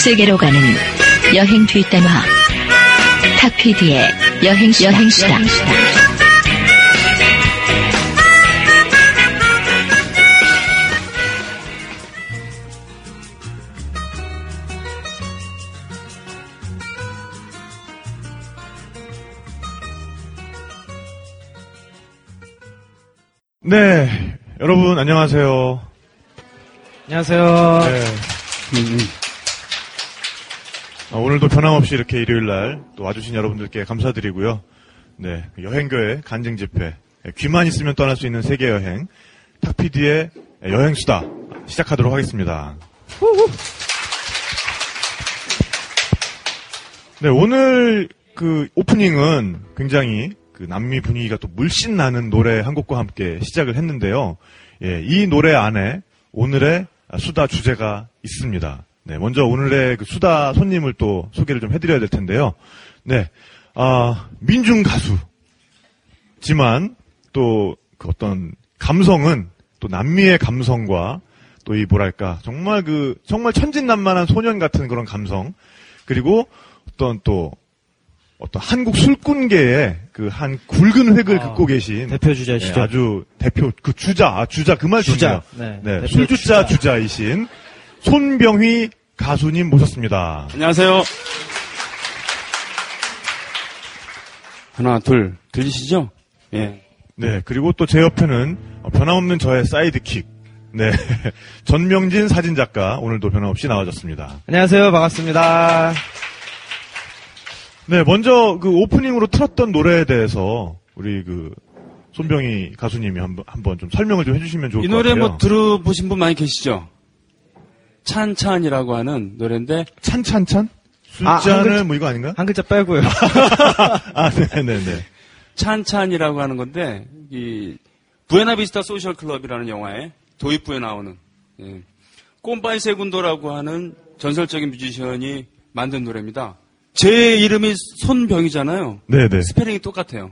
세계로 가는 여행 뒷담화 탁피디의 여행 여행수다. 네, 여러분 안녕하세요. 안녕하세요. 네. 아, 오늘도 변함없이 이렇게 일요일 날 또 와주신 여러분들께 감사드리고요. 네, 여행교회 간증 집회 네, 귀만 있으면 떠날 수 있는 세계 여행 탁피디의 여행 수다 시작하도록 하겠습니다. 네, 오늘 그 오프닝은 굉장히 그 남미 분위기가 또 물씬 나는 노래 한 곡과 함께 시작을 했는데요. 예, 이 노래 안에 오늘의 수다 주제가 있습니다. 네, 먼저 오늘의 그 수다 손님을 또 소개를 좀 해드려야 될 텐데요. 네, 아, 민중 가수지만 또 그 어떤 감성은 또 남미의 감성과 또 이 뭐랄까 정말 그 정말 천진난만한 소년 같은 그런 감성 그리고 어떤 또 어떤 한국 술꾼계의 그 한 굵은 획을 아, 긋고 계신 대표 주자시죠. 네, 아주 대표 그 주자 아, 주자 그 말 주자. 네, 네, 술주자 주자. 주자이신 손병휘 가수님 모셨습니다. 안녕하세요. 하나, 둘, 들리시죠? 예. 네, 그리고 또 제 옆에는 변함없는 저의 사이드킥. 네. 전명진 사진작가 오늘도 변함없이 나와줬습니다. 안녕하세요. 반갑습니다. 네, 먼저 그 오프닝으로 틀었던 노래에 대해서 우리 그 손병희 가수님이 한번 한번 좀 설명을 좀 해주시면 좋을 이것 노래 같아요. 뭐 들어보신 분 많이 계시죠? 찬찬이라고 하는 노래인데, 찬찬찬? 아, 한 술잔을 글자- 뭐 이거 아닌가? 한 글자 빼고요. 아, 네네네. 찬찬이라고 하는 건데, 이, 부에나비스타 소셜 클럽이라는 영화에 도입부에 나오는, 예. 꼼빠이 세군도라고 하는 전설적인 뮤지션이 만든 노래입니다. 제 이름이 손병이잖아요. 네네. 스펠링이 똑같아요.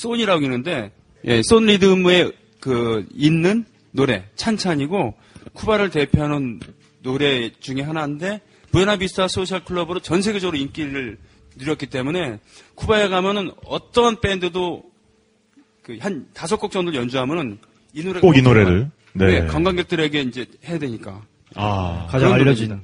손이라고 있는데, 예, 손 리듬에 그 있는 노래 찬찬이고 쿠바를 대표하는 노래 중에 하나인데 부에나비스타 소셜 클럽으로 전 세계적으로 인기를 누렸기 때문에 쿠바에 가면은 어떤 밴드도 그 한 다섯 곡 정도 연주하면은 이 노래 꼭 이 노래를. 네. 네, 관광객들에게 이제 해야 되니까. 아. 가장 알려지는.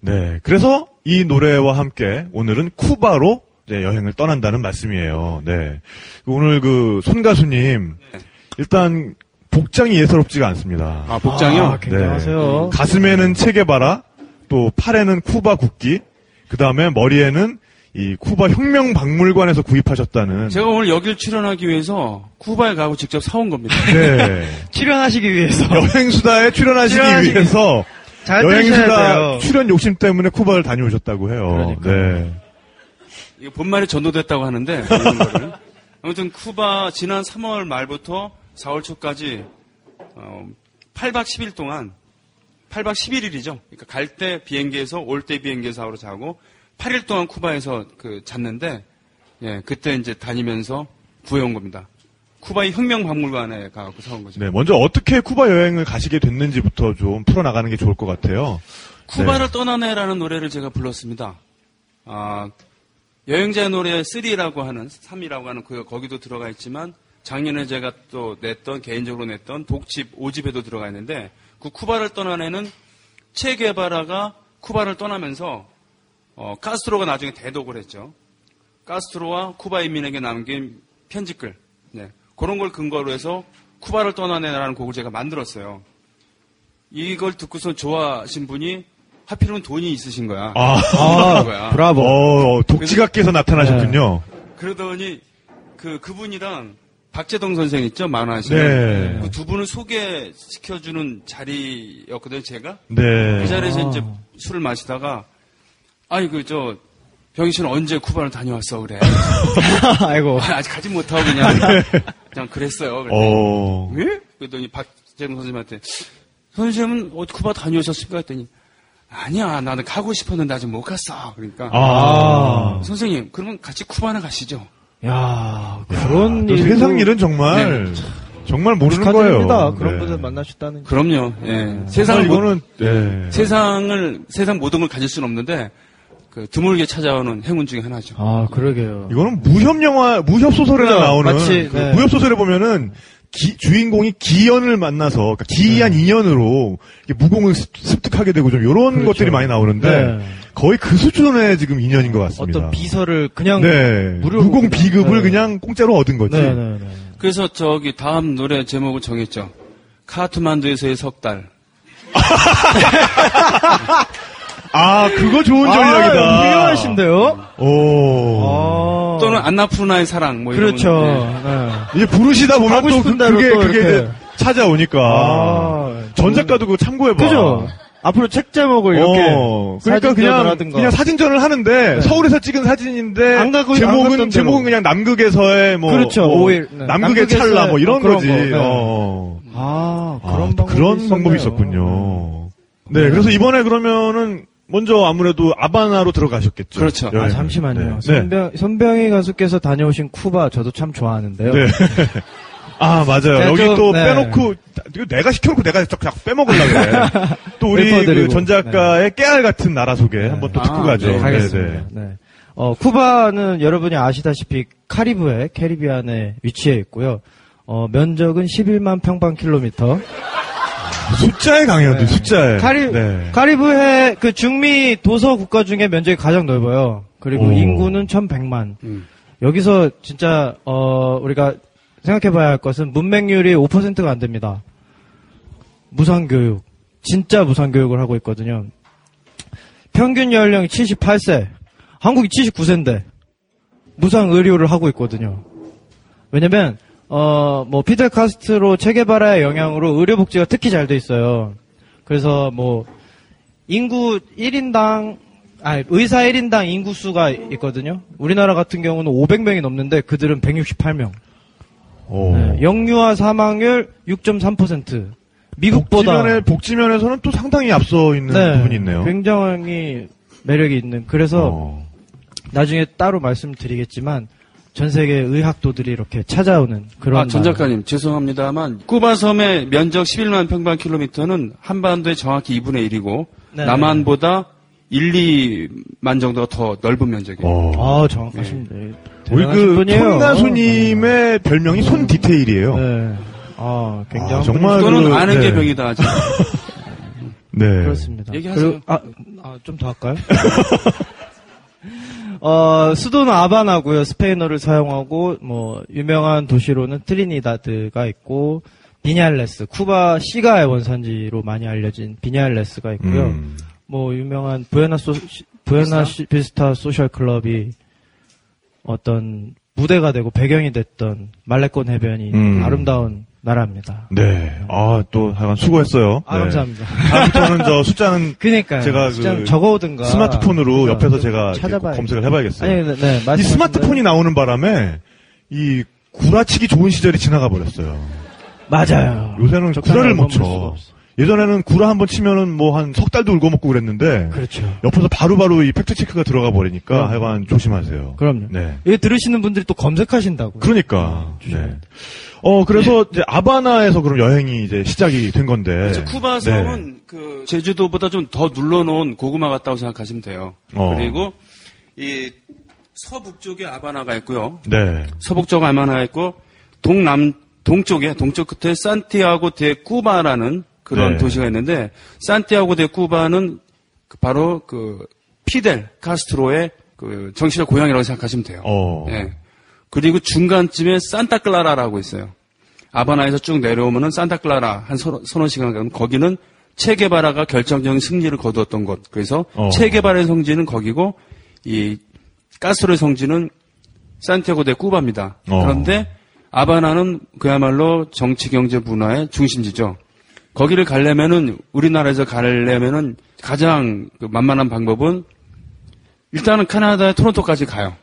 네. 그래서 이 노래와 함께 오늘은 쿠바로 이제 여행을 떠난다는 말씀이에요. 네. 오늘 그 손 가수님 네. 일단 복장이 예사롭지가 않습니다. 아, 복장이요? 아, 굉장하세요. 가슴에는 체게바라, 또 팔에는 쿠바 국기, 그 다음에 머리에는 이 쿠바 혁명 박물관에서 구입하셨다는. 제가 오늘 여길 출연하기 위해서 쿠바에 가고 직접 사온 겁니다. 네. 출연하시기 위해서. 여행수다에 출연하시기 출연하시기 위해서 여행수다. 출연 욕심 때문에 쿠바를 다녀오셨다고 해요. 네. 이거 본말에 전도됐다고 하는데. 아무튼 쿠바 지난 3월 말부터 4월 초까지 어, 8박 10일 동안 8박 11일이죠. 그러니까 갈 때 비행기에서 올 때 비행기에서 하루 자고 8일 동안 쿠바에서 그 잤는데 예, 그때 이제 다니면서 구해온 겁니다. 쿠바의 혁명박물관에 가고 사온 거죠. 네. 먼저 어떻게 쿠바 여행을 가시게 됐는지부터 좀 풀어나가는 게 좋을 것 같아요. 쿠바를 떠나네라는 노래를 제가 불렀습니다. 아, 여행자의 노래 3라고 하는 3이라고 하는 그 거기도 들어가 있지만 작년에 제가 또 냈던 개인적으로 냈던 독집 5집에도 들어가 있는데 그 쿠바를 떠나네는 체 게바라가 쿠바를 떠나면서 어, 카스트로가 나중에 대독을 했죠. 카스트로와 쿠바 인민에게 남긴 편지글 네, 그런 걸 근거로 해서 쿠바를 떠나네라는 곡을 제가 만들었어요. 이걸 듣고서 좋아하신 분이 하필이면 돈이 있으신 거야. 아, 아, 거야. 브라보. 어, 독지각께서 나타나셨군요. 그러더니 그 그분이랑 박재동 선생 있죠 만화하시는 네. 그 두 분을 소개시켜주는 자리였거든요 제가 네. 그 자리에서 이제 술을 마시다가 아니 그 저 병희 씨는 언제 쿠바를 다녀왔어 그래 아이고. 아, 아직 가지 못하고 그냥 그냥 그랬어요 그랬더니 어. 왜? 그랬더니 박재동 선생님한테 선생님은 어디 쿠바 다녀오셨습니까? 했더니 아니야 나는 가고 싶었는데 아직 못 갔어 그러니까 아. 선생님 그러면 같이 쿠바나 가시죠 야, 그런 또 일도- 세상 일은 정말. 정말 모르는 축하드립니다. 거예요. 그런 네. 분들 만나셨다는 게. 그럼요. 예. 못- 이거는 네. 세상을 세상 모든 걸 가질 수는 없는데 그 드물게 찾아오는 행운 중에 하나죠. 아, 그러게요. 이거는 무협 영화, 무협 소설에 그죠? 나오는 마치, 그 네. 무협 소설에 보면은 기- 주인공이 기연을 만나서 그러니까 기이한 인연으로 이렇게 무공을 습- 습득하게 되고 좀 이런 그렇죠. 것들이 많이 나오는데 네. 거의 그 수준의 지금 인연인 것 같습니다. 어떤 비서를 그냥 네 무료로 무공 비급을 네. 그냥 공짜로 얻은 거지. 네, 네, 네. 그래서 저기 다음 노래 제목을 정했죠. 카트만두에서의 석 달. 아 그거 좋은 아, 전략이다. 훌륭하신데요? 오. 아. 또는 안나푸르나의 사랑 뭐 이런 그렇죠. 네. 네. 이제 부르시다 보면 또 그, 그게 또 그게 찾아오니까 아, 전 작가도 그거 참고해봐. 그죠? 앞으로 책 제목을 이렇게 어, 그러니까 그냥 하든가. 그냥 사진전을 하는데 서울에서 찍은 사진인데 안 가고- 안 제목은 갔던 제목은. 그냥 남극에서의 뭐 그렇죠, 뭐 오일. 네. 남극의 찰나 뭐 이런 어, 그런 거지. 거, 네. 어. 아, 아, 그런 또 방법이 그런 있었네요. 방법이 있었군요. 네, 그래서 이번에 그러면은 먼저 아무래도 아바나로 들어가셨겠죠. 그렇죠. 아, 여행을. 잠시만요. 네. 네. 손병, 손병희 가수께서 다녀오신 쿠바 저도 참 좋아하는데요. 네. 아, 맞아요. 여기 좀, 또 네. 빼놓고, 내가 시켜놓고 내가 자꾸 빼먹으려고 그래. 또 우리. 그 전 작가의 깨알 같은 나라 소개 한번 또 듣고 아, 가죠. 네, 가겠습니다. 네. 어, 쿠바는 여러분이 아시다시피 카리브해, 캐리비안에 위치해 있고요. 어, 면적은 11만 평방킬로미터. 숫자에 강해요, 네. 숫자에. 카리, 네. 카리브해, 그 중미 도서 국가 중에 면적이 가장 넓어요. 그리고 오. 인구는 1100만. 음. 여기서 진짜, 어, 우리가 생각해봐야 할 것은 문맹률이 5%가 안 됩니다. 무상교육. 진짜 무상교육을 하고 있거든요. 평균 연령이 78세. 한국이 79세인데, 무상 의료를 하고 있거든요. 왜냐면, 어, 뭐, 피델 카스트로 체게바라의 영향으로 의료복지가 특히 잘 돼 있어요. 그래서 뭐, 인구 1인당, 아 의사 1인당 인구수가 있거든요. 우리나라 같은 경우는 500명이 넘는데 그들은 168명. 오. 네, 영유아 사망률 6.3%. 미국보다 복지면에, 복지면에서는 또 상당히 앞서 있는 네, 부분이 있네요. 굉장히 매력이 있는. 그래서 어. 나중에 따로 말씀드리겠지만 전 세계 의학도들이 이렇게 찾아오는 그런 아, 전. 작가님, 죄송합니다만, 쿠바 섬의 면적 11만 평방킬로미터는 한반도의 정확히 2분의 1이고, 네. 남한보다 1, 2만 정도가 더 넓은 면적이에요. 어. 아 정확하십니다. 우리 대단하신 그 분이에요. 손가수님의 별명이 손 디테일이에요. 네. 아 굉장히 아, 정말 또는 그, 아는 게 네. 병이다. 하죠. 네. 그렇습니다. 얘기하세요. 그리고- 아, 아, 좀 더 할까요? 어, 수도는 아바나고요. 스페인어를 사용하고 뭐 유명한 도시로는 트리니다드가 있고 비냐레스, 쿠바 시가의 원산지로 많이 알려진 비냐레스가 있고요. 음. 뭐 유명한 부에나 소 부에나 시- 비스타 소셜 클럽이 어떤 무대가 되고 배경이 됐던 말레콘 해변이 음. 아름다운 나라입니다. 네. 아, 또 하여간 수고했어요. 아, 네. 감사합니다. 다음부터는 저 숫자는 그니까요. 제가 진짜 그 적어오든가. 스마트폰으로 옆에서 좀 제가 검색을 해봐야겠어요. 아니, 네, 네, 이 스마트폰이. 나오는 바람에 이 구라치기 좋은 시절이 지나가 버렸어요. 맞아요. 요새는 구라를 못 쳐. 예전에는 구라 한 번 치면은 뭐 한 석 달도 울고 먹고 그랬는데 그렇죠. 옆에서 바로바로 이 팩트 체크가 들어가 버리니까 그럼. 하여간 조심하세요. 그럼요. 네. 이거 들으시는 분들이 또 검색하신다고. 그러니까. 네. 어 그래서 이제 아바나에서 그럼 여행이 이제 시작이 된 건데. 그래서 쿠바 네. 섬은 그 제주도보다 좀 더 눌러놓은 고구마 같다고 생각하시면 돼요. 어. 그리고 이 서북쪽에 아바나가 있고요. 네. 서북쪽 아바나가 있고 동남 동쪽에 동쪽 끝에 산티아고 데 쿠바라는 그런 네. 도시가 있는데 산티아고 데 쿠바는 그 바로 그 피델 카스트로의 그 정치적 고향이라고 생각하시면 돼요. 어. 예. 그리고 중간쯤에 산타클라라라고 있어요. 아바나에서 쭉 내려오면은 산타클라라 한 서너, 서너 시간 가면 거기는 체게바라가 결정적인 승리를 거두었던 곳. 그래서 어. 체게바라의 성지는 거기고 이 가스로의 성지는 산티아고 데 쿠바입니다. 어. 그런데 아바나는 그야말로 정치, 경제, 문화의 중심지죠. 거기를 가려면은 우리나라에서 가려면은 가장 그 만만한 방법은 일단은 캐나다의 토론토까지 가요.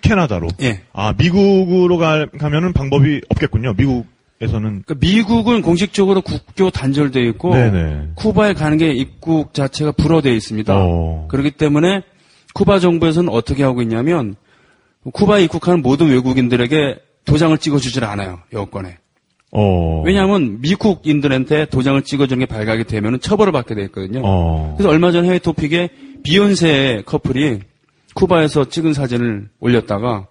캐나다로. 예. 아 미국으로 가, 가면은 방법이 없겠군요. 미국 에서는. 그러니까 미국은 공식적으로 국교 단절돼 있고 네네. 쿠바에 가는 게 입국 자체가 불어되어 있습니다. 어. 그렇기 때문에 쿠바 정부에서는 어떻게 하고 있냐면 쿠바에 입국하는 모든 외국인들에게 도장을 찍어주질 않아요 여권에. 어. 왜냐하면 미국인들한테 도장을 찍어주는 게 발각이 되면 처벌을 받게 돼 있거든요. 어. 그래서 얼마 전 해외 토픽에 비욘세 커플이 쿠바에서 찍은 사진을 올렸다가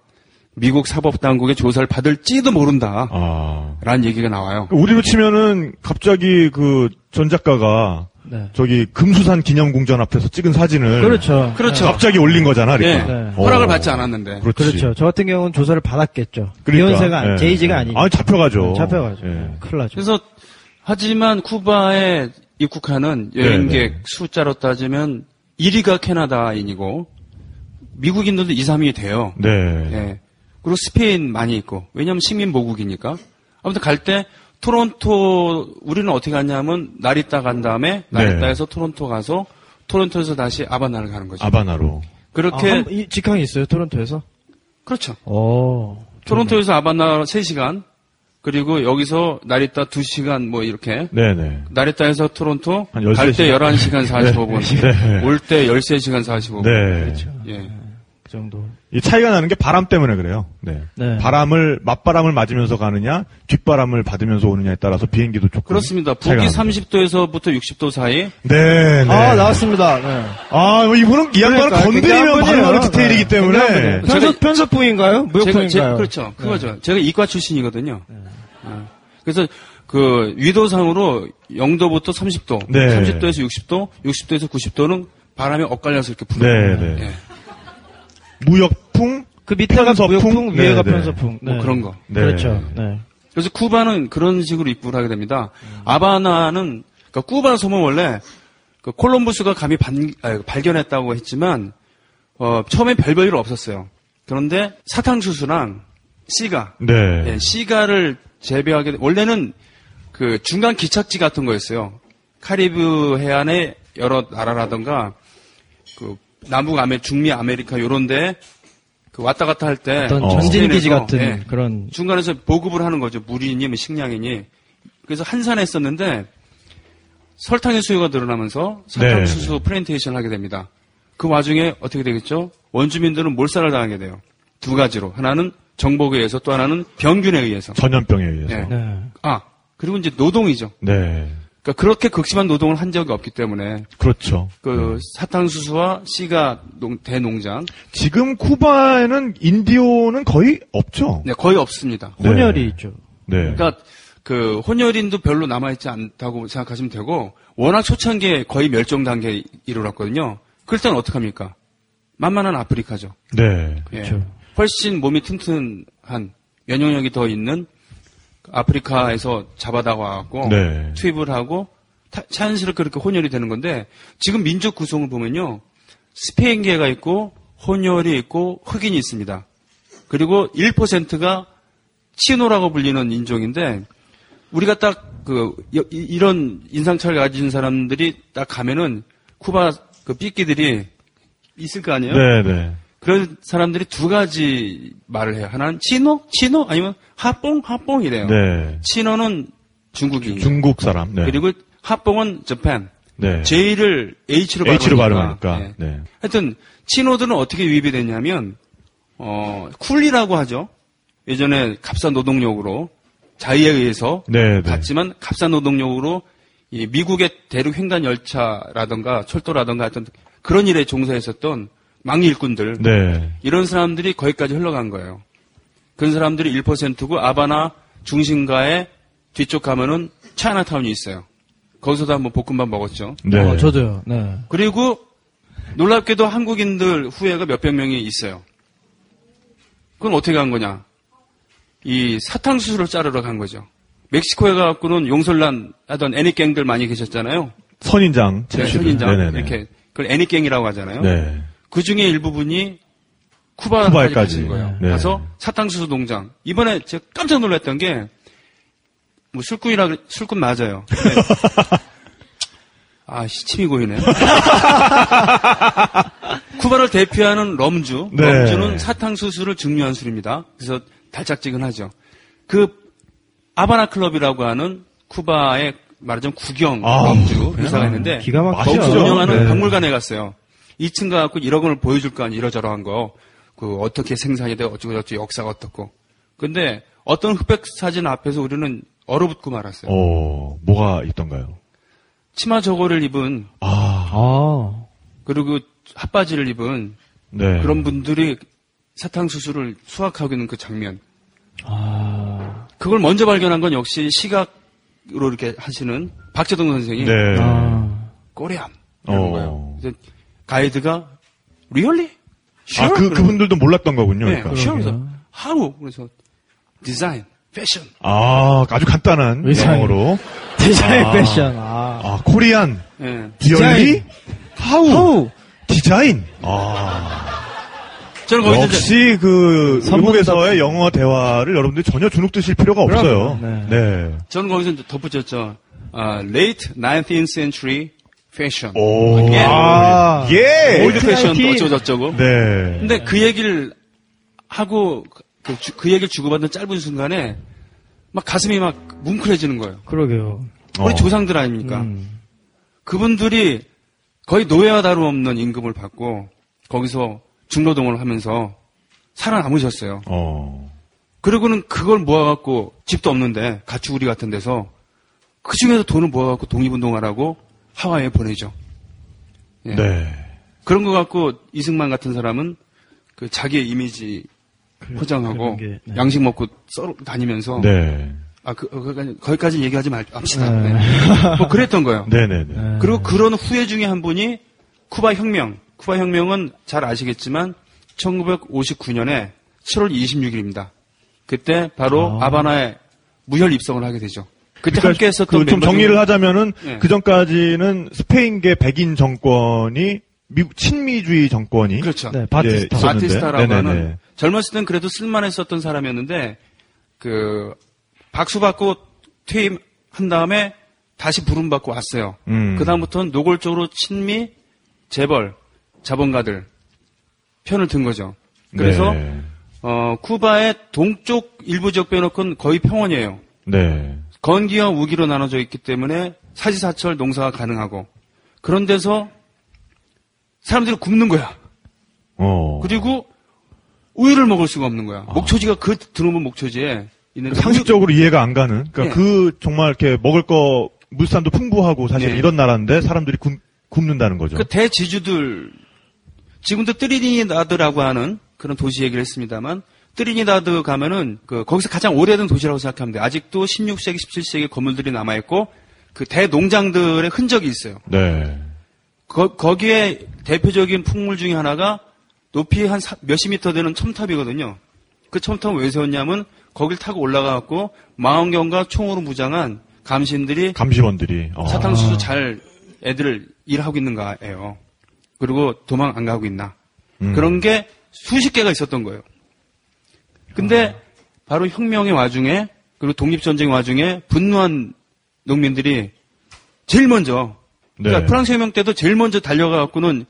미국 사법당국의 조사를 받을지도 모른다. 아. 라는 얘기가 나와요. 우리로 치면은 갑자기 그 전 작가가 네. 저기 금수산 기념궁전 앞에서 찍은 사진을 그렇죠. 그렇죠. 갑자기 올린 거잖아, 네. 그러니까. 네. 어. 허락을 받지 않았는데. 그렇지. 그렇죠. 저 같은 경우는 조사를 받았겠죠. 그러니까. 비욘세가 예. 제이지가 아니죠. 아, 잡혀가죠. 잡혀가죠. 예. 큰일 나죠. 그래서 하지만 쿠바에 입국하는 여행객 네, 네. 숫자로 따지면 1위가 캐나다인이고 미국인들도 2, 3위 돼요. 네. 예. 그리고 스페인 많이 있고 왜냐하면 식민 보국이니까 아무튼 갈 때 토론토 우리는 어떻게 갔냐면 나리따 간 다음에 네. 나리따에서 토론토 가서 토론토에서 다시 아바나를 가는 거죠. 아바나로. 그렇게 아, 한- 이 직항이 있어요, 토론토에서? 그렇죠. 오. 토론토에서 아바나 3시간 그리고 여기서 나리따 2시간 뭐 이렇게 네네. 나리따에서 토론토 한13갈때 시간. 11시간 45분 네. 올때 13시간 45분 네. 그렇죠. 예. 그 정도. 이 차이가 나는 게 바람 때문에 그래요. 네. 네. 바람을 맞바람을 맞으면서 가느냐, 뒷바람을 받으면서 오느냐에 따라서 비행기도 조금 그렇습니다. 납니다. 30도에서부터 60도 사이 네, 네. 아, 나왔습니다. 네. 아, 뭐 이분은 이 양반을 그러니까, 건드리면 굉장한 바로 분이에요. 디테일이기 네, 때문에 분이에요. 제가- 편서? 제가 무역풍인가요? 제, 그렇죠. 그거죠. 제가 이과 출신이거든요. 어. 그래서 그 위도상으로 0도부터 30도, 네. 30도에서 60도, 60도에서 90도는 바람이 엇갈려서 이렇게 부는 네, 네. 예. 무역풍, 그 밑에가 편서풍? 무역풍, 위에가 네, 네. 편서풍. 뭐 그런 거. 네. 그렇죠. 네. 그래서 쿠바는 그런 식으로 입국을 하게 됩니다. 아바나는 그러니까 쿠바 섬은 원래 그 콜럼부스가 감히 반- 아, 발견했다고 했지만 어, 처음에 별 별 일 없었어요. 그런데 사탕수수랑 시가 네. 예, 시가를 재배하게 돼- 원래는 그 중간 기착지 같은 거였어요. 카리브 해안의 여러 나라라던가 그 남북 아메 중미 아메리카 요런데 그 왔다 갔다 할때 어떤 어. 전진 기지 스페인에서, 같은 예, 그런. 중간에서 보급을 하는 거죠. 물이니 뭐 식량이니. 그래서 한산에 했었는데 설탕의 수요가 늘어나면서 사탕수수 네. 플랜테이션을 하게 됩니다. 그 와중에 어떻게 되겠죠? 원주민들은 몰살을 당하게 돼요. 두 가지로. 하나는 정복에 의해서 또 하나는 병균에 의해서. 전염병에 의해서. 네. 네. 아, 그리고 이제 노동이죠. 네. 그러니까 그렇게 극심한 노동을 한 적이 없기 때문에 그렇죠. 그 사탕수수와 씨가 농- 대농장 지금 쿠바에는 인디오는 거의 없죠. 네, 거의 없습니다. 네. 혼혈이 있죠. 네. 그러니까 그 혼혈인도 별로 남아있지 않다고 생각하시면 되고 워낙 초창기에 거의 멸종 단계에 이르렀거든요. 그럴 때는 어떡합니까? 만만한 아프리카죠. 네. 예. 그렇죠. 훨씬 몸이 튼튼한 면역력이 더 있는 아프리카에서 잡아다 와갖고 네. 투입을 하고 타- 자연스럽게 그렇게 혼혈이 되는 건데 지금 민족 구성을 보면요 스페인계가 있고 혼혈이 있고 흑인이 있습니다. 그리고 1%가 치노라고 불리는 인종인데 우리가 딱 그 이런 인상차를 가진 사람들이 딱 가면은 쿠바 그 삐끼들이 있을 거 아니에요? 네, 네. 그런 사람들이 두 가지 말을 해요. 하나는 치노, 치노 아니면 하뽕, 하뽕 이래요. 네. 치노는 중국인. 중국 사람. 네. 그리고 하뽕은 재팬. 네. J를 H로 H로 발음하니까. 발음하니까. 예. 네. 하여튼 친호들은 어떻게 유입이 됐냐면 어 쿨리라고 하죠. 예전에 값싼 노동력으로 자의에 의해서 네, 네. 갔지만 값싼 노동력으로 이 미국의 대륙 횡단 열차라든가 철도라든가 하여튼 그런 일에 종사했었던 망리 일꾼들 네. 이런 사람들이 거기까지 흘러간 거예요. 그런 사람들이 1%고 아바나 중심가에 뒤쪽 가면은 차이나타운이 있어요. 거기서도 한번 볶음밥 먹었죠. 네. 어, 저도요. 네. 그리고 놀랍게도 한국인들 후예가 몇백 명이 있어요. 그건 어떻게 간 거냐? 이 사탕수수를 자르러 간 거죠. 멕시코에 가갖고는 용설란 하던 애니갱들 많이 계셨잖아요. 선인장. 네. 선인장. 네네네. 이렇게. 그걸 애니갱이라고 하잖아요. 네. 그 중에 일부분이 쿠바까지. 가신 거예요. 네. 가서 사탕수수 농장. 이번에 제가 깜짝 놀랐던 게, 뭐 술꾼이라, 술꾼 맞아요. 근데 아, 시침이 고이네. 쿠바를 대표하는 럼주. 네. 럼주는 사탕수수를 증류한 술입니다. 그래서 달짝지근하죠. 그, 아바나 클럽이라고 하는 쿠바의 말하자면 구경 아, 럼주 회사가 있는데, 기가 막히죠. 거기서 맛있죠. 운영하는 네. 박물관에 갔어요. 2층 가갖고 이런 걸 보여줄 거 아니에요. 이러저러한 거. 그 어떻게 생산이 되고 어쩌고저쩌고 역사가 어떻고. 근데 어떤 흑백 사진 앞에서 우리는 얼어붙고 말았어요. 어, 뭐가 있던가요? 치마 저거를 입은 아, 아. 그리고 핫바지를 입은 네. 그런 분들이 사탕수수를 수확하고 있는 그 장면. 아. 그걸 먼저 발견한 건 역시 시각으로 이렇게 하시는 박재동 선생이 네. 아. 꼬리암 어. 이런 거예요. 가이드가 really? 아, 그, 그분들도 몰랐던 거군요. 네, 그러니까. 그래서 how? 그래서 디자인, 패션. 아, 아주 간단한 의상이. 영어로. 디자인 아. 패션. 아. 아, 코리안, 예. 디얼리, How, how. Design. 아, 저는 거기서 역시 그 외국에서의 영어 대화를 여러분들이 전혀 주눅 드실 필요가 없어요. 그럼요. 네. 저는 거기서 덧붙였죠. 아, late 19th century fashion. 오, 예. 아, 예. Old fashion 또 19. 어쩌고저쩌고. 네. 근데 그 얘기를 하고 그, 주- 그 얘기를 주고받는 짧은 순간에 막 가슴이 막 뭉클해지는 거예요. 그러게요. 우리 어. 조상들 아닙니까? 음. 그분들이 거의 노예와 다름없는 임금을 받고 거기서 중노동을 하면서 살아남으셨어요. 어. 그리고는 그걸 모아갖고 집도 없는데 가축우리 같은 데서 그 중에서 돈을 모아갖고 독립운동하라고 하와이에 보내죠. 예. 네. 그런 거 갖고 이승만 같은 사람은 그 자기의 이미지 포장하고 게, 네. 양식 먹고 썰어 다니면서 네. 아 그, 그, 거기까지 얘기하지 말 합시다. 네. 네. 뭐 그랬던 거예요. 네네네. 네. 그리고 그런 후예 중에 한 분이 쿠바 혁명. 쿠바 혁명은 잘 아시겠지만 1959년에 7월 26일입니다. 그때 바로 아. 아. 바나에 무혈 입성을 하게 되죠. 그때 그러니까 함께 했었던 그좀 멤버 정리를 중에- 하자면은 네. 그 전까지는 스페인계 백인 정권이 미국 친미주의 정권이 그렇죠. 네, 바티스타. 예, 있었는데. 바티스타라고 네네네. 하는 젊었을 땐 그래도 쓸만했었던 사람이었는데 그 박수 받고 퇴임한 다음에 다시 부름 받고 왔어요. 음. 그 다음부터는 노골적으로 친미, 재벌, 자본가들 편을 든 거죠. 그래서 네. 어, 쿠바의 동쪽 일부 지역 빼놓고는 거의 평원이에요. 네. 건기와 우기로 나눠져 있기 때문에 사지사철 농사가 가능하고 그런 데서 사람들이 굶는 거야. 어. 그리고 우유를 먹을 수가 없는 거야. 목초지가 그 드러운 목초지에 있는데 상식적으로 이해가 안 가는. 그러니까 네. 그 정말 이렇게 먹을 거 물산도 풍부하고 사실 네. 이런 나라인데 사람들이 굶, 굶는다는 거죠. 그 대지주들 지금도 트리니다드라고 하는 그런 도시 얘기를 했습니다만 트리니다드 가면은 그 거기서 가장 오래된 도시라고 생각하면 돼요. 아직도 16세기, 17세기 건물들이 남아 있고 그 대농장들의 흔적이 있어요. 네. 거, 기에 대표적인 풍물 중에 하나가 높이 한 사- 몇십 미터 되는 첨탑이거든요. 그 첨탑은 왜 세웠냐면 거길 타고 올라가갖고 망원경과 총으로 무장한 감신들이 감시원들이. 어. 사탕수수 잘 애들을 일하고 있는가예요. 그리고 도망 안 가고 있나. 음. 그런 게 수십 개가 있었던 거예요. 근데 바로 혁명의 와중에 그리고 독립전쟁 와중에 분노한 농민들이 제일 먼저 그러니까 네. 프랑스 혁명 때도 제일 먼저 달려가 갖고는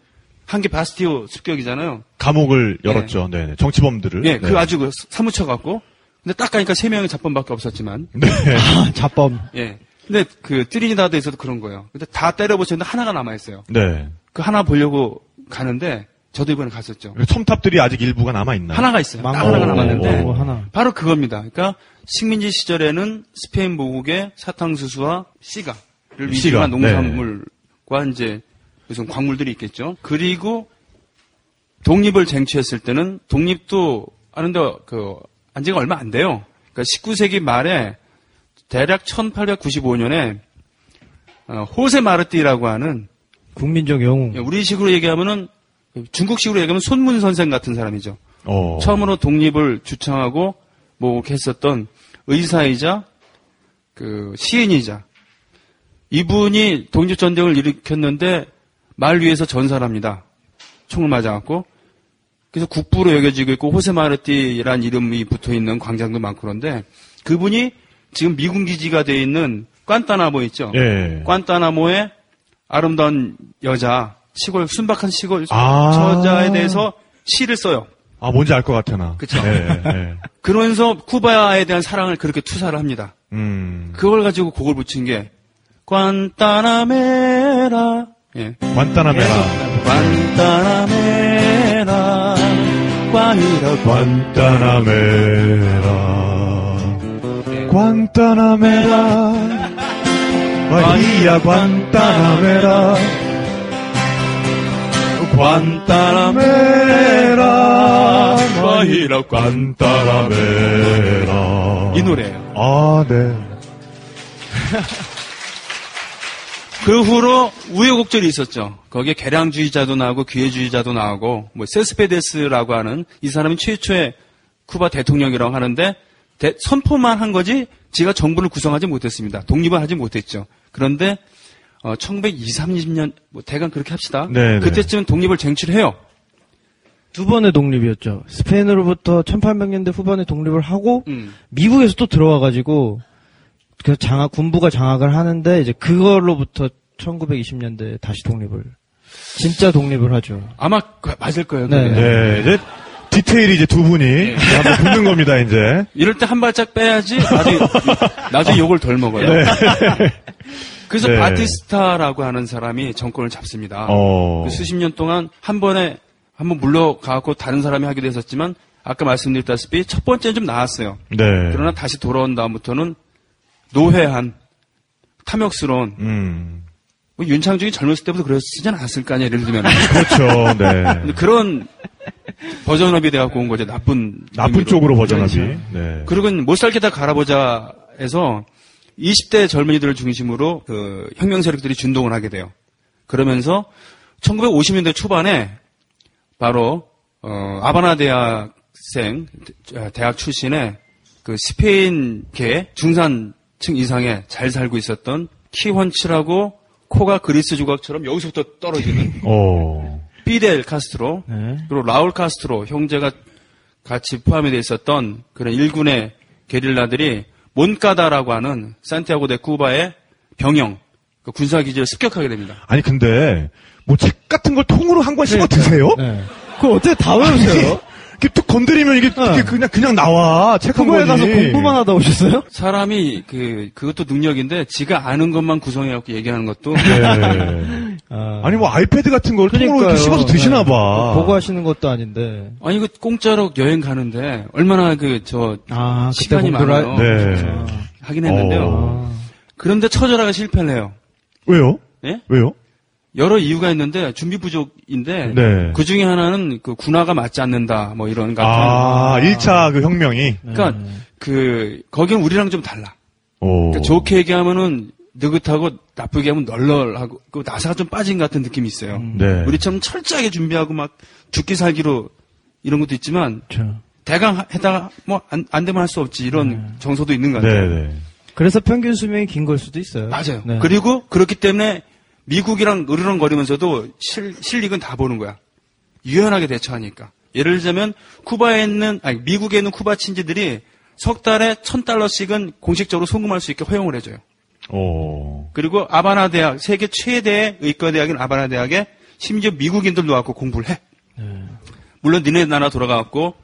한게 바스티유 습격이잖아요. 감옥을 열었죠. 네. 네. 정치범들을. 예, 네. 그 아주 그 사무쳐 갖고 근데 딱 가니까 세 명의 잡범밖에 없었지만 네. 아, 잡범. 예. 근데 그 트리니다드에서도 그런 거예요. 근데 다 때려부셨는데 하나가 남아 있어요. 네. 그 하나 보려고 가는데 저도 이번에 갔었죠. 첨탑들이 아직 일부가 남아 있나요? 하나가 있어요. 딱. 하나가 남았는데 오, 하나. 바로 그겁니다. 그러니까 식민지 시절에는 스페인 모국의 사탕수수와 씨가를 씨가, 위주로 한 농산물과 이제 무슨 광물들이 있겠죠. 그리고 독립을 쟁취했을 때는 독립도 하는데 그 안지가 얼마 안 돼요. 그러니까 19세기 말에 대략 1895년에 어, 호세 마르띠라고 하는 국민적 영웅. 예, 우리식으로 얘기하면은 중국식으로 얘기하면 손문 선생 같은 사람이죠. 어. 처음으로 독립을 주창하고 뭐 이렇게 했었던 의사이자 그 시인이자 이분이 독립 전쟁을 일으켰는데 말 위에서 전사랍니다. 총을 맞아갖고 그래서 국부로 여겨지고 있고 호세 마르띠라는 이름이 붙어 있는 광장도 많고 그런데 그분이 지금 미군 기지가 되어 있는 깐타나모 있죠. 예. 깐타나모의 아름다운 여자 시골 순박한 시골 아. 처자에 대해서 시를 써요. 아, 뭔지 알 것 같아, 나. 그쵸. 네, 네. 그러면서 쿠바에 대한 사랑을 그렇게 투사를 합니다. 음. 그걸 가지고 곡을 붙인 게 관타나메라 예. 관타나메라. 관타나메라 관이라 관타나메라. 관타나메라 바히야 관타나메라 관타나메라 바히라 관타나메라 이 노래예요. 아, 네. 그 후로 우여곡절이 있었죠. 거기에 개량주의자도 나오고 기회주의자도 나오고 뭐 세스페데스라고 하는 이 사람이 최초의 쿠바 대통령이라고 하는데 대- 선포만 한 거지 지가 정부를 구성하지 못했습니다. 독립을 하지 못했죠. 그런데 어, 1920, 30년 뭐 대강 그렇게 합시다. 네, 네. 그때쯤 독립을 쟁취해요. 두 번의 독립이었죠. 스페인으로부터 1800년대 후반에 독립을 하고 음. 미국에서 또 들어와 가지고 그 장악 군부가 장악을 하는데 이제 그걸로부터 1920년대 다시 독립을 진짜 독립을 하죠. 아마 그- 맞을 거예요. 네. 그게. 네, 이제 디테일이 이제 두 분이 이제 한번 붙는 겁니다, 이제. 이럴 때 한 발짝 빼야지 나중에, 나중에 욕을 덜 먹어요. 그래서 네. 바티스타라고 하는 사람이 정권을 잡습니다. 어. 그 수십 년 동안 한 번에 한 번 물러가고 다른 사람이 하기도 했었지만 아까 말씀드렸다시피 첫 번째는 좀 나았어요. 네. 그러나 다시 돌아온 다음부터는 노회한 탐욕스러운 음. 뭐 윤창중이 젊었을 때부터 그랬지 않았을 거 아니에요. 예를 들면 그렇죠, 네. 그런 버전업이 돼갖고 온 거죠. 나쁜 나쁜 의미로. 쪽으로 버전업이. 그렇죠. 네. 그리고 못 살겠다 갈아보자 해서 20대 젊은이들을 중심으로 그 혁명 세력들이 준동을 하게 돼요. 그러면서 1950년대 초반에 바로 어, 아바나 대학생 대- 대학 출신의 그 스페인계 중산층 이상에 잘 살고 있었던 키 훤칠하고 코가 그리스 조각처럼 여기서부터 떨어지는 어. 피델 카스트로 네. 그리고 라울 카스트로 형제가 같이 포함이 돼 있었던 그런 일군의 게릴라들이 몬카다라고 하는 산티아고 데 쿠바의 병영 그 군사 기지를 습격하게 됩니다. 아니, 근데, 뭐 책 같은 걸 통으로 한 권 씹어 드세요? 네. 그거 어떻게 다 외우세요? 이렇게 툭 건드리면 이게, 이게 그냥, 그냥 나와. 책한 그거에 권이. 가서 공부만 하다 오셨어요? 사람이 그 그것도 능력인데 지가 아는 것만 구성해갖고 얘기하는 것도 네. 아, 아니, 뭐 아이패드 같은 걸 통으로 이렇게 씹어서 드시나 봐. 보고 하시는 것도 아닌데. 아니 그 공짜로 여행 가는데 얼마나 그저 아, 시간이 많아요. 네. 하긴 했는데요. 어. 그런데 처절하게 실패를 해요. 왜요? 예? 왜요? 여러 이유가 있는데 준비 부족인데 네. 그 중에 하나는 그 군화가 맞지 않는다 뭐 이런 같은 아, 1차 그 혁명이. 그러니까 그 거기는 우리랑 좀 달라. 오. 그러니까 좋게 얘기하면은 느긋하고 나쁘게 하면 널널하고 그 나사가 좀 빠진 것 같은 느낌이 있어요. 네. 우리처럼 철저하게 준비하고 막 죽기 살기로 이런 것도 있지만 그렇죠. 대강 해다가 뭐안 되면 할 수 없지 이런 정서도 있는 것 같아요. 네네. 그래서 평균 수명이 긴 걸 수도 있어요. 맞아요. 네. 그리고 그렇기 때문에 미국이랑 으르렁거리면서도 실, 실익은 다 보는 거야. 유연하게 대처하니까. 예를 들자면 쿠바에 있는 아니 미국에 있는 쿠바 친지들이 석 달에 천 달러씩은 공식적으로 송금할 수 있게 허용을 해줘요. 오. 그리고 아바나 대학 세계 최대의 의과 대학인 아바나 대학에 심지어 미국인들도 와서 공부를 해. 물론 니네 나라 돌아가갖고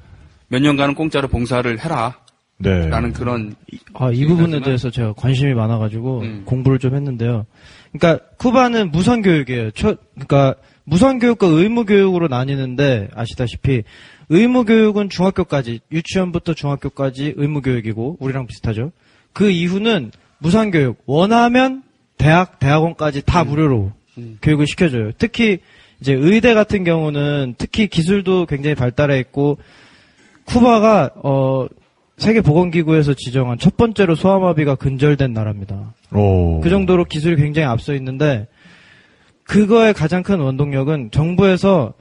몇 년간은 공짜로 봉사를 해라. 네. 라는 그런 아, 이 부분에 하지만- 대해서 제가 관심이 많아가지고 음. 공부를 좀 했는데요. 그러니까 쿠바는 무선 교육이에요. 초, 그러니까 무선 교육과 의무 교육으로 나뉘는데 아시다시피 의무 교육은 중학교까지 유치원부터 중학교까지 의무 교육이고 우리랑 비슷하죠. 그 이후는 무선 교육 원하면 대학 대학원까지 다 무료로 음. 교육을 시켜줘요. 특히 이제 의대 같은 경우는 특히 기술도 굉장히 발달해 있고 쿠바가 어 세계 보건기구에서 지정한 첫 번째로 소아마비가 근절된 나라입니다. 오. 그 정도로 기술이 굉장히 앞서 있는데 그거의 가장 큰 원동력은 정부에서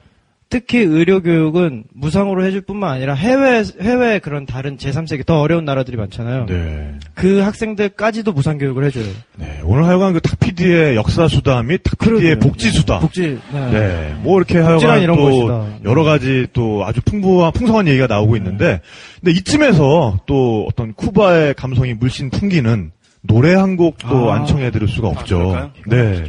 특히 의료 교육은 무상으로 해줄 뿐만 아니라 해외 해외 그런 다른 제3세계 더 어려운 나라들이 많잖아요. 네. 그 학생들까지도 무상 교육을 해줘요. 네. 오늘 하여간 그 탁피디의 역사 수다 및 탁피디의. 복지 수다. 복지 네. 네. 뭐 이렇게 하여간 이런 또 것이다. 여러 가지 또 아주 풍부한 풍성한 얘기가 나오고 있는데 근데 이쯤에서 또 어떤 쿠바의 감성이 물씬 풍기는 노래 한 곡도 아. 안 청해 드릴 수가 없죠. 그럴까요? 네.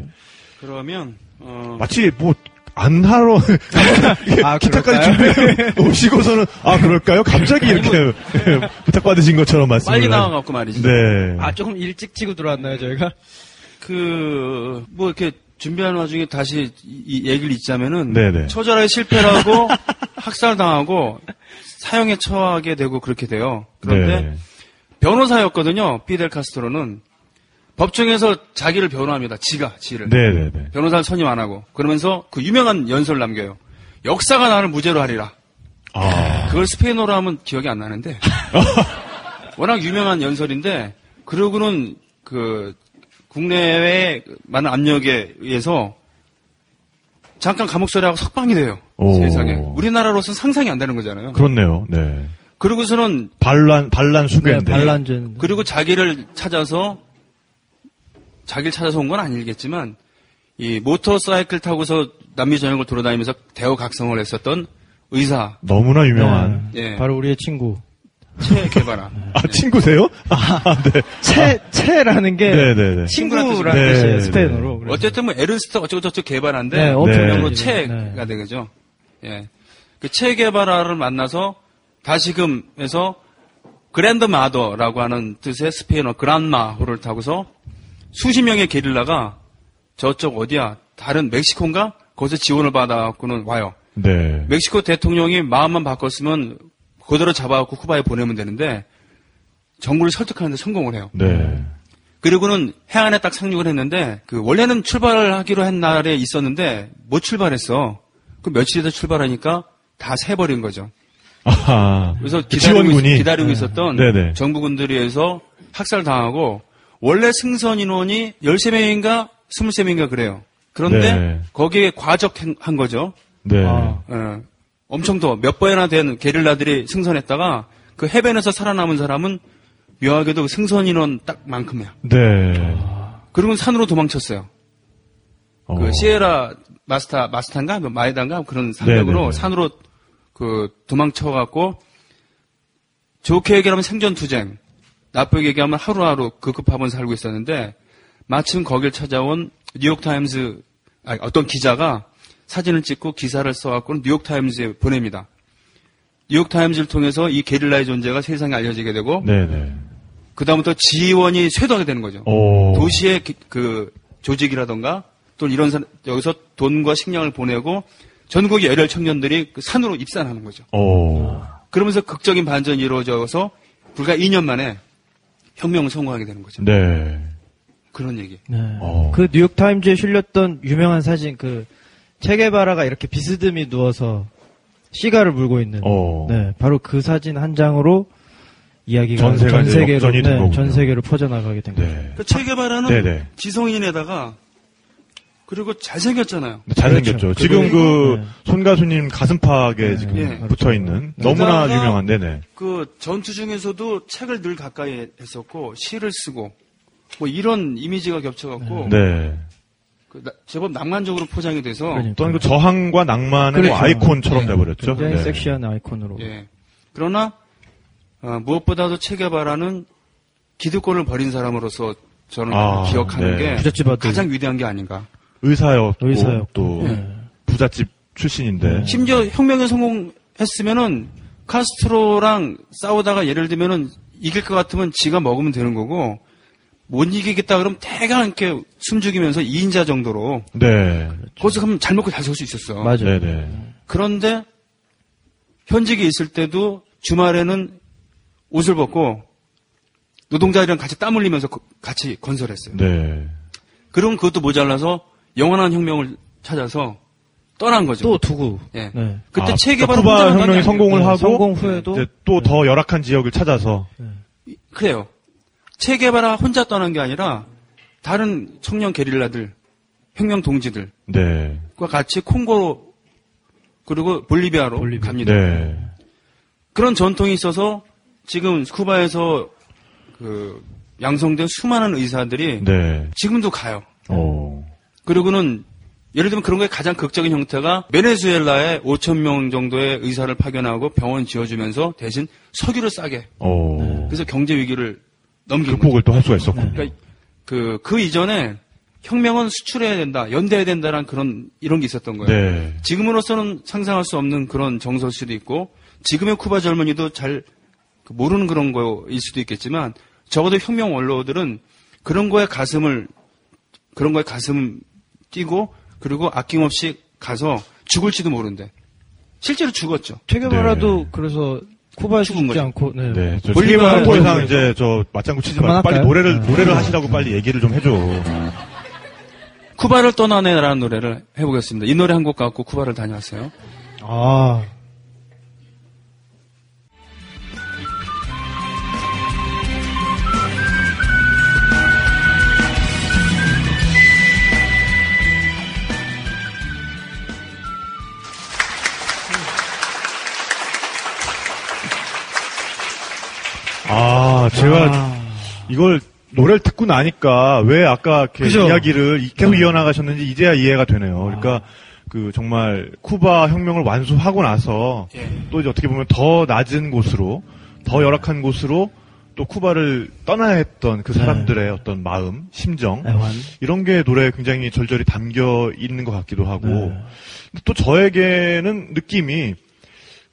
그러면 어, 마치 뭐 안 하러 아, 기타까지 준비해 오시고서는 아 그럴까요? 갑자기 이렇게 부탁받으신 것처럼 말씀을 빨리 하- 나와갖고 말이지. 네. 아 조금 일찍 치고 들어왔나요 저희가? 그, 뭐, 이렇게 준비하는 와중에 다시 이, 이 얘기를 잊자면은. 네네. 처절하게 실패를 하고, 학살당하고, 사형에 처하게 되고 그렇게 돼요. 그런데, 네. 변호사였거든요. 피델 카스트로는 법정에서 자기를 변호합니다. 지가 지를 네네네. 변호사를 선임 안 하고 그러면서 그 유명한 연설을 남겨요. 역사가 나를 무죄로 하리라. 아. 그걸 스페인어로 하면 기억이 안 나는데 워낙 유명한 연설인데 그러고는 그 국내외 많은 압력에 의해서 잠깐 감옥 처리하고 석방이 돼요. 오. 세상에 우리나라로서는 상상이 안 되는 거잖아요. 그렇네요. 네. 그러고서는 반란, 반란 네, 수괴인데. 반란전. 그리고 자기를 찾아서 자기를 찾아서 온 건 아니겠지만 이 모터사이클 타고서 남미 전역을 돌아다니면서 대오각성을 했었던 의사 너무나 유명한. 네, 예. 바로 우리의 친구. 체 게바라. 아, 친구세요? 아, 네. 체, 체라는 게 네네네. 친구라는 친구라는 뜻이에요, 네, 스페인어로. 그래서. 어쨌든 뭐 에르네스토 어쩌고저쩌고 게바란데 네, 엄청 네. 영어로 네. 되겠죠. 예. 그 체 게바라를 만나서 다시금에서 grandmother라고 하는 뜻의 스페인어 그란마호를 타고서 수십 명의 게릴라가 저쪽 어디야 다른 멕시코인가 거기서 지원을 받아갖고는 와요. 네. 멕시코 대통령이 마음만 바꿨으면 그대로 잡아갖고 쿠바에 보내면 되는데 정부를 설득하는데 성공을 해요. 네. 그리고는 해안에 딱 상륙을 했는데 그 원래는 출발하기로 한 날에 있었는데 못 출발했어. 그 며칠 있다 출발하니까 다 새버린 거죠. 아하. 그래서 그 기다리고, 지원군이. 있, 기다리고 있었던 네네. 정부군들에 의해서 학살당하고 원래 승선 인원이 13명인가 23명인가 그래요. 그런데 네. 거기에 과적한 거죠. 네. 아. 예. 엄청 더 몇 번이나 된 게릴라들이 승선했다가 그 해변에서 살아남은 사람은 묘하게도 그 승선 인원 딱만큼이야. 네. 그리고 산으로 도망쳤어요. 어. 그 시에라 마스타 마스탄가 뭐 마이단가 그런 산맥으로 네네네. 산으로 그 도망쳐갖고 좋게 얘기하면 생존 투쟁, 나쁘게 얘기하면 하루하루 급급하면 살고 있었는데 마침 거길 찾아온 뉴욕 타임즈 아니, 어떤 기자가 사진을 찍고 기사를 써갖고 뉴욕 타임즈에 보냅니다. 뉴욕 타임즈를 통해서 이 게릴라의 존재가 세상에 알려지게 되고 네네. 그 다음부터 지원이 쇄도하게 되는 거죠. 오. 도시의 기- 그 조직이라던가 또 이런 사- 여기서 돈과 식량을 보내고 전국의 열혈 청년들이 그 산으로 입산하는 거죠. 오. 그러면서 극적인 반전이 이루어져서 불과 2년 만에 혁명을 성공하게 되는 거죠. 네. 그런 얘기. 네. 어. 그 뉴욕 타임즈에 실렸던 유명한 사진 그 체게바라가 이렇게 비스듬히 누워서 시가를 물고 있는 어. 네, 바로 그 사진 한 장으로 이야기가 전 세계가 전 세계로 네. 전 세계로 퍼져나가게 된 거죠. 네. 그 체게바라는 네네. 지성인에다가 그리고 잘생겼잖아요. 잘생겼죠. 그렇죠. 지금 그 그리고, 네. 손가수님 가슴팍에 지금 예. 붙어 있는 너무나 게다가 유명한 네네. 그 전투 중에서도 책을 늘 가까이 했었고 시를 쓰고 뭐 이런 이미지가 겹쳐갖고 네. 그 나- 제법 낭만적으로 포장이 돼서 그러니까. 또는 그 저항과 낭만의 그렇죠. 아이콘처럼 네. 돼버렸죠. 굉장히 네. 섹시한 아이콘으로. 예. 그러나 어, 무엇보다도 체게바라는 기득권을 버린 사람으로서 저는 아, 기억하는 네. 게 부잣집 아들. 가장 위대한 게 아닌가. 의사였고, 의사였고. 또 네. 부잣집 출신인데. 심지어 혁명에 성공했으면은 카스트로랑 싸우다가 예를 들면은 이길 것 같으면 지가 먹으면 되는 거고 못 이기겠다 그러면 대강 이렇게 숨죽이면서 2인자 정도로 네. 거기서 가면 잘 먹고 잘 살 수 있었어. 맞아요. 네네. 그런데 현직에 있을 때도 주말에는 옷을 벗고 노동자들이랑 같이 땀 흘리면서 거- 같이 건설했어요. 네. 그럼 그것도 모자라서 영원한 혁명을 찾아서 떠난 거죠. 또 두고. 예. 네. 그때 아, 체계바로 쿠바 혼자 혁명이 성공을 네, 하고 성공 후에도 이제 또더 열악한 지역을 찾아서 그래요. 체게바라 혼자 떠난 게 아니라 다른 청년 게릴라들, 혁명 동지들과 네. 같이 콩고로 그리고 볼리비아로 볼리비아. 갑니다. 네. 그런 전통이 있어서 지금 쿠바에서 그 양성된 수많은 의사들이 네. 지금도 가요. 오. 그리고는 예를 들면 그런 거에 가장 극적인 형태가 베네수엘라에 5천 명 정도의 의사를 파견하고 병원 지어주면서 대신 석유를 싸게 오. 그래서 경제 위기를 거죠. 극복을 또 할 수가 있었군요. 그러니까 그, 그 이전에 혁명은 수출해야 된다, 연대해야 된다는 그런, 이런 게 있었던 거예요. 네. 지금으로서는 상상할 수 없는 그런 정서실도 있고, 지금의 쿠바 젊은이도 잘그 모르는 그런 거일 수도 있겠지만, 적어도 혁명 원로들은 그런 거에 가슴을, 그런 거에 가슴 뛰고, 그리고 아낌없이 가서 죽을지도 모른대. 실제로 죽었죠. 체게바라도 네. 그래서 쿠바 죽은 거죠. 않고, 네. 네, 세계만 더 이상. 이제 저 맞장구 치지 말고 빨리? 노래를 네. 노래를 하시라고 빨리 얘기를 좀 해줘. 쿠바를 떠나네라는 노래를 해보겠습니다. 이 노래 한 곡 갖고 쿠바를 다녀왔어요. 아. 아, 제가 아. 이걸 노래를 듣고 나니까 왜 아까 이렇게 그죠? 이야기를 계속 이어나가셨는지 이제야 이해가 되네요. 그러니까 그 정말 쿠바 혁명을 완수하고 나서 예. 또 이제 어떻게 보면 더 낮은 곳으로 더 열악한 곳으로 또 쿠바를 떠나야 했던 그 사람들의 어떤 마음, 심정 애환. 이런 게 노래에 굉장히 절절히 담겨 있는 것 같기도 하고 네. 또 저에게는 느낌이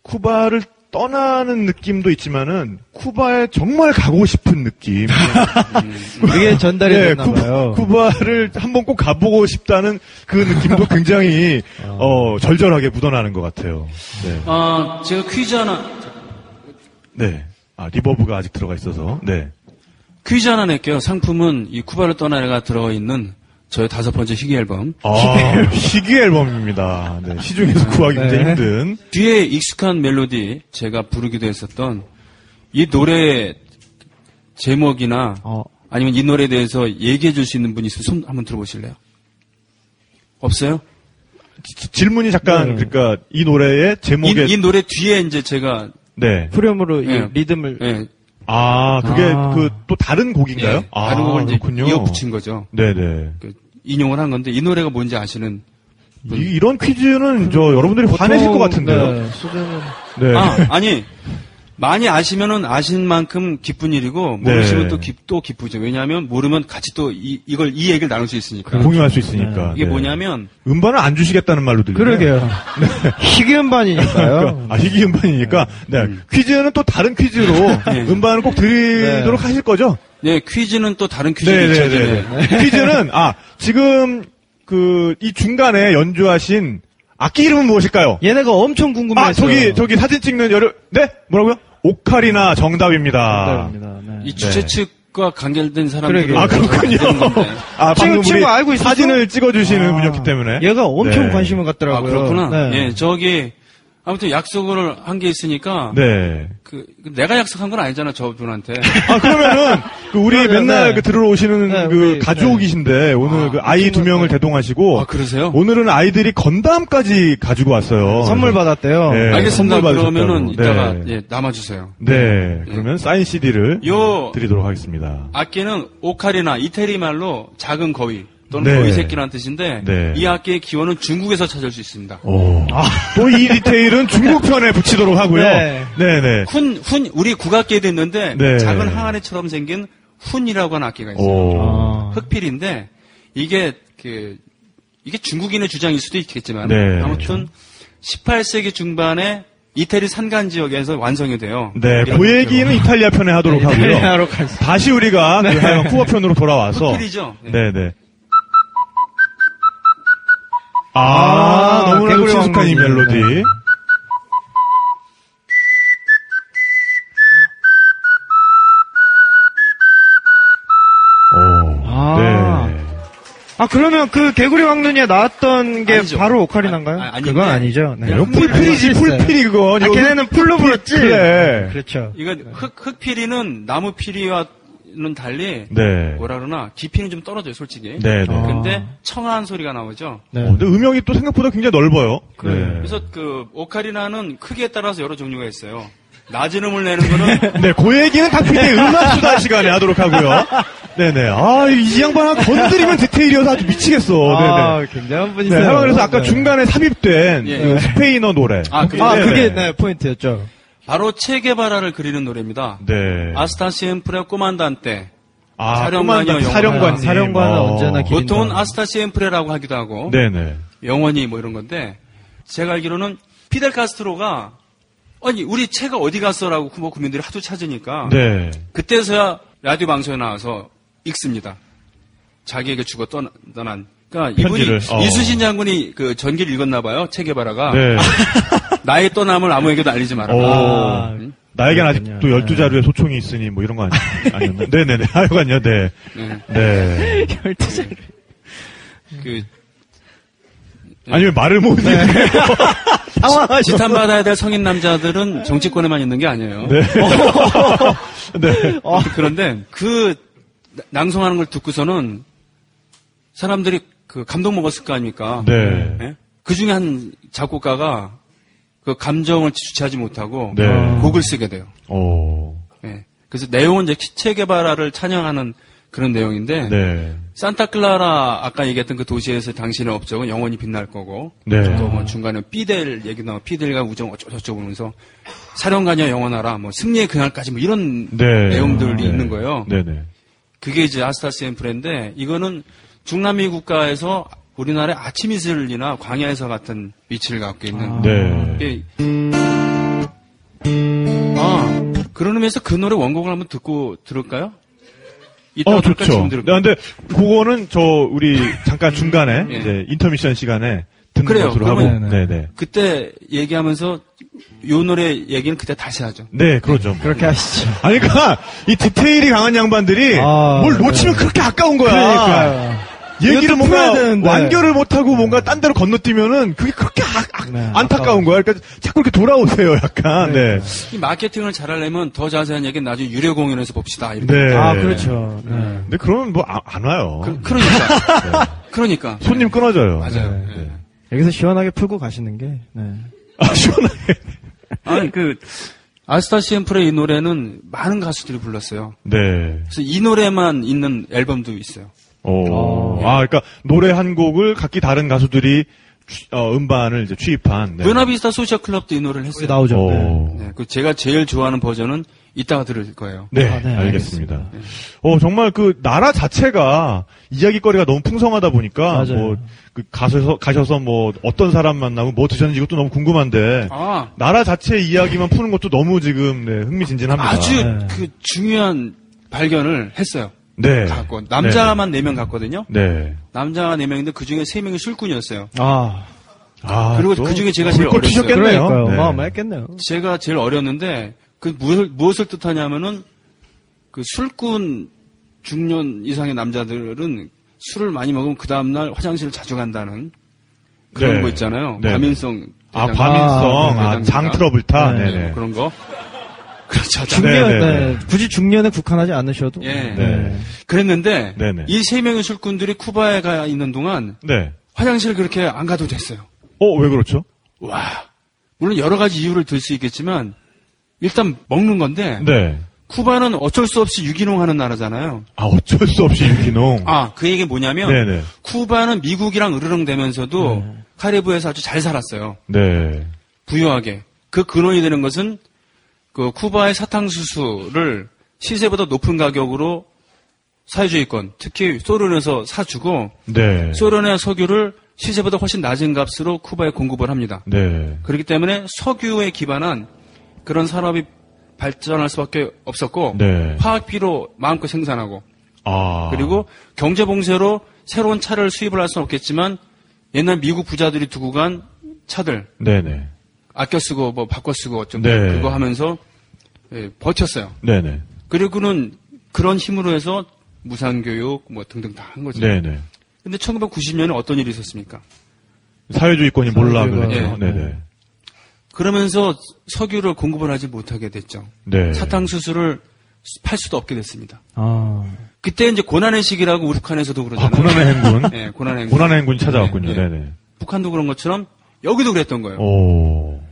쿠바를 떠나는 느낌도 있지만은 쿠바에 정말 가고 싶은 느낌. 그게 전달이 네, 됐나 봐요. 쿠바, 를 한번 꼭 가보고 싶다는 그 느낌도 굉장히 어, 절절하게 묻어나는 것 같아요. 네. 아, 제가 퀴즈 하나, 네. 아, 리버브가 아직 들어가 있어서. 네. 퀴즈 하나 낼게요. 상품은 이 쿠바를 떠나네가 들어 있는 저의 다섯 번째 희귀 앨범. 아, 희귀 앨범입니다. 네. 시중에서 구하기 네. 굉장히 힘든. 뒤에 익숙한 멜로디 제가 부르기도 했었던 이 노래 제목이나 어. 아니면 이 노래에 대해서 얘기해 줄 수 있는 분이 있으면 손 한번 들어보실래요? 없어요? 지- 질문이 잠깐, 네. 그러니까 이 노래의 이, 제목에. 이 노래 뒤에 이제 제가 네. 후렴으로 예. 이 리듬을 예, 아, 그게 아. 그또 다른 곡인가요? 예, 다른 곡을 이제 그렇군요. 이어 붙인 거죠. 네네. 그 인용을 한 건데 이 노래가 뭔지 아시는 이, 런 퀴즈는 저 여러분들이 화내실 것 같은데요. 네, 수준은 네. 아, 아니. 많이 아시면은 아신 만큼 기쁜 일이고 네. 모르시면 또, 기, 또 기쁘죠. 왜냐하면 모르면 같이 또 이, 이걸 이 얘기를 나눌 수 있으니까. 공유할 수 있으니까. 이게 네. 뭐냐면 음반을 안 주시겠다는 말로 들리네요. 그러게요. 희귀 음반이니까요. 그러니까, 아, 희귀 음반이니까. 네. 퀴즈는 또 다른 퀴즈로 네. 음반을 꼭 드리도록 네. 하실 거죠? 네 퀴즈는 또 다른 퀴즈가 있죠. 네네네. 퀴즈는, 아, 지금 그, 이 중간에 연주하신 악기 이름은 무엇일까요? 얘네가 엄청 궁금해했어요. 아, 저기, 저기 사진 찍는 여러, 네? 뭐라고요? 오카리나 정답입니다. 정답입니다. 네. 이 주최 네. 측과 관계된 그러게요. 아, 그렇군요. 아, 친구, 방금 친구 우리 알고 있었어? 사진을 찍어주시는 아, 분이었기 때문에. 얘가 엄청 네. 관심을 아, 갖더라고요. 그렇구나. 네. 예, 저기 아무튼 약속을 한 게 있으니까 네. 그 내가 약속한 건 아니잖아 저 분한테. 아, 그러면은, 그 우리 네, 맨날 네. 그 들으러 오시는 네, 그 우리, 가족이신데, 오늘 아, 그 아이 두 명을 네. 대동하시고, 아 그러세요? 오늘은 아이들이 건담까지 가지고 왔어요. 선물 받았대요. 네. 알겠습니다. 선물 그러면은 받으셨다고. 이따가 네. 예, 남아주세요. 네. 그러면 사인 CD를 요 드리도록 하겠습니다. 악기는 오카리나 이태리 말로 작은 거위 또는 네. 거위 새끼라는 뜻인데 네. 이 악기의 기원은 중국에서 찾을 수 있습니다. 오. 또이 디테일은 중국 편에 붙이도록 하고요. 네. 네, 네. 훈, 훈, 우리 국악기에도 있는데 네. 작은 항아리처럼 생긴 훈이라고 하는 악기가 있어요. 오. 아. 흑필인데 이게 그 이게 중국인의 주장일 수도 있겠지만 네, 아무튼 18세기 중반에 이태리 산간 지역에서 완성이 돼요. 네, 그 얘기는 이탈리아 편에 하도록 하고요. 네, 가겠습니다. 다시 우리가 그 하여간 쿠바 편으로 돌아와서. 흑필이죠. 네. 네, 네. 아, 아, 너무나도 친숙한 이 왕국이네. 멜로디. 오, 아. 네. 아 그러면 그 개구리 왕눈이에 나왔던 게 아니죠. 바로 오카리나인가요? 아, 아. 그건 아니죠. 네. 풀필이지, 풀필이 그건. 아, 걔네는 풀로 불렀지. 그래. 그렇죠. 이건 흑, 흑피리는 나무 피리와 는 달리 네. 뭐라 그러나 깊이는 좀 떨어져요, 솔직히. 네, 네. 아. 근데 청아한 소리가 나오죠. 네. 어, 근데 음역이 또 생각보다 굉장히 넓어요. 네. 그래서 그 오카리나는 크기에 따라서 여러 종류가 있어요. 낮은 음을 내는 거는 네, 그 얘기는 탁피디의 음악 수다 시간에 하도록 하고요. 네네. 아, 이 양반 건드리면 디테일이어서 아주 미치겠어. 아, 네네. 굉장한 네, 분이세요. 하여간 그래서 아까 네. 중간에 삽입된 예. 그 스페인어 노래. 아, 그- 아. 그게 네, 포인트였죠. 바로 체게바라를 그리는 노래입니다. 네. 아스타시엠프레 꼬만단테. 아, 사령관이요. 사령관님. 아, 사령관은 어. 언제나 기- 기린다. 보통은 아스타시엠프레라고 하기도 하고 네네. 영원히 뭐 이런 건데 제가 알기로는 피델 카스트로가 아니 우리 체가 어디 갔어라고 쿠바 국민들이 하도 찾으니까 네. 그때서야 라디오 방송에 나와서 읽습니다. 자기에게 죽어 떠나, 난 그러니까 이분이 편지를, 어. 이수신 장군이 그 전기를 읽었나 봐요. 체게바라가 네. 나의 떠남을 아무에게도 알리지 마라. 오. 아, 응? 나에겐. 아직도 열두 자루의 소총이 있으니 뭐 이런 거 아니, 아니었나? 네네네. 하여간요, 네. 네. 네. 그 아니면 말을 못 해. 지탄받아야 될 성인 남자들은 정치권에만 있는 게 아니에요. 네. 네. 그런데 그 낭송하는 걸 듣고서는 사람들이 그 감동 먹었을 거 아닙니까? 네. 예? 그 중에 한 작곡가가 그 감정을 주체하지 못하고 네. 곡을 쓰게 돼요. 오. 예. 그래서 내용은 이제 체게바라를 찬양하는 그런 내용인데 네. 산타클라라 아까 얘기했던 그 도시에서 당신의 업적은 영원히 빛날 거고 네. 또뭐 중간에 피델 얘기 나와 피델과 우정 어쩌고저쩌고 그러면서 사령관이야 영원하라 뭐 승리의 그날까지 뭐 이런 네. 내용들이 네. 있는 거예요. 네네. 그게 이제 아스타스 앰플인데 이거는 중남미 국가에서 우리나라의 아침 이슬이나 광야에서 같은 위치를 갖고 있는 네. 예. 아 그런 의미에서 그 노래 원곡을 한번 듣고 들을까요? 어, 좋죠. 네? 근데 그거는 저 우리 잠깐 중간에 예. 이제 인터미션 시간에 듣는 그래요. 것으로 하고 그러면- 네네. 그때 얘기하면서 요 노래 얘기는 그때 다시 하죠. 네, 그러죠. 뭐. 그렇게 하시죠. 아니, 그니까, 이 디테일이 강한 양반들이 아, 뭘 놓치면 네. 그렇게 아까운 거야. 그러니까요. 얘기를 뭔가 풀어야 되는데. 완결을 못하고 뭔가 딴 데로 건너뛰면은 그게 그렇게 아- 아- 네, 안타까운 거야. 그러니까 자꾸 이렇게 돌아오세요, 약간. 네. 이 마케팅을 잘하려면 더 자세한 얘기는 나중에 유료 공연에서 봅시다. 이렇게. 네. 아, 그렇죠. 네. 근데 그러면 뭐 안 와요. 그, 그러니까. 그러니까. 손님 끊어져요. 맞아요. 네. 네. 여기서 시원하게 풀고 가시는 게, 네. 아, 시원하게. 아니, 그, 아스타 CM프의 이 노래는 많은 가수들이 불렀어요. 네. 그래서 이 노래만 있는 앨범도 있어요. 오. 아, 그러니까 노래 한 곡을 각기 다른 가수들이 취- 어, 음반을 이제 취입한. 네. 부에나비스타 소셜 클럽도 이 노래를 했어요. 나오죠. 네. 오. 네, 그 제가 제일 좋아하는 버전은 이따가 들을 거예요. 네, 아, 네, 알겠습니다. 어, 정말 그 나라 자체가 이야기거리가 너무 풍성하다 보니까. 뭐 그 가셔서 가셔서 뭐 어떤 사람 만나고 뭐 드셨는지 이것도 너무 궁금한데 아, 나라 자체 이야기만 푸는 것도 너무 지금 네, 흥미진진합니다. 아주 네. 그 중요한 발견을 했어요. 네. 남자만 네명 갔거든요. 네. 남자가 네 명인데 그 중에 세 명이 술꾼이었어요. 아, 아, 그리고 또그 중에 제가 제일 어렸어요. 그러니까요. 네. 어마어마했겠네요. 제가 제일 어렸는데 그 무엇을, 무엇을 뜻하냐면은 그 술꾼 중년 이상의 남자들은 술을 많이 먹으면 그 다음날 화장실을 자주 간다는 그런 네. 거 있잖아요. 네. 과민성. 아, 대장- 과민성, 아, 아, 장 트러블 타. 네. 그런 거. 그렇죠. 중년, 네, 네, 네, 굳이 중년에 국한하지 않으셔도. 예. 네. 그랬는데. 이 세 명의 술꾼들이 쿠바에 가 있는 동안 네. 화장실 그렇게 안 가도 됐어요. 어, 왜 그렇죠? 와. 물론 여러 가지 이유를 들 수 있겠지만 일단 먹는 건데 네. 쿠바는 어쩔 수 없이 유기농 하는 나라잖아요. 아, 어쩔 수 없이 유기농. 아, 그 얘기 뭐냐면 네네. 쿠바는 미국이랑 으르렁대면서도 카리브에서 아주 잘 살았어요. 네. 부유하게. 그 근원이 되는 것은 그 쿠바의 사탕수수를 시세보다 높은 가격으로 사회주의권, 특히 소련에서 사주고 네. 소련의 석유를 시세보다 훨씬 낮은 값으로 쿠바에 공급을 합니다. 네. 그렇기 때문에 석유에 기반한 그런 산업이 발전할 수밖에 없었고 네. 화학비로 마음껏 생산하고 아. 그리고 경제 봉쇄로 새로운 차를 수입을 할 수는 없겠지만 옛날 미국 부자들이 두고 간 차들 네네. 아껴 쓰고 뭐 바꿔 쓰고 어쩜 네. 그거 하면서 예, 버텼어요. 네네. 그리고는 그런 힘으로 해서 무상교육 뭐 등등 다 한 거죠. 네네. 근데 1990년에 어떤 일이 있었습니까? 사회주의권이 몰락을 했죠. 예. 네네. 그러면서 석유를 공급을 하지 못하게 됐죠. 네. 사탕수수를 팔 수도 없게 됐습니다. 아, 그때 이제 고난의 시기라고 우리 북한에서도 아, 그러잖아요. 고난의 행군. 예, 고난의 행군. 고난의 행군이 찾아왔군요. 네, 네. 네네. 북한도 그런 것처럼 여기도 그랬던 거예요. 오.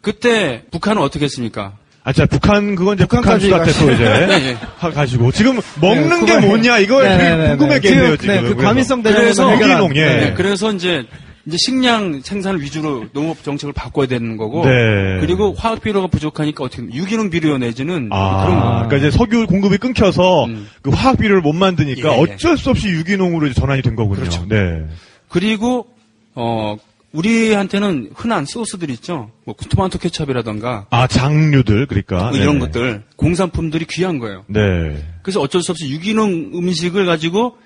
그때 북한은 어떻게 했습니까? 아, 자, 북한, 그건 이제 북한 북한까지 수다 때또 이제, 네, 네. 하, 가시고. 지금 먹는 네, 게 그거- 뭐냐, 이거 네, 네, 네, 궁금했겠네요, 네. 지금. 네, 그 과민성 대장을 그래서 해결한- 유기농, 예. 네, 그래서 이제 이제 식량 생산을 위주로 농업 정책을 바꿔야 되는 거고 네. 그리고 화학 비료가 부족하니까 어떻게 유기농 비료 내지는 아, 그런 거. 그러니까 이제 석유 공급이 끊겨서 음. 그 화학 비료를 못 만드니까 예, 예. 어쩔 수 없이 유기농으로 이제 전환이 된 거군요. 그렇죠. 네. 그리고 어 우리한테는 흔한 소스들 있죠. 뭐 토마토 케첩이라던가 아, 장류들, 그러니까. 뭐 이런 네네. 것들 공산품들이 귀한 거예요. 네. 그래서 어쩔 수 없이 유기농 음식을 가지고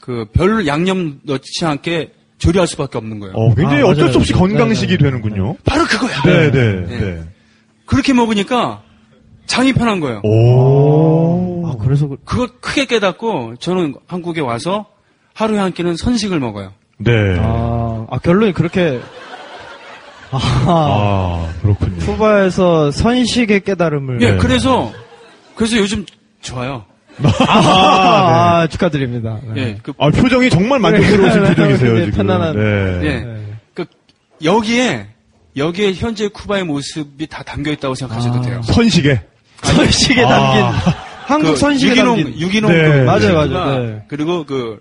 그 별 양념 넣지 않게 조리할 수밖에 없는 거예요. 어, 굉장히 아, 어쩔. 수 없이 건강식이 네, 네. 되는군요. 바로 그거야. 네, 네, 네. 네. 그렇게 먹으니까 장이 편한 거예요. 오. 아, 그래서 그- 그걸 크게 깨닫고 저는 한국에 와서 하루에 한 끼는 선식을 먹어요. 네. 아, 아, 결론이 그렇게 아, 아, 그렇군요. 쿠바에서 선식의 깨달음을 예, 네. 그래서 그래서 요즘 좋아요. 아, 아, 축하드립니다. 네. 예, 그, 아, 표정이 정말 만족스러우신 네, 표정이세요, 네, 지금. 편안한. 네. 예. 네. 그 여기에 여기에 현재 쿠바의 모습이 다 담겨 있다고 생각하셔도 아. 돼요. 선식에. 선식에 아. 담긴 한국 그 선식에 유기농 담긴 유기농 네. 그 맞아요, 맞아요. 네. 그리고 그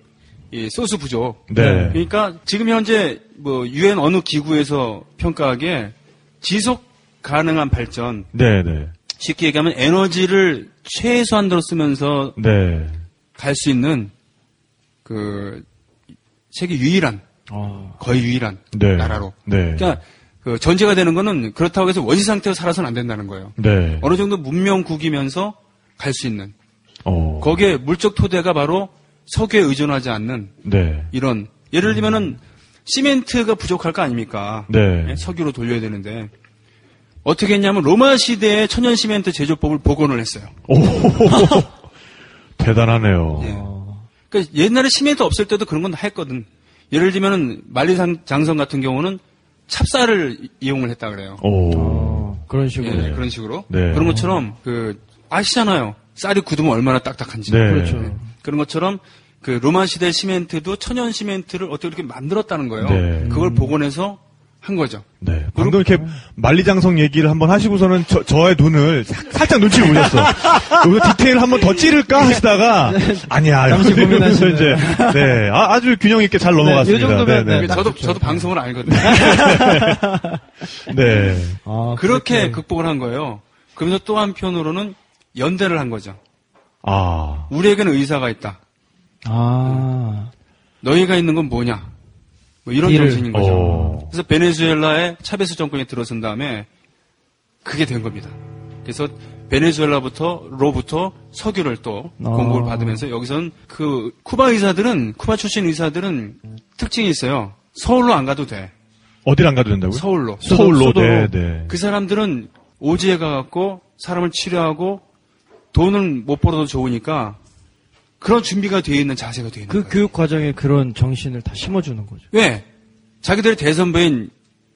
이 소스 부족. 네. 그러니까 지금 현재 뭐 유엔 어느 기구에서 평가하기에 지속 가능한 발전 네, 네. 쉽게 얘기하면 에너지를 최소한으로 쓰면서 네. 갈 수 있는 그 세계 유일한 아, 거의 유일한 네. 나라로. 네. 그러니까 그 전제가 되는 거는 그렇다고 해서 원시 상태로 살아서는 안 된다는 거예요. 네. 어느 정도 문명국이면서 갈 수 있는 어. 거기에 물적 토대가 바로 석유에 의존하지 않는 네. 이런 예를 들면은 시멘트가 부족할 거 아닙니까? 네. 예, 석유로 돌려야 되는데 어떻게 했냐면 로마 시대에 천연 시멘트 제조법을 복원을 했어요. 오. 대단하네요. 예. 그러니까 옛날에 시멘트 없을 때도 그런 건다 했거든. 예를 들면은 만리장성 같은 경우는 찹쌀을 이- 이용을 했다 그래요. 오. 어, 그런 식으로. 예, 그런 식으로. 네. 그런 것처럼 그 아시잖아요. 쌀이 굳으면 얼마나 딱딱한지. 네. 그렇죠. 그런 것처럼 그 로마 시대 시멘트도 천연 시멘트를 어떻게 이렇게 만들었다는 거예요. 네. 그걸 복원해서 한 거죠. 네. 방금 이렇게 만리장성 얘기를 한번 하시고서는 저, 저의 눈을 사- 살짝 눈치를 보셨어. 여기서 디테일 한번 더 찌를까 하시다가 아니야. 잠시 고민하시네. 이제 네. 아, 아주 균형 있게 잘 넘어갔습니다. 이 정도면, 네, 네, 딱 저도 좋죠. 저도 방송을 알거든요. 네. 아, 그렇게 극복을 한 거예요. 그러면서 또 한편으로는 연대를 한 거죠. 아. 우리에게는 의사가 있다. 아, 너희가 있는 건 뭐냐? 뭐 이런 이를- 정신인 거죠. 어. 그래서 베네수엘라의 차베스 정권이 들어선 다음에 그게 된 겁니다. 그래서 베네수엘라부터 로부터 석유를 또 아. 공급을 받으면서 여기서는 그 쿠바 의사들은 쿠바 출신 의사들은 특징이 있어요. 서울로 안 가도 돼. 어딜 안 가도 된다고요? 서울로. 수도, 서울로. 수도로. 네, 네. 그 사람들은 오지에 가갖고 사람을 치료하고 돈을 못 벌어도 좋으니까 그런 준비가 되어 있는 자세가 되어 있는 그 거예요. 교육 과정에 그런 정신을 다 심어주는 거죠. 왜? 자기들의 대선배인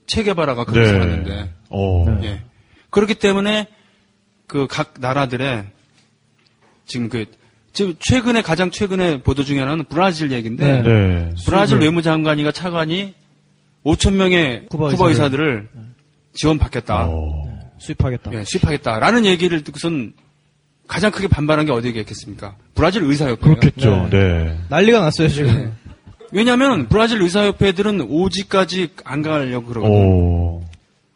체게바라가 그렇게 네. 살았는데 어. 네. 예. 그렇기 때문에 그 각 나라들의 지금 그 지금 최근에 가장 최근에 보도 중에 하나는 브라질 얘기인데 네. 네. 브라질 수입을- 외무장관이가 차관이 5천 명의 쿠바 쿠바, 의사들. 의사들을 지원받겠다. 어. 수입하겠다. 예, 수입하겠다라는 얘기를 듣고선 가장 크게 반발한 게 어디겠습니까? 브라질 의사협회가. 그렇겠죠. 네. 난리가 났어요, 지금. 왜냐하면 브라질 의사협회들은 오지까지 안 가려고 그러거든. 오.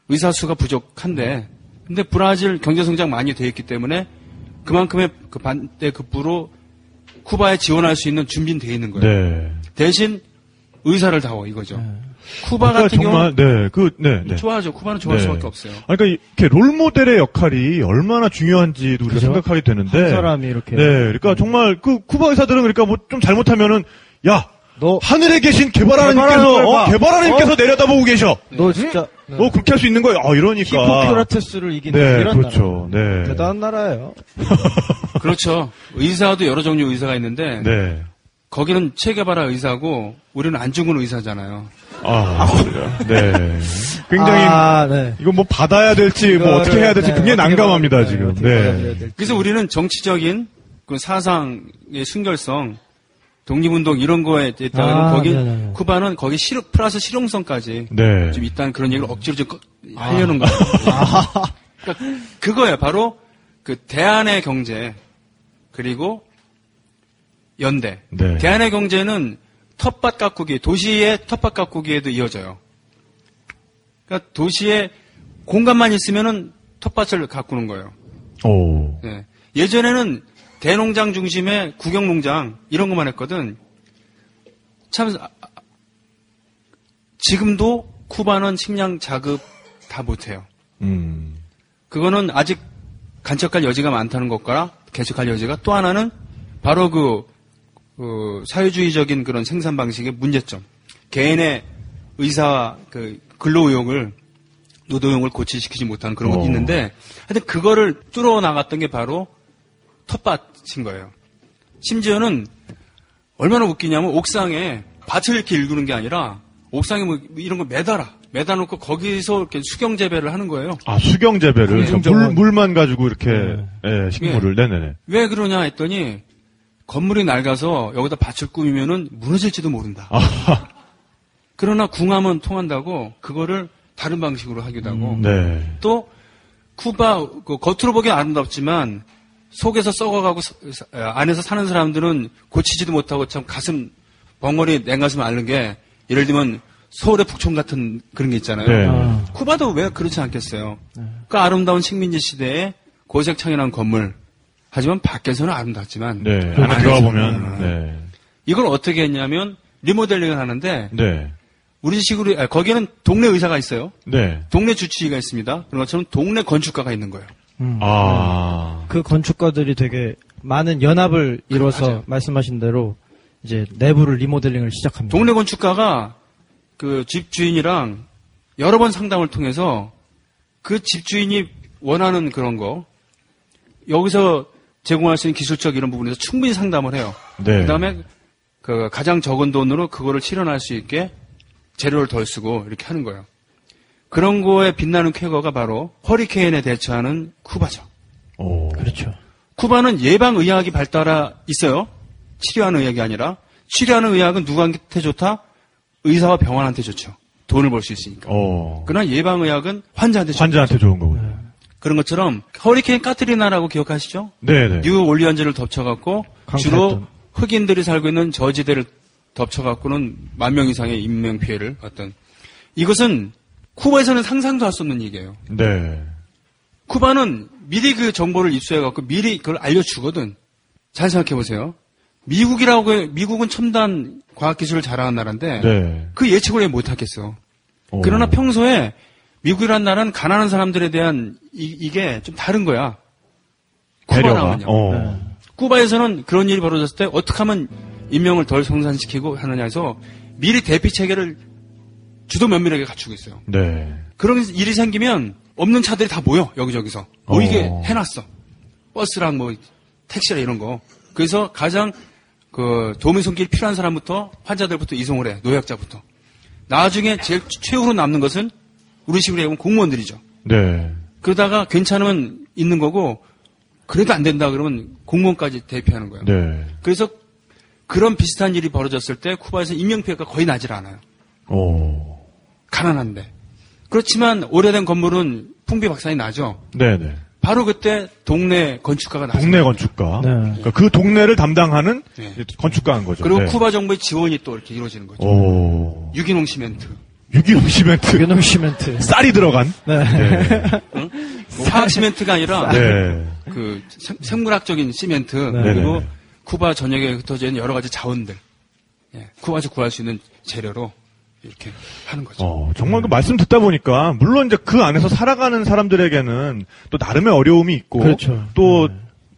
의사 수가 부족한데, 근데 브라질 경제 성장 많이 돼 있기 때문에 그만큼의 그 반대 급부로 쿠바에 지원할 수 있는 준비는 돼 있는 거예요. 네. 대신 의사를 다워 이거죠. 쿠바 같은 정말 경우 네. 그 네, 네. 좋아하죠. 쿠바는 좋아할 네. 수밖에 없어요. 그러니까 이렇게 롤 모델의 역할이 얼마나 중요한지도 우리가 그죠? 생각하게 되는데. 한 사람이 이렇게. 네, 그러니까 정말 그 쿠바 의사들은 그러니까 뭐 좀 잘못하면은 야 너, 하늘에 계신 개발하나님께서 개발하는 걸 어, 봐. 개발하나님께서 내려다보고 계셔. 너 진짜. 너 그렇게 할 수 있는 거야. 아, 이러니까. 히포크라테스를 이기는 네, 이런 그렇죠. 나라. 네. 대단한 나라예요. 그렇죠. 의사도 여러 종류 의사가 있는데 네. 거기는 체게바라 의사고 우리는 안중근 의사잖아요. 아, 그래요. 네. 굉장히 아, 네. 이거 뭐 받아야 될지 뭐 어떻게 해야 될지 네, 굉장히 난감합니다 받- 네, 지금. 네. 그래서 우리는 정치적인 그 사상의 순결성, 독립운동 이런 거에 있다가 아, 거기 네네네. 쿠바는 거기 실효, 플러스 실용성까지 네. 좀 있다는 그런 얘기를 억지로 좀 꺼- 하려는 거예요. 그러니까 그거예요. 바로 그 대안의 경제 그리고 연대. 네. 대안의 경제는 텃밭 가꾸기, 도시의 텃밭 가꾸기에도 이어져요. 그러니까 도시에 공간만 있으면은 텃밭을 가꾸는 거예요. 오. 예. 예전에는 대농장 중심의 구경농장 이런 것만 했거든. 참 아, 아, 지금도 쿠바는 식량 자급 다 못해요. 음. 그거는 아직 간척할 여지가 많다는 것과 개척할 여지가 또 하나는 바로 그, 그 사회주의적인 그런 생산 방식의 문제점. 개인의 의사 그 근로 의욕을 노동력을 고취시키지 못하는 그런 건 어. 있는데 하여튼 그거를 뚫어 나갔던 게 바로 텃밭인 거예요. 심지어는 얼마나 웃기냐면 옥상에 밭을 이렇게 일구는 게 아니라 옥상에 뭐 이런 거 매달아. 매다놓고 거기서 이렇게 수경 재배를 하는 거예요. 아, 수경 재배를. 물, 공정정원. 물만 가지고 이렇게, 네. 예, 식물을, 네 네네. 왜 그러냐 했더니 건물이 낡아서 여기다 밭을 꾸미면은 무너질지도 모른다. 아, 그러나 궁합은 통한다고 그거를 다른 방식으로 하기도 하고 네. 또 쿠바 그 겉으로 보기엔 아름답지만 속에서 썩어가고 안에서 사는 사람들은 고치지도 못하고 참 가슴 벙어리 냉가슴 앓는 게 예를 들면 서울의 북촌 같은 그런 게 있잖아요. 네. 아, 쿠바도 왜 그렇지 않겠어요? 그 아름다운 식민지 시대에 고색 창연한 건물 하지만 밖에서는 아름답지만 네. 그 안에 들어가 안에서는 보면, 네. 이걸 어떻게 했냐면 리모델링을 하는데 네. 우리 식으로 아, 거기는 동네 의사가 있어요. 네. 동네 주치의가 있습니다. 그런 것처럼 동네 건축가가 있는 거예요. 음. 아. 그 건축가들이 되게 많은 연합을 이뤄서 맞아요. 말씀하신 대로 이제 내부를 리모델링을 시작합니다. 동네 건축가가 그 집 주인이랑 여러 번 상담을 통해서 그 집주인이 원하는 그런 거 여기서 제공할 수 있는 기술적 이런 부분에서 충분히 상담을 해요. 네. 그다음에 그 가장 적은 돈으로 그거를 실현할 수 있게 재료를 덜 쓰고 이렇게 하는 거예요. 그런 거에 빛나는 쾌거가 바로 허리케인에 대처하는 쿠바죠. 오. 그렇죠. 쿠바는 예방 의학이 발달하 있어요. 치료하는 의학이 아니라 치료하는 의학은 누구한테 좋다? 의사와 병원한테 좋죠. 돈을 벌 수 있으니까. 어. 그러나 예방 의학은 환자한테 좋죠. 환자한테 좋은 거군요. 그런 것처럼 허리케인 카트리나라고 기억하시죠? 네네. 뉴욕 올리언즈를 덮쳐갖고 강타했던. 주로 흑인들이 살고 있는 저지대를 덮쳐갖고는 만 명 이상의 인명 피해를 어떤 이것은 쿠바에서는 상상도 할 수 없는 얘기예요. 네. 쿠바는 미리 그 정보를 입수해갖고 미리 그걸 알려주거든. 잘 생각해보세요. 미국이라고, 해- 미국은 첨단 과학기술을 자랑한 나라인데, 네. 그 예측을 왜 못하겠어. 오. 그러나 평소에 미국이란 나라는 가난한 사람들에 대한 이, 게좀 다른 거야. 쿠바랑은요. 어. 네. 쿠바에서는 그런 일이 벌어졌을 때 어떻게 하면 인명을 덜 성산시키고 하느냐 해서 미리 대피 체계를 주도 면밀하게 갖추고 있어요. 네. 그런 일이 생기면 없는 차들이 다 모여 여기저기서 모이게 어. 해놨어 버스랑 뭐 택시랑 이런 거 그래서 가장 그 도움의 손길 필요한 사람부터 환자들부터 이송을 해 노약자부터 나중에 제일 최후로 남는 것은 우리 식으로 얘기하면 공무원들이죠 네. 그러다가 괜찮으면 있는 거고 그래도 안 된다 그러면 공무원까지 대피하는 거예요 네. 그래서 그런 비슷한 일이 벌어졌을 때 쿠바에서 인명피해가 거의 나질 않아요 오. 가난한데 그렇지만 오래된 건물은 풍비 박산이 나죠 네네. 바로 그때 동네 건축가가 나서 동네 건축가. 네. 그러니까 그 동네를 담당하는 네. 건축가인 거죠. 그리고 네. 쿠바 정부의 지원이 또 이렇게 이루어지는 거죠. 오. 유기농 시멘트, 유기농 시멘트. 유기농 시멘트. 쌀이 들어간. 네. 네. 뭐 화학 시멘트가 아니라 네. 그 생- 생물학적인 시멘트 네. 그리고. 쿠바 전역에 흩어져 있는 여러 가지 자원들, 예, 쿠바에서 구할 수 있는 재료로 이렇게 하는 거죠. 어, 정말 그 말씀 듣다 보니까 물론 이제 그 안에서 살아가는 사람들에게는 또 나름의 어려움이 있고 그렇죠. 또 네.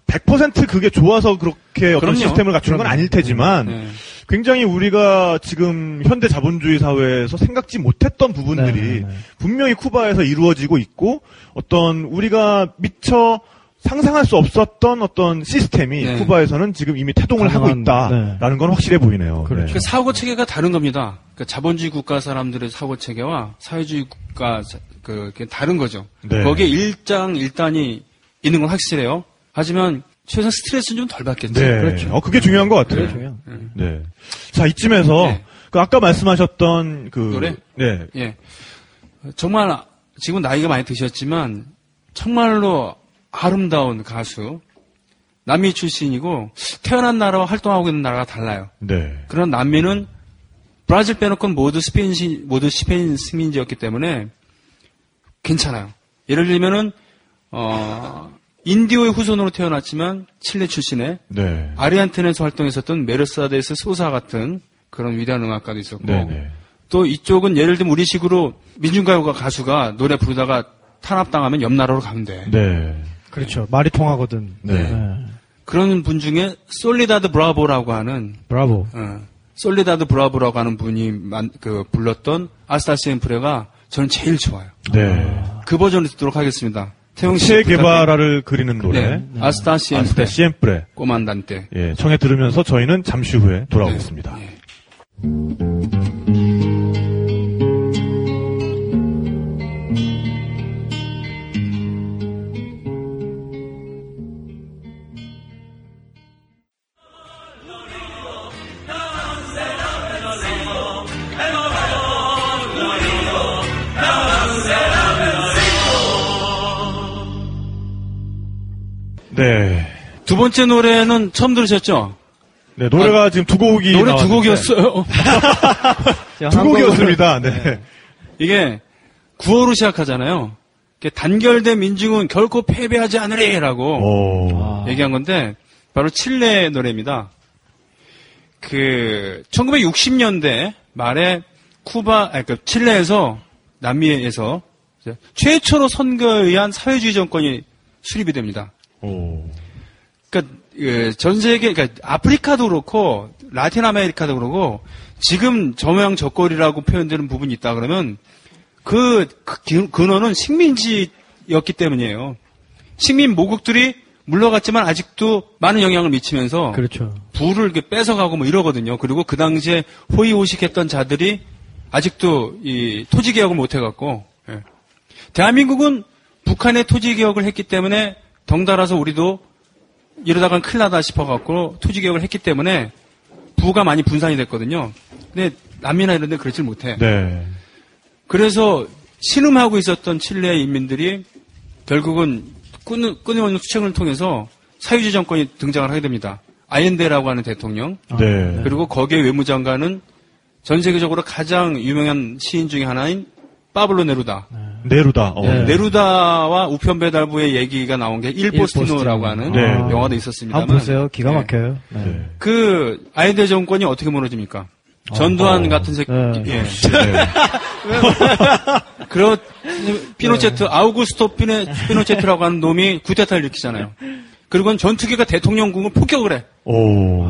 100% 그게 좋아서 그렇게 어떤 그럼요. 시스템을 갖추는 건 그럼요. 아닐 테지만 네. 굉장히 우리가 지금 현대 자본주의 사회에서 생각지 못했던 부분들이 네, 네, 네. 분명히 쿠바에서 이루어지고 있고 어떤 우리가 미처 상상할 수 없었던 어떤 시스템이 네. 쿠바에서는 지금 이미 태동을 하고 가능한, 있다라는 건 확실해 보이네요. 그렇죠. 네. 그 사고 체계가 다른 겁니다. 그 자본주의 국가 사람들의 사고 체계와 사회주의 국가 자- 그 다른 거죠. 네. 거기에 일장 일단이 있는 건 확실해요. 하지만 최소한 스트레스는 좀 덜 받겠죠. 네. 그렇죠. 어, 그게 중요한 것 같아요. 그게 중요해요. 네. 자, 이쯤에서 네. 그 아까 말씀하셨던 그 노래? 네. 예. 정말 지금 나이가 많이 드셨지만 정말로 아름다운 가수 남미 출신이고 태어난 나라와 활동하고 있는 나라가 달라요. 네. 그런 남미는 브라질 빼놓고 모두 스페인 시- 모두 스페인 식민지였기 때문에 괜찮아요. 예를 들면은 어 인디오의 후손으로 태어났지만 칠레 출신의 네. 아르헨티나에서 활동했었던 메르세데스 소사 같은 그런 위대한 음악가도 있었고 네, 네. 또 이쪽은 예를 들면 우리식으로 민중가요가 가수가 노래 부르다가 탄압당하면 옆 나라로 가면 돼. 네. 그렇죠. 말이 통하거든. 네. 그런 분 중에 솔리다드 브라보라고 하는 브라보. 어, 솔리다드 브라보라고 하는 분이 만- 그 불렀던 Hasta Siempre가 저는 제일 좋아요. 네. 그 버전을 듣도록 하겠습니다. 태용 씨. 체 게바라를 그리는 노래. 네. Hasta Hasta Siempre. Siempre. Comandante. 예, 청해 들으면서 저희는 잠시 후에 돌아오겠습니다. 네. 네. 두 번째 노래는 처음 들으셨죠? 네, 노래가 지금 두 곡이 노래 두 나왔는데 곡이었어요. 두 곡이었습니다. 네. 이게 구호로 시작하잖아요. 이게 단결된 민중은 결코 패배하지 않으리라고 오. 얘기한 건데 바로 칠레 노래입니다. 그 1960년대 말에 쿠바, 아니 그 칠레에서 남미에서 최초로 선거에 의한 사회주의 정권이 수립이 됩니다. 오. 그러니까 그, 전 세계, 그러니까 아프리카도 그렇고 라틴 아메리카도 그렇고 지금 저모양 저꼴이라고 표현되는 부분이 있다 그러면 그, 그 기- 근원은 식민지였기 때문이에요. 식민 모국들이 물러갔지만 아직도 많은 영향을 미치면서 그렇죠. 부를 이렇게 뺏어가고 뭐 이러거든요. 그리고 그 당시에 호의호식했던 자들이 아직도 이 토지 개혁을 못 해갖고 예. 대한민국은 북한의 토지 개혁을 했기 때문에 덩달아서 우리도 이러다간 큰일 나다 싶어갖고 토지 개혁을 했기 때문에 부가 많이 분산이 됐거든요. 근데 남미나 이런 데 그러질 못해. 네. 그래서 신음하고 있었던 칠레 인민들이 결국은 끊, 끊임없는 수청을 통해서 사유지 정권이 등장을 하게 됩니다. 아옌데라고 하는 대통령 네. 그리고 거기에 외무장관은 전 세계적으로 가장 유명한 시인 중에 하나인 파블로 네루다. 네루다. 어. 네. 네루다와 우편 배달부의 얘기가 나온 게 Il Postino라고 하는 네. 영화도 한번 있었습니다만 보세요. 기가 네. 막혀요. 네. 네. 그 아옌데 정권이 어떻게 무너집니까? 전두환 어. 같은 새끼. 네. 예. 네. 그런 피노체트 아우구스토 피네, 피노체트라고 하는 놈이 쿠데타를 일으키잖아요. 그리고 전투기가 대통령궁을 폭격을 해. 오.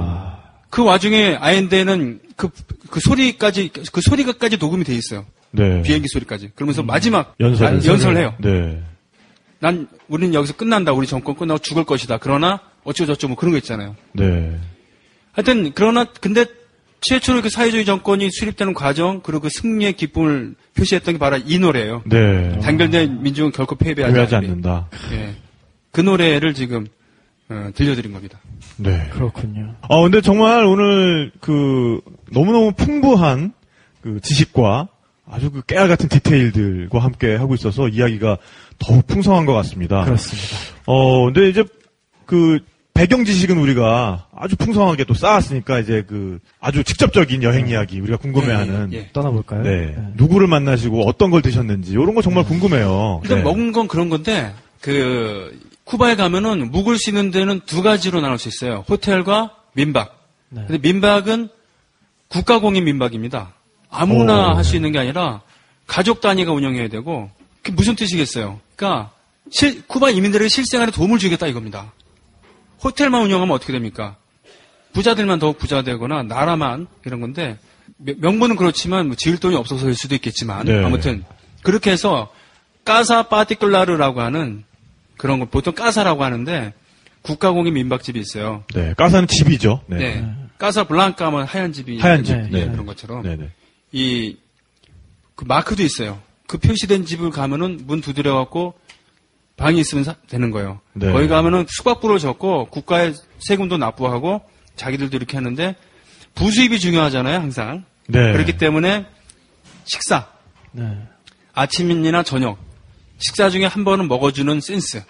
그 와중에 아엔데는 그, 그 소리까지 그 소리가까지 녹음이 돼 있어요. 네. 비행기 소리까지. 그러면서 마지막 연설. 아, 연설을 해요. 네. 난 우리는 여기서 끝난다. 우리 정권 끝나고 죽을 것이다. 그러나 어쩌고저쩌고 뭐 그런 거 있잖아요. 네. 하여튼 그러나 근데 최초로 그 사회주의 정권이 수립되는 과정 그리고 그 승리의 기쁨을 표시했던 게 바로 이 노래예요. 네. 단결된 민중은 결코 패배하지, 않으리. 않는다. 예. 그 노래를 지금 어, 들려드린 겁니다. 네. 그렇군요. 아, 근데 정말 오늘 그 너무너무 풍부한 그 지식과 아주 그 깨알 같은 디테일들과 함께 하고 있어서 이야기가 더욱 풍성한 것 같습니다. 그렇습니다. 어, 근데 이제 그 배경 지식은 우리가 아주 풍성하게 또 쌓았으니까 이제 그 아주 직접적인 여행 이야기 우리가 궁금해하는 예, 예. 떠나볼까요? 네. 누구를 만나시고 어떤 걸 드셨는지 이런 거 정말 궁금해요. 일단 네. 먹은 건 그런 건데 그 쿠바에 가면은 묵을 수 있는 데는 두 가지로 나눌 수 있어요. 호텔과 민박. 네. 근데 민박은 국가 공인 민박입니다. 아무나 오. 할수 있는 게 아니라 가족 단위가 운영해야 되고 그게 무슨 뜻이겠어요? 그러니까 실- 쿠바 이민들에게 실생활에 도움을 주겠다 이겁니다. 호텔만 운영하면 어떻게 됩니까? 부자들만 더욱 부자 되거나 나라만 이런 건데 명- 명분은 그렇지만 뭐 지을 돈이 없어서일 수도 있겠지만 네. 아무튼 그렇게 해서 까사 파티클라르라고 하는 그런 거 보통 까사라고 하는데 국가공인 민박집이 있어요. 네. 까사는 집이죠. 네. 네. 까사 블랑카 하면 하얀 집이 하얀 집. 네, 네. 그런 것처럼 네. 네. 이그 마크도 있어요. 그 표시된 집을 가면은 문 두드려 갖고 방이 있으면 사- 되는 거예요. 네. 거기 가면은 수박부를 적고 국가의 세금도 납부하고 자기들도 이렇게 하는데 부수입이 중요하잖아요, 항상. 네. 그렇기 때문에 식사, 네. 아침이나 저녁, 식사 중에 한 번은 먹어주는 센스.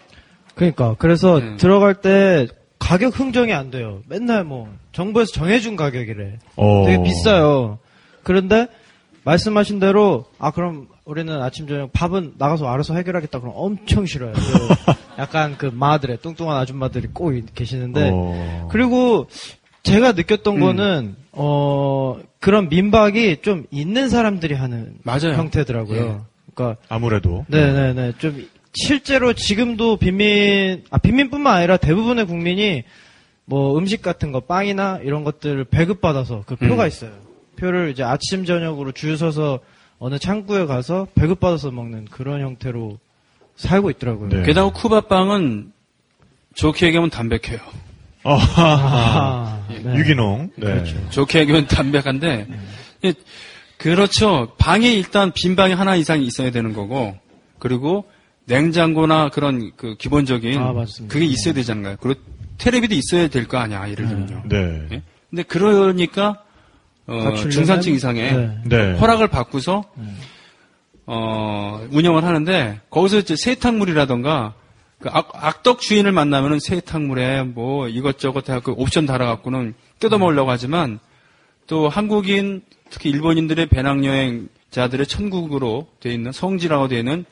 그러니까 그래서 네. 들어갈 때 가격 흥정이 안 돼요. 맨날 뭐 정부에서 정해준 가격이래. 어. 되게 비싸요. 그런데 말씀하신 대로 아 그럼 우리는 아침 저녁 밥은 나가서 알아서 해결하겠다 그럼 엄청 싫어요. 그 약간 그 마들의 뚱뚱한 아줌마들이 꼭 계시는데 어. 그리고 제가 느꼈던 음. 거는 어 그런 민박이 좀 있는 사람들이 하는 맞아요. 형태더라고요. 예. 그러니까 아무래도. 네네네. 좀 실제로 지금도 빈민, 아, 빈민뿐만 아니라 대부분의 국민이 뭐 음식 같은 거, 빵이나 이런 것들을 배급받아서 그 표가 음. 있어요. 표를 이제 아침, 저녁으로 줄 서서 어느 창구에 가서 배급받아서 먹는 그런 형태로 살고 있더라고요. 네. 게다가 쿠바 빵은 좋게 얘기하면 담백해요. 아, 네. 유기농. 네. 그렇죠. 좋게 얘기하면 담백한데 예, 그렇죠. 방에 일단 빈 방이 하나 이상 있어야 되는 거고 그리고 냉장고나 그런 그 기본적인 아. 그게 있어야 되잖아요. 그리고 테레비도 있어야 될 거 아니야. 예를 들면요. 네. 예? 근데 그러니까 어, 중산층 이상의 네. 네. 허락을 받고서 어, 운영을 하는데 거기서 이제 세탁물이라던가 그 악, 덕 주인을 만나면은 세탁물에 뭐 이것저것 해갖고 옵션 달아갖고는 뜯어먹으려고 하지만 또 한국인 특히 일본인들의 배낭여행자들의 천국으로 돼 있는 성지라고 돼 있는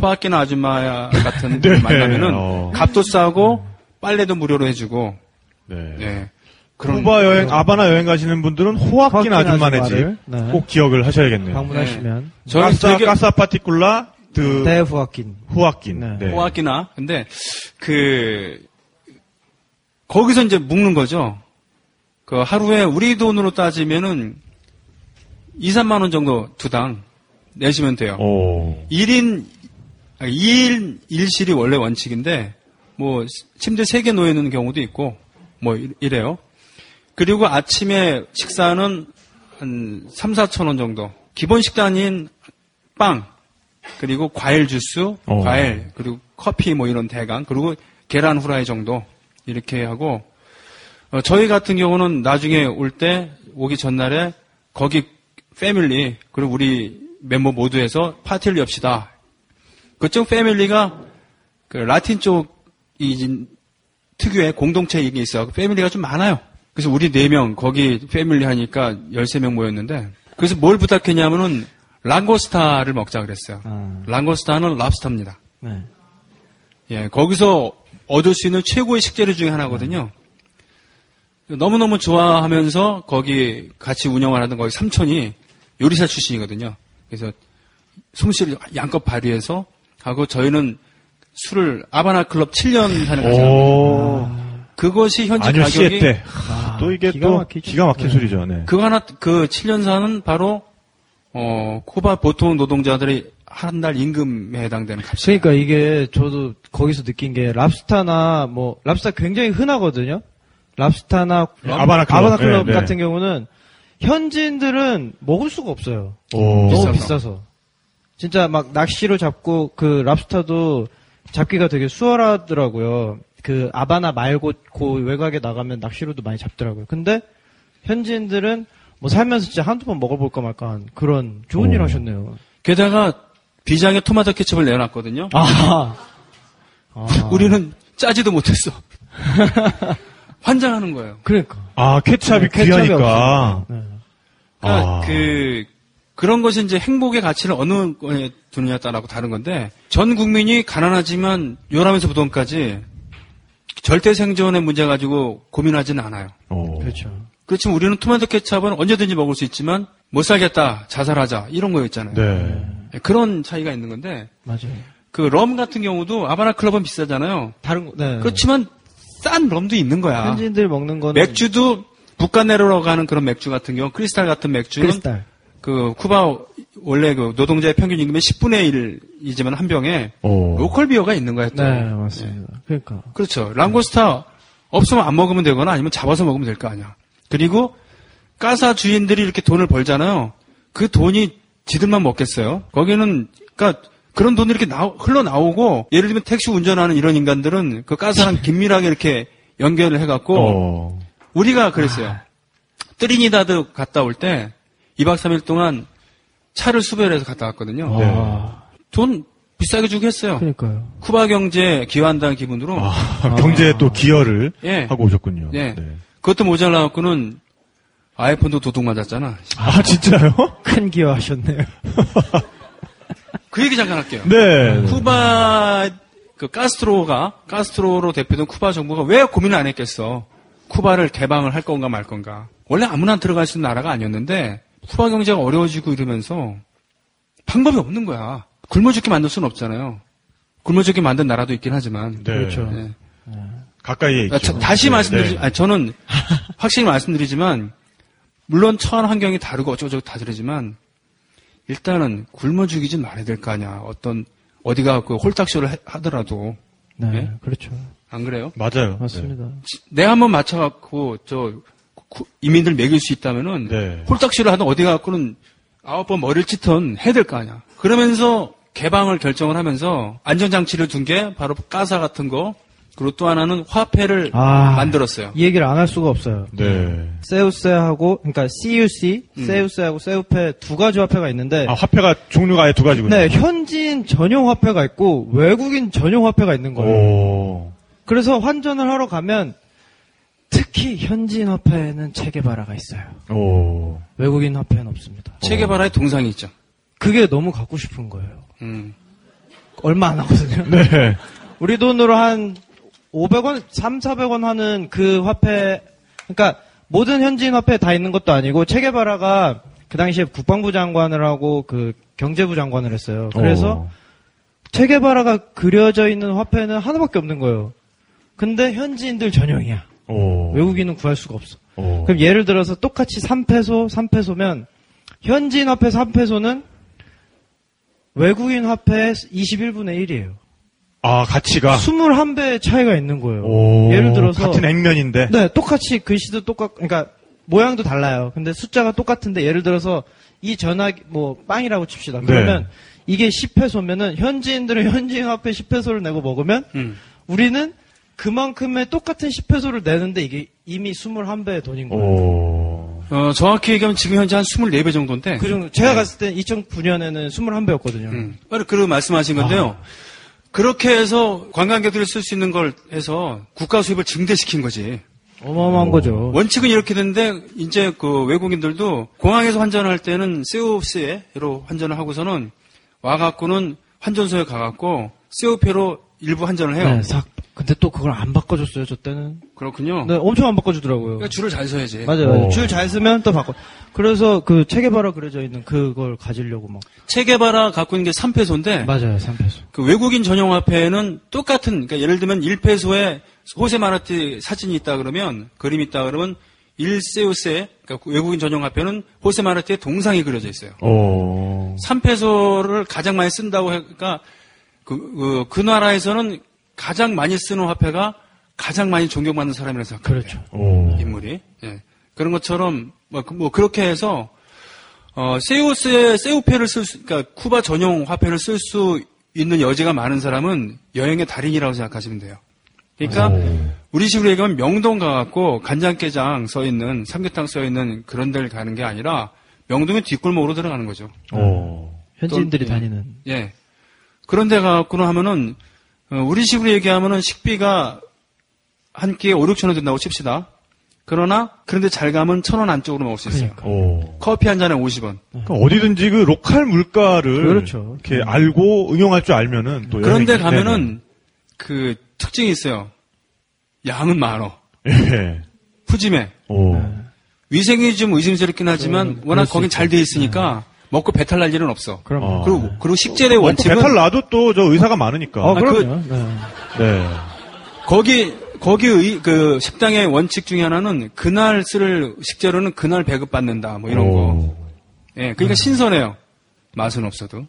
호아끼나 아줌마 같은 분을 네. 만나면은 어. 값도 싸고 빨래도 무료로 해주고 네. 예. 그런 쿠바 여행, 아바나 여행 가시는 분들은 호아낀 아줌마네 집 아줌마를, 네. 꼭 기억을 하셔야겠네요. 방문하시면 저는 까사, 되게 까사 파티쿨라 드 대후아킨 후아낀. 네. 네. 호아끼나 근데 그 거기서 이제 묵는 거죠. 그 하루에 우리 돈으로 따지면은 2, 3만 원 정도 두 당 내시면 돼요. 오. 1인 2일 1실이 원래 원칙인데 뭐 침대 3개 놓여 있는 경우도 있고 뭐 이- 이래요. 그리고 아침에 식사는 한 3, 4천 원 정도. 기본 식단인 빵 그리고 과일 주스, 어. 과일 그리고 커피 뭐 이런 대강 그리고 계란 후라이 정도 이렇게 하고 어, 저희 같은 경우는 나중에 올 때 오기 전날에 거기 패밀리 그리고 우리 멤버 모두 해서 파티를 엽시다. 그쪽 패밀리가 그 라틴 쪽이 특유의 공동체 이게 있어. 패밀리가 좀 많아요. 그래서 우리 네 명 거기 패밀리 하니까 13명 모였는데 그래서 뭘 부탁했냐면은 랑고스타를 먹자 그랬어요. 아. 랑고스타는 랍스타입니다. 네. 예, 거기서 얻을 수 있는 최고의 식재료 중에 하나거든요. 너무너무 좋아하면서 거기 같이 운영을 하던 거기 삼촌이 요리사 출신이거든요. 그래서 솜씨를 양껏 발휘해서 하고 저희는 술을 아바나 클럽 7년 하는 거죠. 오. 그것이 현재 아니요, 가격이 시에 때. 또 이게 기가 또 막히죠. 기가 막힌 소리죠. 네. 그거 하나 그 7년 사는 바로 어 쿠바 보통 노동자들이 한달 임금에 해당되는 값이 그러니까 이게 저도 거기서 느낀 게 랍스타나 뭐 랍스타 굉장히 흔하거든요. 랍스타나 아바나 클럽. 아바나 클럽 네, 네. 같은 경우는 현지인들은 먹을 수가 없어요. 오. 너무 비싸서. 진짜 막 낚시로 잡고 그 랍스타도 잡기가 되게 수월하더라고요. 그 아바나 말고 그 외곽에 나가면 낚시로도 많이 잡더라고요. 근데 현지인들은 뭐 살면서 진짜 한두 번 먹어볼까 말까 한 그런 좋은 오. 일 하셨네요. 게다가 비장에 토마토 케첩을 내놨거든요. 아. 우리는 짜지도 못했어. 환장하는 거예요. 그러니까. 아, 케찹이 네, 귀하니까. 네. 그러니까 아. 그 그런 것이 이제 행복의 가치를 어느 거에 두느냐에 따라고 다른 건데 전 국민이 가난하지만 요람에서 부동까지 절대 생존의 문제 가지고 고민하지는 않아요. 오. 그렇죠. 그렇지만 우리는 토마토 케첩은 언제든지 먹을 수 있지만 못 살겠다, 자살하자 이런 거였잖아요. 네. 그런 차이가 있는 건데 맞아요. 그 럼 같은 경우도 아바나 클럽은 비싸잖아요. 다른 거, 네. 그렇지만 싼 럼도 있는 거야. 현지인들 먹는 거는 맥주도 부카네로라고 하는 그런 맥주 같은 경우 크리스탈 같은 맥주는 크리스탈. 그 쿠바 원래 그 노동자의 평균 임금의 10분의 1이지만 한 병에 오. local beer가 있는 거예요. 또. 네, 맞습니다. 그러니까. 그렇죠. langosta 없으면 안 먹으면 되거나 아니면 잡아서 먹으면 될 거 아니야. 그리고 casa 주인들이 이렇게 돈을 벌잖아요. 그 돈이 지들만 먹겠어요. 거기는 그러니까 그런 돈이 이렇게 나- 흘러나오고 예를 들면 택시 운전하는 이런 인간들은 그 casa랑 긴밀하게 이렇게 연결을 해갖고 어. 우리가 그랬어요. 트리니다드 갔다 올 때 2박 3일 동안 차를 수배를 해서 갔다 왔거든요. 네. 아, 돈 비싸게 주고 했어요. 그러니까요. 쿠바 경제 기여한다는 기분으로 아, 경제에 또 기여를 예. 하고 오셨군요. 네. 그것도 모자라갖고는 아이폰도 도둑 맞았잖아. 아, 진짜요? 큰 기여하셨네요. 그 얘기 잠깐 할게요. 네. 쿠바 그 카스트로가 카스트로로 대표된 쿠바 정부가 왜 고민을 안 했겠어? 쿠바를 개방을 할 건가 말 건가? 원래 아무나 들어갈 수 있는 나라가 아니었는데 쿠바 경제가 어려워지고 이러면서 방법이 없는 거야. 굶어 죽게 만들 수는 없잖아요. 굶어 죽게 만든 나라도 있긴 하지만. 네. 그렇죠. 네. 가까이에 있죠. 아, 자- 다시 네, 말씀드리, 네. 아니, 저는 확실히 말씀드리지만, 물론 처한 환경이 다르고 어쩌고저쩌고 다 다르지만, 일단은 굶어 죽이진 말아야 될 거 아니야. 어떤 어디가 그 홀딱쇼를 해- 하더라도 네, 네? 그렇죠. 안 그래요? 맞아요. 맞습니다. 내가 한번 맞춰갖고 저 구- 이민들 먹일 수 있다면은 네. 홀딱쇼를 하든 어디 가갖고는 아홉 번 머리를 찢던 해야 될 거 아니야. 그러면서 개방을 결정을 하면서 안전장치를 둔 게 바로 가사 같은 거 그리고 또 하나는 화폐를 아. 만들었어요. 이 얘기를 안 할 수가 없어요. 네. 세우세하고 그러니까 CUC, 음. 세우세하고 세우페 두 가지 화폐가 있는데 아, 화폐가 종류가 아예 두 가지군요. 네, 현지인 전용 화폐가 있고 외국인 전용 화폐가 있는 거예요. 오. 그래서 환전을 하러 가면 특히 현지인 화폐에는 체계바라가 있어요. 오. 외국인 화폐는 없습니다. 체계바라의 동상이 있죠. 그게 너무 갖고 싶은 거예요. 음. 얼마 안 하거든요. 네. 우리 돈으로 한 500원, 3, 400원 하는 그 화폐, 그러니까 모든 현지인 화폐에 다 있는 것도 아니고 체게바라가 그 당시에 국방부 장관을 하고 그 경제부 장관을 했어요. 그래서 오. 체게바라가 그려져 있는 화폐는 하나밖에 없는 거예요. 근데 현지인들 전용이야. 오. 외국인은 구할 수가 없어. 오. 그럼 예를 들어서 똑같이 3페소, 3페소면 현지인 화폐 3페소는 외국인 화폐의 21분의 1이에요. 아, 가치가. 21배의 차이가 있는 거예요. 오. 예를 들어서 같은 액면인데. 네, 똑같이 글씨도 똑같 그러니까 모양도 달라요. 근데 숫자가 똑같은데 예를 들어서 이 전화기 뭐 빵이라고 칩시다. 네. 그러면 이게 10회소면은 현지인들은 현지인 화폐 10회소를 내고 먹으면 음. 우리는 그만큼의 똑같은 10회소를 내는데 이게 이미 21배의 돈인 거예요. 오. 어, 정확히 얘기하면 지금 현재 한 24배 정도인데. 그 정도 제가 갔을 때 2009년에는 21배였거든요. 음. 그리고 말씀하신 건데요. 그렇게 해서 관광객들이 쓸 수 있는 걸 해서 국가 수입을 증대시킨 거지. 어마어마한 거죠. 원칙은 이렇게 됐는데 이제 그 외국인들도 공항에서 환전할 때는 세우스에로 환전을 하고서는 와갖고는 환전소에 가갖고 세우페로 일부 환전을 해요. 네, 싹. 근데 또 그걸 안 바꿔줬어요, 저 때는. 그렇군요. 네, 엄청 안 바꿔주더라고요. 그러니까 줄을 잘 서야지. 맞아요, 맞아요. 오. 줄잘 쓰면 또 바꿔. 그래서 그 체계바라 그려져 있는 그걸 가지려고 막. 체계바라 갖고 있는 게 3페소인데 맞아요, 3페소. 그 외국인 전용 화폐는 똑같은 그러니까 예를 들면 1페소에 호세 마르티 사진이 있다 그러면 그림이 있다 그러면 1세우세 그러니까 그 외국인 전용 화폐는 호세 마르티의 동상이 그려져 있어요. 오. 3페소를 가장 많이 쓴다고 하니까 그, 그, 그 나라에서는 가장 많이 쓰는 화폐가 가장 많이 존경받는 사람이라고 생각해요. 그렇죠. 오. 인물이. 예. 그런 것처럼 뭐, 그- 뭐 그렇게 해서 어, 세우스의 세우페를 쓸 수, 그러니까 쿠바 전용 화폐를 쓸 수 있는 여지가 많은 사람은 여행의 달인이라고 생각하시면 돼요. 그러니까 우리 식으로 얘기하면 명동 가갖고 간장게장 써 있는 삼계탕 써 있는 그런 데를 가는 게 아니라 명동의 뒷골목으로 들어가는 거죠. 오. 현지인들이 또, 예. 다니는. 예. 그런 데 가갖고는 하면은, 어, 우리 식으로 얘기하면은 식비가 한 끼에 5, 6천 원 든다고 칩시다. 그러나, 그런데 잘 가면 천 원 안쪽으로 먹을 수 있어요. 그러니까. 오. 커피 한 잔에 50원. 그러니까 어디든지 그 local 물가를 그렇죠. 이렇게 알고 응용할 줄 알면은 또 그런데 가면은, 그, 특징이 있어요. 양은 많어. 예. 푸짐해. 오. 위생이 좀 의심스럽긴 하지만, 워낙 거긴. 잘 돼 있으니까, 먹고 배탈 날 일은 없어. 그럼. 어. 그리고, 그리고 식재래 먹고 원칙은, 배탈 나도 또 저 의사가 많으니까. 어, 아, 그럼요. 네. 네. 거기 거기 의, 그 식당의 원칙 중에 하나는 그날 쓸 식재료는 그날 배급받는다 뭐 이런 거. 오. 예, 그러니까 신선해요. 맛은 없어도.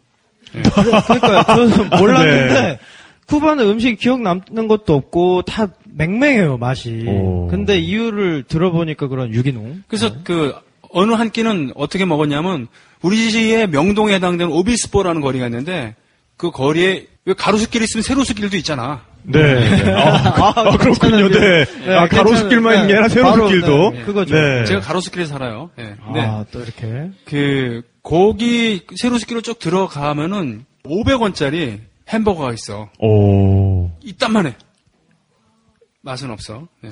그러니까 저는 몰랐는데 네. 쿠바는 음식 기억 남는 것도 없고 다 맹맹해요 맛이. 오. 근데 이유를 들어보니까 그런 유기농. 그래서 그 어느 한 끼는 어떻게 먹었냐면 우리의 명동에 해당되는 오비스포라는 거리가 있는데 그 거리에 왜 가로수길 있으면 세로수길도 있잖아. 네. 아, 아, 그렇군요. 네. 네, 아, 가로수길만 있는 게 아니라 세로수길도. 바로, 네, 그거죠. 네. 제가 가로수길에 살아요. 예. 근데 아, 또 이렇게. 그 거기 세로수길로 쭉 들어가면은 500원짜리 햄버거가 있어. 오. 이딴만 해. 맛은 없어. 네.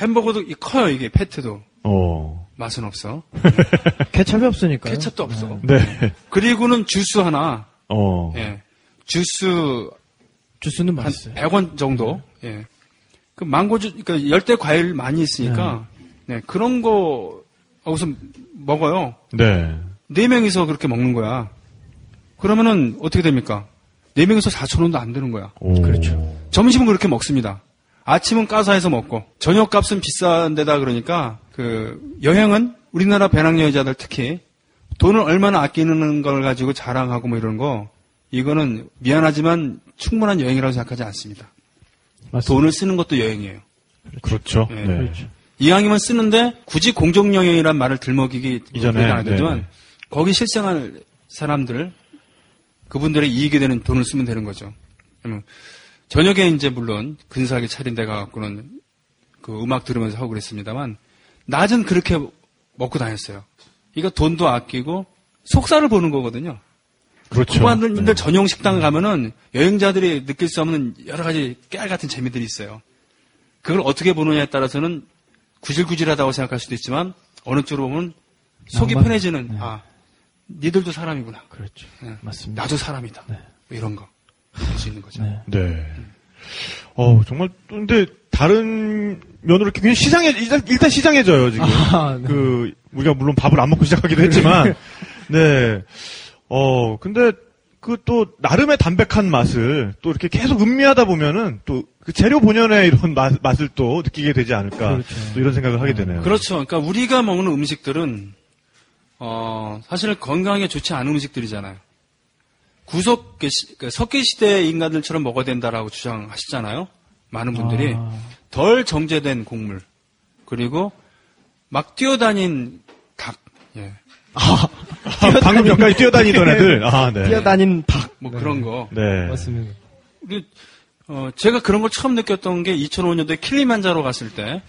햄버거도 이- 커요, 이게, 패트도. 오. 맛은 없어. 케찹이 없으니까. 케첩도 없어. 네. 그리고는 주스 하나, 어. 예. 주스 주스는 한 맛있어요. 100원 정도, 예. 그 망고주, 그러니까 열대 과일 많이 있으니까, 네. 그런 거, 우선 먹어요. 네. 네 명이서 그렇게 먹는 거야. 그러면은 어떻게 됩니까? 네 명이서 4천 원도 안 드는 거야. 오. 그렇죠. 점심은 그렇게 먹습니다. 아침은 까사해서 먹고 저녁 값은 비싼 데다 그러니까 그 여행은 우리나라 배낭여자들 특히 돈을 얼마나 아끼는 걸 가지고 자랑하고 뭐 이런 거 이거는 미안하지만 충분한 여행이라고 생각하지 않습니다. 맞습니다. 돈을 쓰는 것도 여행이에요. 그렇죠. 예, 네. 그렇죠. 이왕이면 쓰는데 굳이 공정영역이란 말을 들먹이기 이전에, 않아도 되지만 네. 거기 실생활 사람들 그분들의 이익이 되는 돈을 쓰면 되는 거죠. 저녁에 이제 물론 근사하게 차린 데 가 갖고는 그 음악 들으면서 하고 그랬습니다만 낮은 그렇게 먹고 다녔어요. 이거 돈도 아끼고 속살을 보는 거거든요. 그렇죠. 후반들 네. 전용 식당 가면은 여행자들이 느낄 수 없는 여러 가지 깨알 같은 재미들이 있어요. 그걸 어떻게 보느냐에 따라서는 구질구질하다고 생각할 수도 있지만 어느 쪽으로 보면 속이 낭만. 편해지는 네. 아 니들도 사람이구나. 그렇죠. 네. 맞습니다. 나도 사람이다. 네. 뭐 이런 거 느낄 수 있는 거죠. 네. 네. 어 정말 또 근데 다른 면으로 이렇게 그냥 시장에 일단, 일단 시장해져요 지금. 아, 네. 그 우리가 물론 밥을 안 먹고 시작하기도 했지만, 네. 어 근데 그 또 나름의 담백한 맛을 또 이렇게 계속 음미하다 보면은 또 그 재료 본연의 이런 맛, 맛을 또 느끼게 되지 않을까 그렇죠. 또 이런 생각을 하게 되네요. 그렇죠. 그러니까 우리가 먹는 음식들은 어, 사실 건강에 좋지 않은 음식들이잖아요. 구석 그 시- 그 석기 시대 인간들처럼 먹어야 된다라고 주장하시잖아요. 많은 분들이 아. 덜 정제된 곡물 그리고 막 뛰어다닌 닭, 예, 아, 방금 전까지 뛰어다니던 애들. 아 네. 뛰어다닌 박. 뭐 그런 거. 네. 맞습니다. 우리, 어, 제가 그런 걸 처음 느꼈던 게 2005년도에 킬리만자로 갔을 때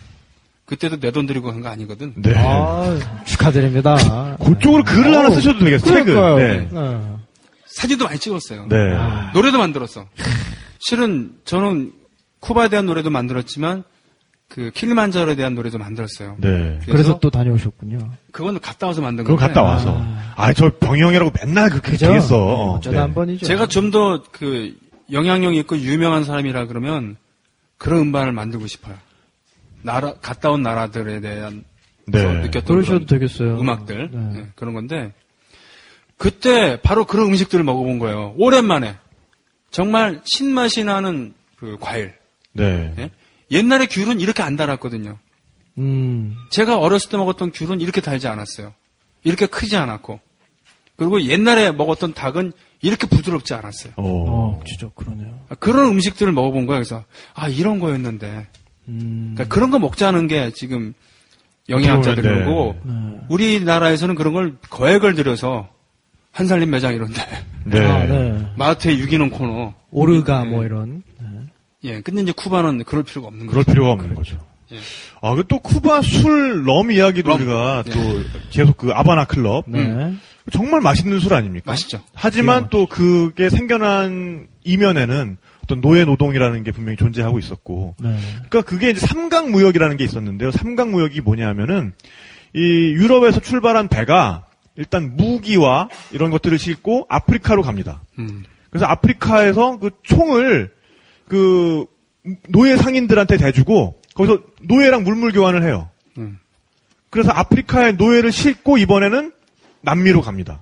그때도 내 돈 들이고 간 거 아니거든. 네. 아, 축하드립니다. 그 쪽으로 글을 하나 쓰셔도 되겠어요. 책을. 네. 네. 사진도 많이 찍었어요. 네. 노래도 만들었어. 실은 저는 쿠바에 대한 노래도 만들었지만 그 킬리만자로에 대한 노래 도 만들었어요. 네. 그래서 또 다녀오셨군요. 그건 갔다 와서 만든 그거 건데 갔다 와서. 아, 저 병영이라고 맨날 그렇게 그죠? 되겠어. 네, 어, 네. 한 번이죠. 제가 좀 더 그 영향력 있고 유명한 사람이라 그러면 그런 음반을 만들고 싶어요. 나라 갔다 온 나라들에 대한 네. 서 느꼈던 그러셔도 되겠어요. 음악들 네. 네, 그런 건데 그때 바로 그런 음식들을 먹어본 거예요. 오랜만에 정말 신맛이 나는 그 과일. 네. 예? 옛날에 귤은 이렇게 안 달았거든요. 음. 제가 어렸을 때 먹었던 귤은 이렇게 달지 않았어요. 이렇게 크지 않았고 그리고 옛날에 먹었던 닭은 이렇게 부드럽지 않았어요. 어. 어, 진짜 그러네요. 그런 음식들을 먹어본 거예요. 그래서 아 이런 거였는데 음. 그러니까 그런 거 먹자는 게 지금 영양학자들이 네. 그러고 네. 우리나라에서는 그런 걸 거액을 들여서 한살림 매장 이런데 네. 아, 네. 마트에 유기농 코너 오르가 네. 뭐 이런. 네. 예 근데 이제 쿠바는 그럴 필요가 없는 그럴 거죠. 필요가 없는 거죠. 예. 아, 그 또 쿠바 술 럼 이야기도 럼. 우리가 네. 또 계속 그 아바나 클럽. 네. 정말 맛있는 술 아닙니까? 맛있죠. 하지만 또 그게 생겨난 이면에는 어떤 노예 노동이라는 게 분명히 존재하고 있었고. 네. 그러니까 그게 이제 삼각 무역이라는 게 있었는데요. 삼각 무역이 뭐냐면은 이 유럽에서 출발한 배가 일단 무기와 이런 것들을 싣고 아프리카로 갑니다. 음. 그래서 아프리카에서 그 총을 그 노예 상인들한테 대주고 거기서 노예랑 물물 교환을 해요. 음. 그래서 아프리카의 노예를 싣고 이번에는 남미로 갑니다.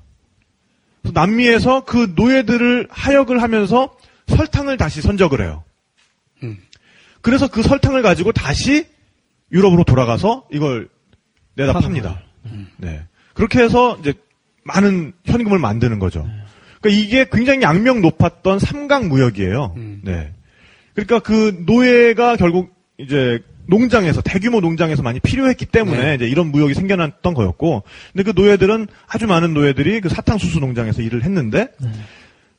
남미에서 그 노예들을 하역을 하면서 설탕을 다시 선적을 해요. 음. 그래서 그 설탕을 가지고 다시 유럽으로 돌아가서 이걸 내다 팝니다. 네. 그렇게 해서 이제 많은 현금을 만드는 거죠. 그러니까 이게 굉장히 양명 높았던 삼각 무역이에요. 음. 네. 그러니까 그 노예가 결국 이제 농장에서 대규모 농장에서 많이 필요했기 때문에 네. 이제 이런 무역이 생겨났던 거였고, 근데 그 노예들은 아주 많은 노예들이 그 사탕수수 농장에서 일을 했는데,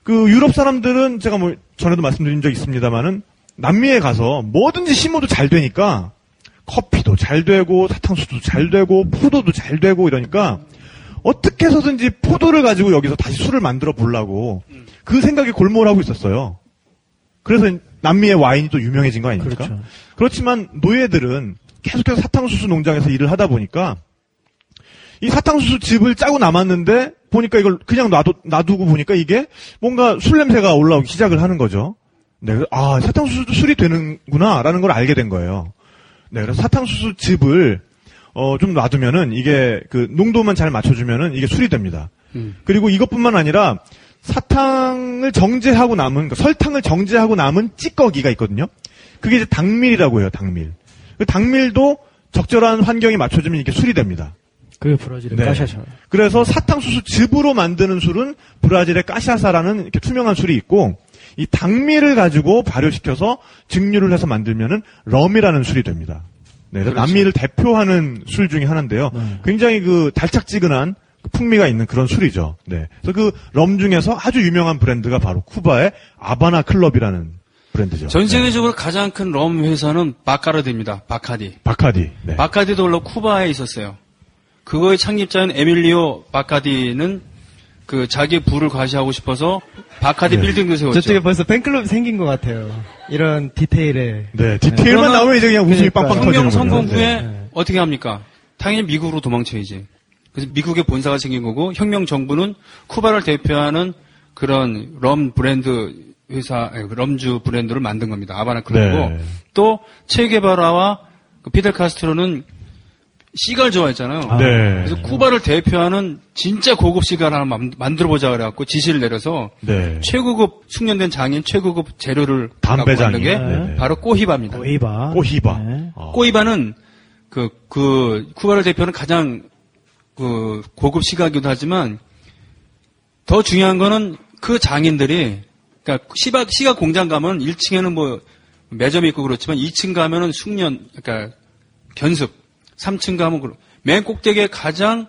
그 유럽 사람들은 제가 뭐 전에도 말씀드린 적 있습니다만은 남미에 가서 뭐든지 심어도 잘 되니까 커피도 잘 되고 사탕수수도 잘 되고 포도도 잘 되고 이러니까 어떻게 해서든지 포도를 가지고 여기서 다시 술을 만들어 보려고 그 생각에 골몰 하고 있었어요. 그래서 남미의 와인이 또 유명해진 거 아닙니까? 그렇죠. 그렇지만 노예들은 계속해서 사탕수수 농장에서 일을 하다 보니까 이 사탕수수 즙을 짜고 남았는데 보니까 이걸 그냥 놔두, 놔두고 보니까 이게 뭔가 술 냄새가 올라오기 시작을 하는 거죠. 네, 아 사탕수수도 술이 되는구나라는 걸 알게 된 거예요. 네, 그래서 사탕수수 즙을 어, 좀 놔두면은 이게 그 농도만 잘 맞춰주면은 이게 술이 됩니다. 음. 그리고 이것뿐만 아니라 사탕을 정제하고 남은 그러니까 설탕을 정제하고 남은 찌꺼기가 있거든요. 그게 이제 당밀이라고 해요. 당밀. 그 당밀도 적절한 환경에 맞춰주면 이게 술이 됩니다. 그게 브라질의 네. 까샤샤. 그래서 사탕수수 즙으로 만드는 술은 브라질의 까샤사라는 이렇게 투명한 술이 있고 이 당미를 가지고 발효시켜서 증류를 해서 만들면은 럼이라는 술이 됩니다. 네, 그렇죠. 남미를 대표하는 술 중에 하나인데요. 네. 굉장히 그 달짝지근한 그 풍미가 있는 그런 술이죠. 네. 그래서 그 럼 중에서 아주 유명한 브랜드가 바로 쿠바의 아바나 클럽이라는 브랜드죠. 전 네. 세계적으로 가장 큰 럼 회사는 바카르디입니다. 바카디. 바카디. 네. 바카디도 원래 쿠바에 있었어요. 그거의 창립자인 에밀리오 바카디는 그 자기 부를 과시하고 싶어서 바카디 네. 빌딩도 세웠죠. 저쪽에 벌써 팬클럽이 생긴 것 같아요. 이런 디테일에. 네, 디테일만 그러나 나오면 이제 그냥 웃음이. 빵빵 터지는 거죠. 성공 후에 네. 어떻게 합니까? 당연히 미국으로 도망쳐야지. 그래서 미국의 본사가 생긴 거고 혁명 정부는 쿠바를 대표하는 그런 럼 브랜드 회사 아니, 럼주 브랜드를 만든 겁니다. 아바나 클럽고 네. 또 체게바라와 그 피델 카스트로는 시가를 좋아했잖아요. 아, 네. 그래서 쿠바를 대표하는 진짜 고급 시가를 하나 만- 만들어 보자 그래갖고 지시를 내려서 네. 최고급 숙련된 장인 최고급 재료를 담배 만든 게 장인. 네네. 바로 꼬히바입니다. 꼬히바. 네. 어. 꼬이바는 그, 그, 쿠바를 대표하는 가장 그 고급 시가기도 하지만 더 중요한 거는 그 장인들이 그러니까 시바, 시가 공장 가면 1층에는 뭐 매점이 있고 그렇지만 2층 가면은 숙련, 그러니까 견습, 3층 가면 그- 맨 꼭대기에 가장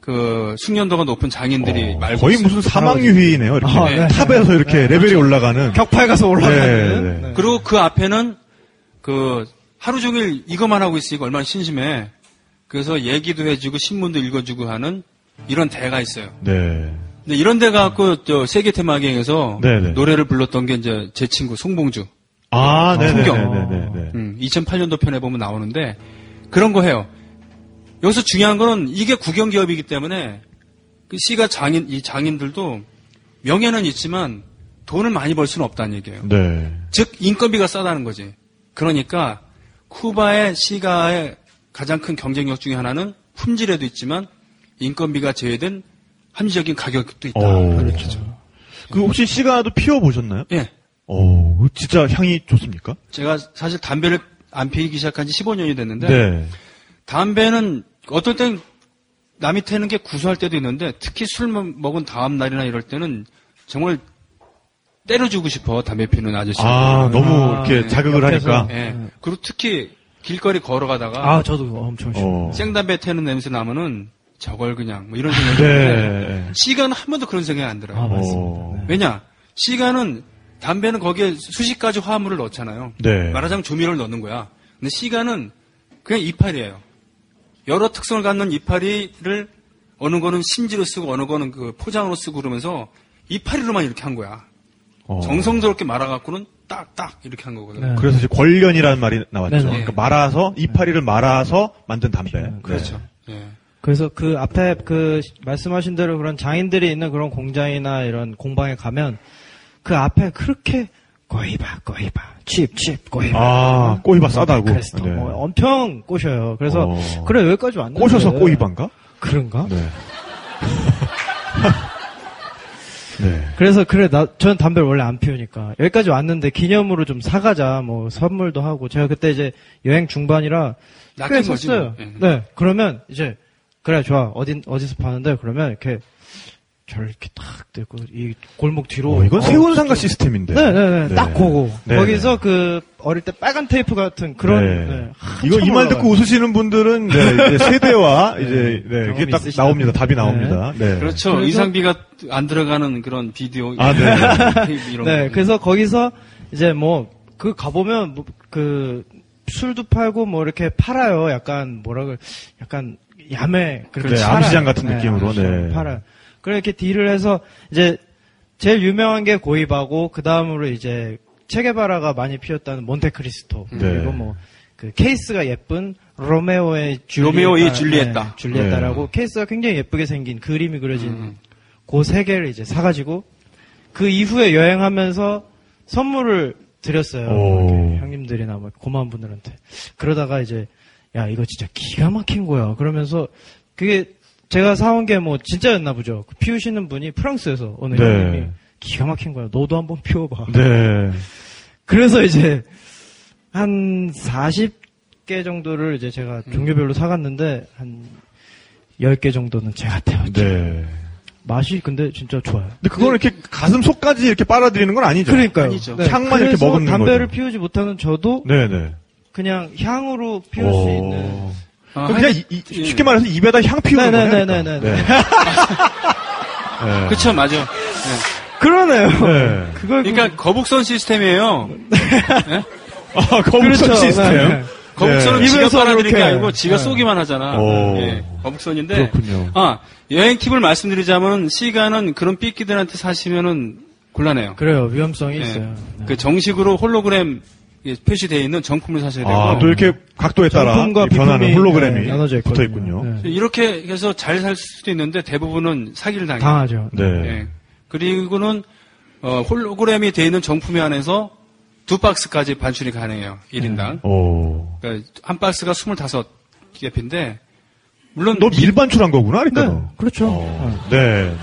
그 숙련도가 높은 장인들이 어, 말고 거의 있어요. 무슨 사막유희네요. 이렇게 아, 네. 탑에서 이렇게 레벨이 올라가는. 격파에 가서 올라가는. 네, 네. 그리고 그 앞에는 그 하루 종일 이것만 하고 있으니까 얼마나 심심해. 그래서 얘기도 해주고 신문도 읽어주고 하는 이런 대가 있어요. 네. 근데 이런 데 갖고 저 세계 테마기행에서 네네. 노래를 불렀던 게 이제 제 친구 송봉주. 아, 네네네. 풍경. 네네네. 음, 2008년도 편에 보면 나오는데 그런 거 해요. 여기서 중요한 거는 이게 국영 기업이기 때문에 그 씨가 장인 이 장인들도 명예는 있지만 돈을 많이 벌 수는 없다는 얘기예요. 네. 즉 인건비가 싸다는 거지. 그러니까 쿠바의 시가의 가장 큰 경쟁력 중에 하나는 품질에도 있지만 인건비가 제외된 합리적인 가격도 있다. 그런 얘기죠. 그 혹시 시가도 피워 보셨나요? 예. 오, 진짜 향이 좋습니까? 제가 사실 담배를 안 피기 시작한 지 15년이 됐는데 네. 담배는 어떨 땐 남이 태는 게 구수할 때도 있는데 특히 술 먹은 다음 날이나 이럴 때는 정말 때려주고 싶어 담배 피는 아저씨. 아, 너무 아, 이렇게 네. 자극을 옆에서. 하니까. 예. 그리고 특히 길거리 걸어가다가 아, 저도 엄청 싫어. 어. 생담배 태는 냄새 나면은 저걸 그냥 뭐 이런 생각이 드는데 네. 시간은 한 번도 그런 생각이 안 들어요. 아, 어. 맞습니다. 네. 왜냐? 시간은 담배는 거기에 수십 가지 화합물을 넣잖아요. 네. 말하자면 조미료를 넣는 거야. 근데 시간은 그냥 이파리예요. 여러 특성을 갖는 이파리를 어느 거는 심지로 쓰고 어느 거는 그 포장으로 쓰고 그러면서 이파리로만 이렇게 한 거야. 어. 정성스럽게 말아갖고는 딱 딱 이렇게 한 거거든. 네. 그래서 이제 권련이라는 말이 나왔죠. 네네. 그러니까 말아서 이파리를 말아서 만든 담배. 네. 그렇죠. 예. 그래서 그 앞에 그 말씀하신 대로 그런 장인들이 있는 그런 공장이나 이런 공방에 가면 그 앞에 그렇게 꼬이바 꼬이바 칩 칩 꼬이바 아, 꼬이바 싸다고. 크레스토 네. 뭐 엄청 꼬셔요. 그래서 어. 그래 여기까지 왔는데 꼬셔서 꼬이반가? 그런가? 네. 네. 그래서 그래 나 저는 담배를 원래 안 피우니까 여기까지 왔는데 기념으로 좀 사가자 뭐 선물도 하고 제가 그때 이제 여행 중반이라 꽤. 샀어요. 뭐. 예. 네 그러면 이제 그래 좋아 어디 어디서 파는데 그러면 이렇게 저를 이렇게 딱 들고 이 골목 뒤로 어, 이건 어, 세운상가 시스템인데. 네네네 네. 딱 그거 네, 거기서 네. 그 어릴 때 빨간 테이프 같은 그런 네. 네. 이거 이 말 듣고 웃으시는 분들은 네, 이제 세대와 네, 이제 네, 이게 딱 있으시다. 나옵니다. 답이 나옵니다. 네. 그렇죠. 그래서- 의상비가 안 들어가는 그런 비디오. 아, 네. 테이프 이런 네, 거. 그래서 거기서 이제 뭐 그 가보면 뭐 그 술도 팔고 뭐 이렇게 팔아요. 약간 뭐라 그 약간 야매 그렇게 네. 암시장 같은 느낌으로, 네. 팔아요. 그래 이렇게 deal을 해서 이제 제일 유명한 게 코이바고 그 다음으로 이제 체게바라가 많이 피웠다는 몬테크리스토 네. 그리고 뭐 그 케이스가 예쁜 로메오 이 줄리에타, 로메오 이 줄리에타. 네, 줄리에타라고 네. 케이스가 굉장히 예쁘게 생긴 그림이 그려진 음. 그 세 개를 이제 사가지고 그 이후에 여행하면서 선물을 드렸어요. 오. 이렇게 형님들이나 뭐 고마운 분들한테. 그러다가 이제 야 이거 진짜 기가 막힌 거야. 그러면서 그게 제가 사온 게 뭐 진짜였나 보죠. 그 피우시는 분이 프랑스에서 어느 네. 형님이 기가 막힌 거야. 너도 한번 피워봐. 네. 그래서 이제 한 40개 정도를 이제 제가 종류별로 사갔는데 한 10개 정도는 제가 태웠죠. 네. 맛이 근데 진짜 좋아요. 근데 그거는 이렇게 가슴 속까지 이렇게 빨아들이는 건 아니죠. 그러니까요. 아니죠. 향만 이렇게 그래서 먹는 담배를 거죠. 피우지 못하는 저도 네네. 그냥 향으로 피울 수 오. 있는. 아, 그럼 그냥 한- 이- 이- 예. 쉽게 말해서 입에다 향 피우는 거예요. 네네네네 네. 그러니까. 네. 그쵸, 맞아. 네. 그러네요. 네. 그걸 그러니까 거북선 시스템이에요. 아, 검은 그렇죠. 시스템. 네. 거북선은 네. 지가 빨아들이는 게. 아니고 지가 네. 쏘기만 하잖아. 오. 예, 거북선인데. 그렇군요. 아, 여행 팁을 말씀드리자면 시간은 그런 삐끼들한테 사시면은 곤란해요. 그래요. 위험성이 예. 있어요. 네. 그 정식으로 홀로그램 예, 표시되어 있는 정품을 사셔야 되고. 아, 또 이렇게 각도에 따라 변하는 홀로그램이 네, 나눠져 붙어. 있군요. 네. 이렇게 해서 잘 살 수도 있는데 대부분은 사기를 당해요. 당하죠. 네. 예. 그리고는 어, 홀로그램이 되어 있는 정품에 한해서 두 박스까지 반출이 가능해요. 1인당. 오. 그러니까 한 박스가 25개인데 물론 너 밀반출한 거구나, 그러니까 네, 너. 그렇죠. 어. 네.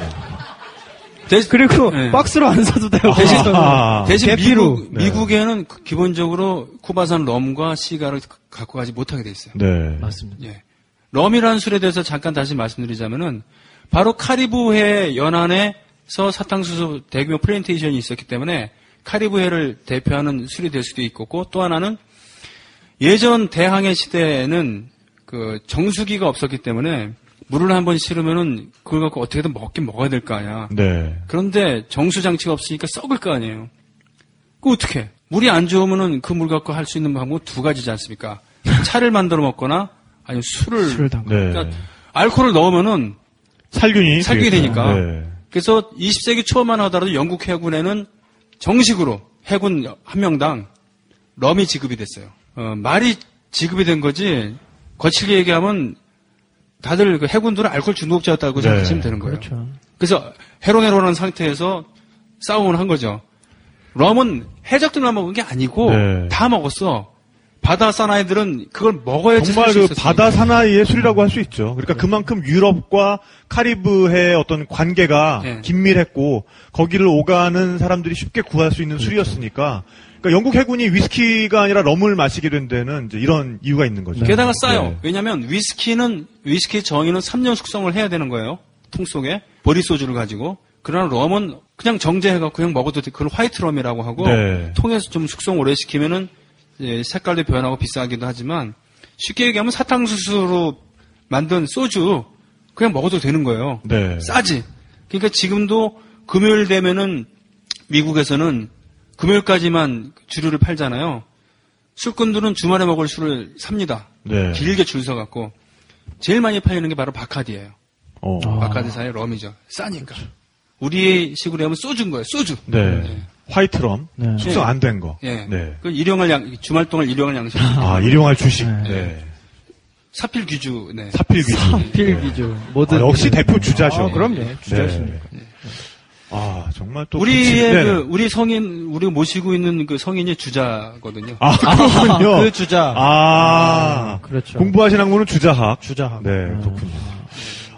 대, 그리고 네. 박스로 안 사도 돼요. 대신, 아. 대신. 미국, 네. 미국에는 그 기본적으로 쿠바산 럼과 시가를 갖고 가지 못하게 돼 있어요. 네. 맞습니다. 예. 럼이라는 술에 대해서 잠깐 다시 말씀드리자면은 바로 카리브해 연안에서 사탕수수 대규모 플랜테이션이 있었기 때문에 카리브해를 대표하는 술이 될 수도 있고 또 하나는 예전 대항해 시대에는 그 정수기가 없었기 때문에 물을 한 번 실으면은 그걸 갖고 어떻게든 먹긴 먹어야 될 거 아니야. 네. 그런데 정수 장치가 없으니까 썩을 거 아니에요. 그 어떻게? 물이 안 좋으면은 그 물 갖고 할 수 있는 방법 두 가지지 않습니까? 차를 만들어 먹거나 아니면 술을. 술을 담가. 네. 그러니까 알코올을 넣으면은 살균이. 살균이. 되니까. 네. 그래서 20세기 초만 하더라도 영국 해군에는 정식으로 해군 한 명당 럼이 지급이 됐어요. 어, 말이 지급이 된 거지 거칠게 얘기하면 다들 그 해군들은 알코올 중독자였다고 네. 생각하시면 되는 거예요. 그렇죠. 그래서 해롱해롱한 상태에서 싸움을 한 거죠. 럼은 해적들만 먹은 게 아니고 네. 다 먹었어. 바다 사나이들은 그걸 먹어야지 정말 그. 바다 사나이의 술이라고 할 수 있죠. 그러니까 그만큼 유럽과 카리브해의 어떤 관계가 네. 긴밀했고 거기를 오가는 사람들이 쉽게 구할 수 있는 술이었으니까 그러니까 영국 해군이 위스키가 아니라 럼을 마시게 된 데는 이런 이유가 있는 거죠. 게다가 싸요. 네. 왜냐하면 위스키는 위스키 정의는 3년 숙성을 해야 되는 거예요. 통 속에 보리 소주를 가지고. 그러나 럼은 그냥 정제해갖고 그냥 먹어도 돼. 그걸 화이트 럼이라고 하고 네. 통에서 좀 숙성 오래 시키면은 색깔도 변하고 비싸기도 하지만 쉽게 얘기하면 사탕수수로 만든 소주 그냥 먹어도 되는 거예요. 네. 싸지. 그러니까 지금도 금요일 되면은 미국에서는 금요일까지만 주류를 팔잖아요. 술꾼들은 주말에 먹을 술을 삽니다. 네. 길게 줄 서갖고 제일 많이 팔리는 게 바로 바카디예요. 어. 바카디사의 럼이죠. 싸니까. 우리 식으로 하면 소주인 거예요. 소주. 네. 화이트 럼 네. 숙성 안 된 거. 예. 네. 그 일용할 양 주말 동안 일용할 양식. 아 일용할 주식. 네. 네. 사필 귀주. 네. 사필 귀주. 뭐든. 아, 역시 대표 주자셔. 아, 그럼요. 주자십니까. 아 정말 또 우리의 네. 그 우리 성인 우리 모시고 있는 그 성인이 주자거든요. 아 그렇군요. 그 주자. 아, 그렇죠. 공부하신 학문은 주자학. 주자학. 네, 음. 그렇군요.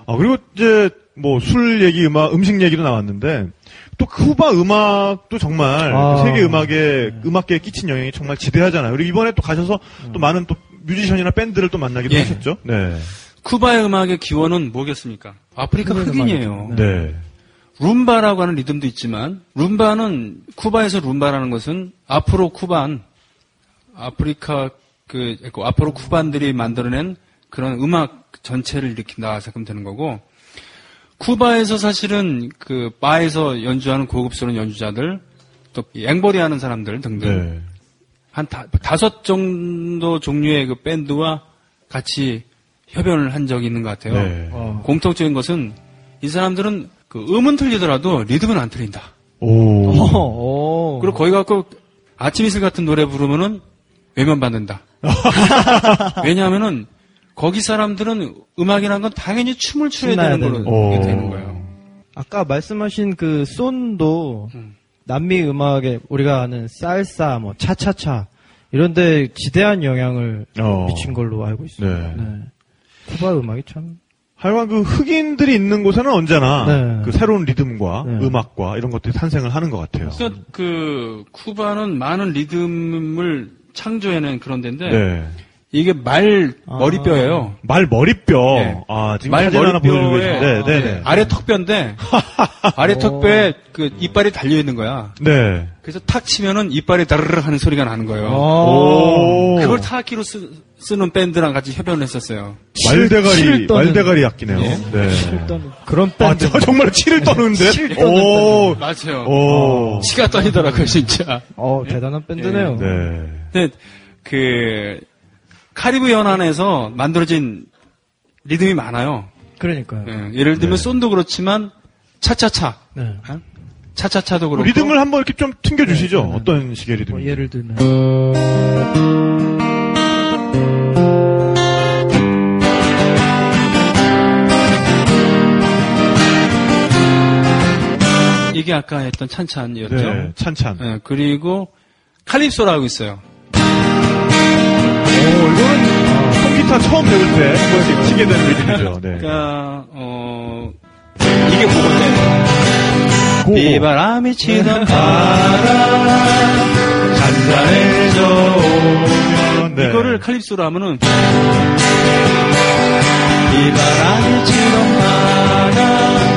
아, 그리고 이제 뭐 술 얘기, 음악, 음식 얘기도 나왔는데 또 쿠바 음악도 정말 아. 세계 음악에 음악계에 끼친 영향이 정말 지대하잖아요. 그리고 이번에 또 가셔서 또 많은 또 뮤지션이나 밴드를 또 만나기도 예. 하셨죠. 네. 쿠바의 음악의 기원은 뭐겠습니까? 아프리카 흑인 흑인이에요. 음악이죠. 네. 룸바라고 하는 리듬도 있지만 룸바는 쿠바에서 룸바라는 것은 앞으로 쿠반 아프리카 그 앞으로 쿠반들이 만들어낸 그런 음악 전체를 일으킨다 생각하면 되는 거고 쿠바에서 사실은 그 바에서 연주하는 고급스러운 연주자들 또 앵벌이 하는 사람들 등등 네. 한 다, 섯 정도 종류의 그 밴드와 같이 협연을 한 적이 있는 것 같아요. 네. 어. 공통적인 것은 이 사람들은 그 음은 틀리더라도 리듬은 안 틀린다. 오. 어, 어. 그리고 거기 갖고 아침 이슬 같은 노래 부르면은 외면받는다. 왜냐하면은 거기 사람들은 음악이라는 건 당연히 춤을 춰야 되는 걸로 되는 오. 되는 거예요. 아까 말씀하신 그 손도 음. 남미 음악에 우리가 아는 살사, 뭐 차차차 이런데 지대한 영향을 어. 미친 걸로 알고 있습니다. 네. 네. 쿠바 음악이 참 하여간 그 흑인들이 있는 곳에는 언제나 네. 그 새로운 리듬과 네. 음악과 이런 것들이 탄생을 하는 것 같아요. 그러니까 그 쿠바는 많은 리듬을 창조해낸 그런 데인데 네. 이게 말 머리뼈예요. 말 머리뼈. 네. 아, 지금 말 사진 하나 보여주고 머리뼈에 계신데, 네, 네. 아래 턱뼈인데 아래 턱뼈에 그 이빨이 달려 있는 거야. 네. 그래서 탁 치면은 이빨이 다르르 하는 소리가 나는 거예요. 어. 오. 그걸 타악기로 쓰, 는 밴드랑 같이 협연을 했었어요. 말대가리, 말대가리 악기네요. 예. 네. 그런 아, 밴드. 저 정말 치를 떠는데? 칠 떠는 오. 맞아요. 오. 치가 떠지더라고요, 진짜. 어, 대단한 밴드네요. 네. 근데 그 카리브 연안에서 만들어진 리듬이 많아요. 그러니까요. 예, 예를 들면 네. 쏜도 그렇지만 차차차, 네. 어? 차차차도 그렇고 리듬을 한번 이렇게 좀 튕겨주시죠. 네, 네. 어떤 식의 뭐 리듬인지. 예를 들면 이게 아까 했던 찬찬이었죠. 네, 찬찬. 예, 그리고 칼립소라고 있어요. 오, 이거는 통기타 처음 배울 때 한 번씩 치게 되는 리듬이죠. 네. 그러니까 어 이게 고고. 비바람이 치던 바람 잔잔해져 오면 네. 이거를 칼립소로 하면은 비바람이 치던 바람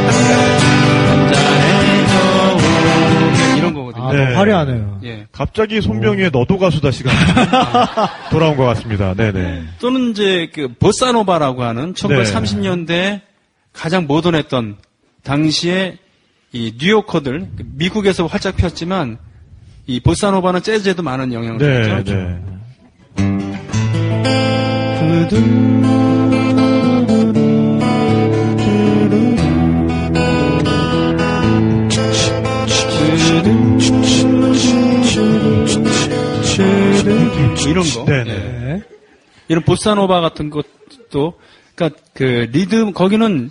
아, 네. 뭐 화려하네요. 예. 갑자기 손병희의 너도 가수다 시간 돌아온 것 같습니다. 네네. 또는 이제 그 보사노바라고 하는 1930년대 가장 모던했던 당시에 이 뉴요커들 그 미국에서 활짝 폈지만 이 보사노바는 재즈에도 많은 영향을 네, 줬죠. 네. 이런 거. 네, 네. 예. 네. 이런 보사노바 같은 것도 그러니까 그 리듬 거기는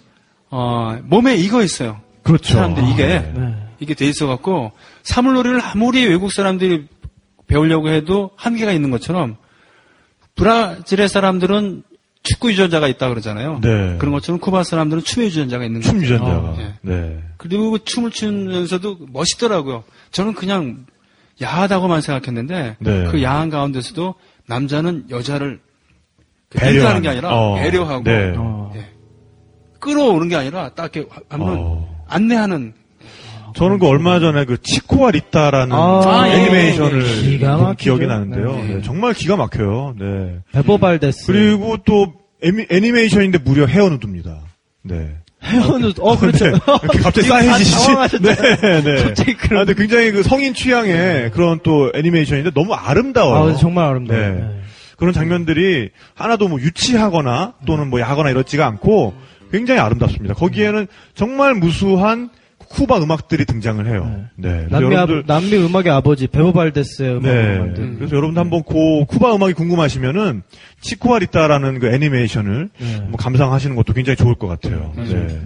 어 몸에 익어 있어요. 그렇죠. 사람들이 이게 네. 이게 돼 있어 갖고 사물놀이를 아무리 외국 사람들이 배우려고 해도 한계가 있는 것처럼 브라질의 사람들은 축구 유전자가 있다 그러잖아요. 네. 그런 것처럼 쿠바 사람들은 춤의 유전자가 있는 춤 거죠. 유전자가. 예. 네. 그리고 그 춤을 추면서도 멋있더라고요. 저는 그냥 야하다고만 생각했는데 네. 그 야한 가운데서도 남자는 여자를 그 배려하는. 게 아니라 어. 배려하고 네. 어. 예. 끌어오는 게 아니라 딱 이렇게 한번 어. 안내하는 저는 그 얼마 전에 그 치코와 리타라는 아, 예, 애니메이션을 예. 기억이 나는데요. 네. 네, 정말 기가 막혀요. 네. 베보 발데스. 그리고 또 애니, 애니 메이션인데 무려 헤어 누드입니다. 네. 헤어는 어 그렇죠. 네. 갑자기 싸해지시지. 네, 네. 갑자기 그런- 아, 근데 굉장히 그 성인 취향의 그런 또 애니메이션인데 너무 아름다워요. 아, 정말 아름다워요. 네. 네. 그런 장면들이 하나도 뭐 유치하거나 또는 뭐 야하거나 이렇지가 않고 굉장히 아름답습니다. 거기에는 정말 무수한 쿠바 음악들이 등장을 해요. 네. 그래서 남미, 아, 여러분들 남미 음악의 아버지 베보 발데스의 음악을 네. 만든. 그래서 여러분들 한번 그 쿠바 음악이 궁금하시면은 치코아리따라는 그 애니메이션을 네. 한번 감상하시는 것도 굉장히 좋을 것 같아요. 네.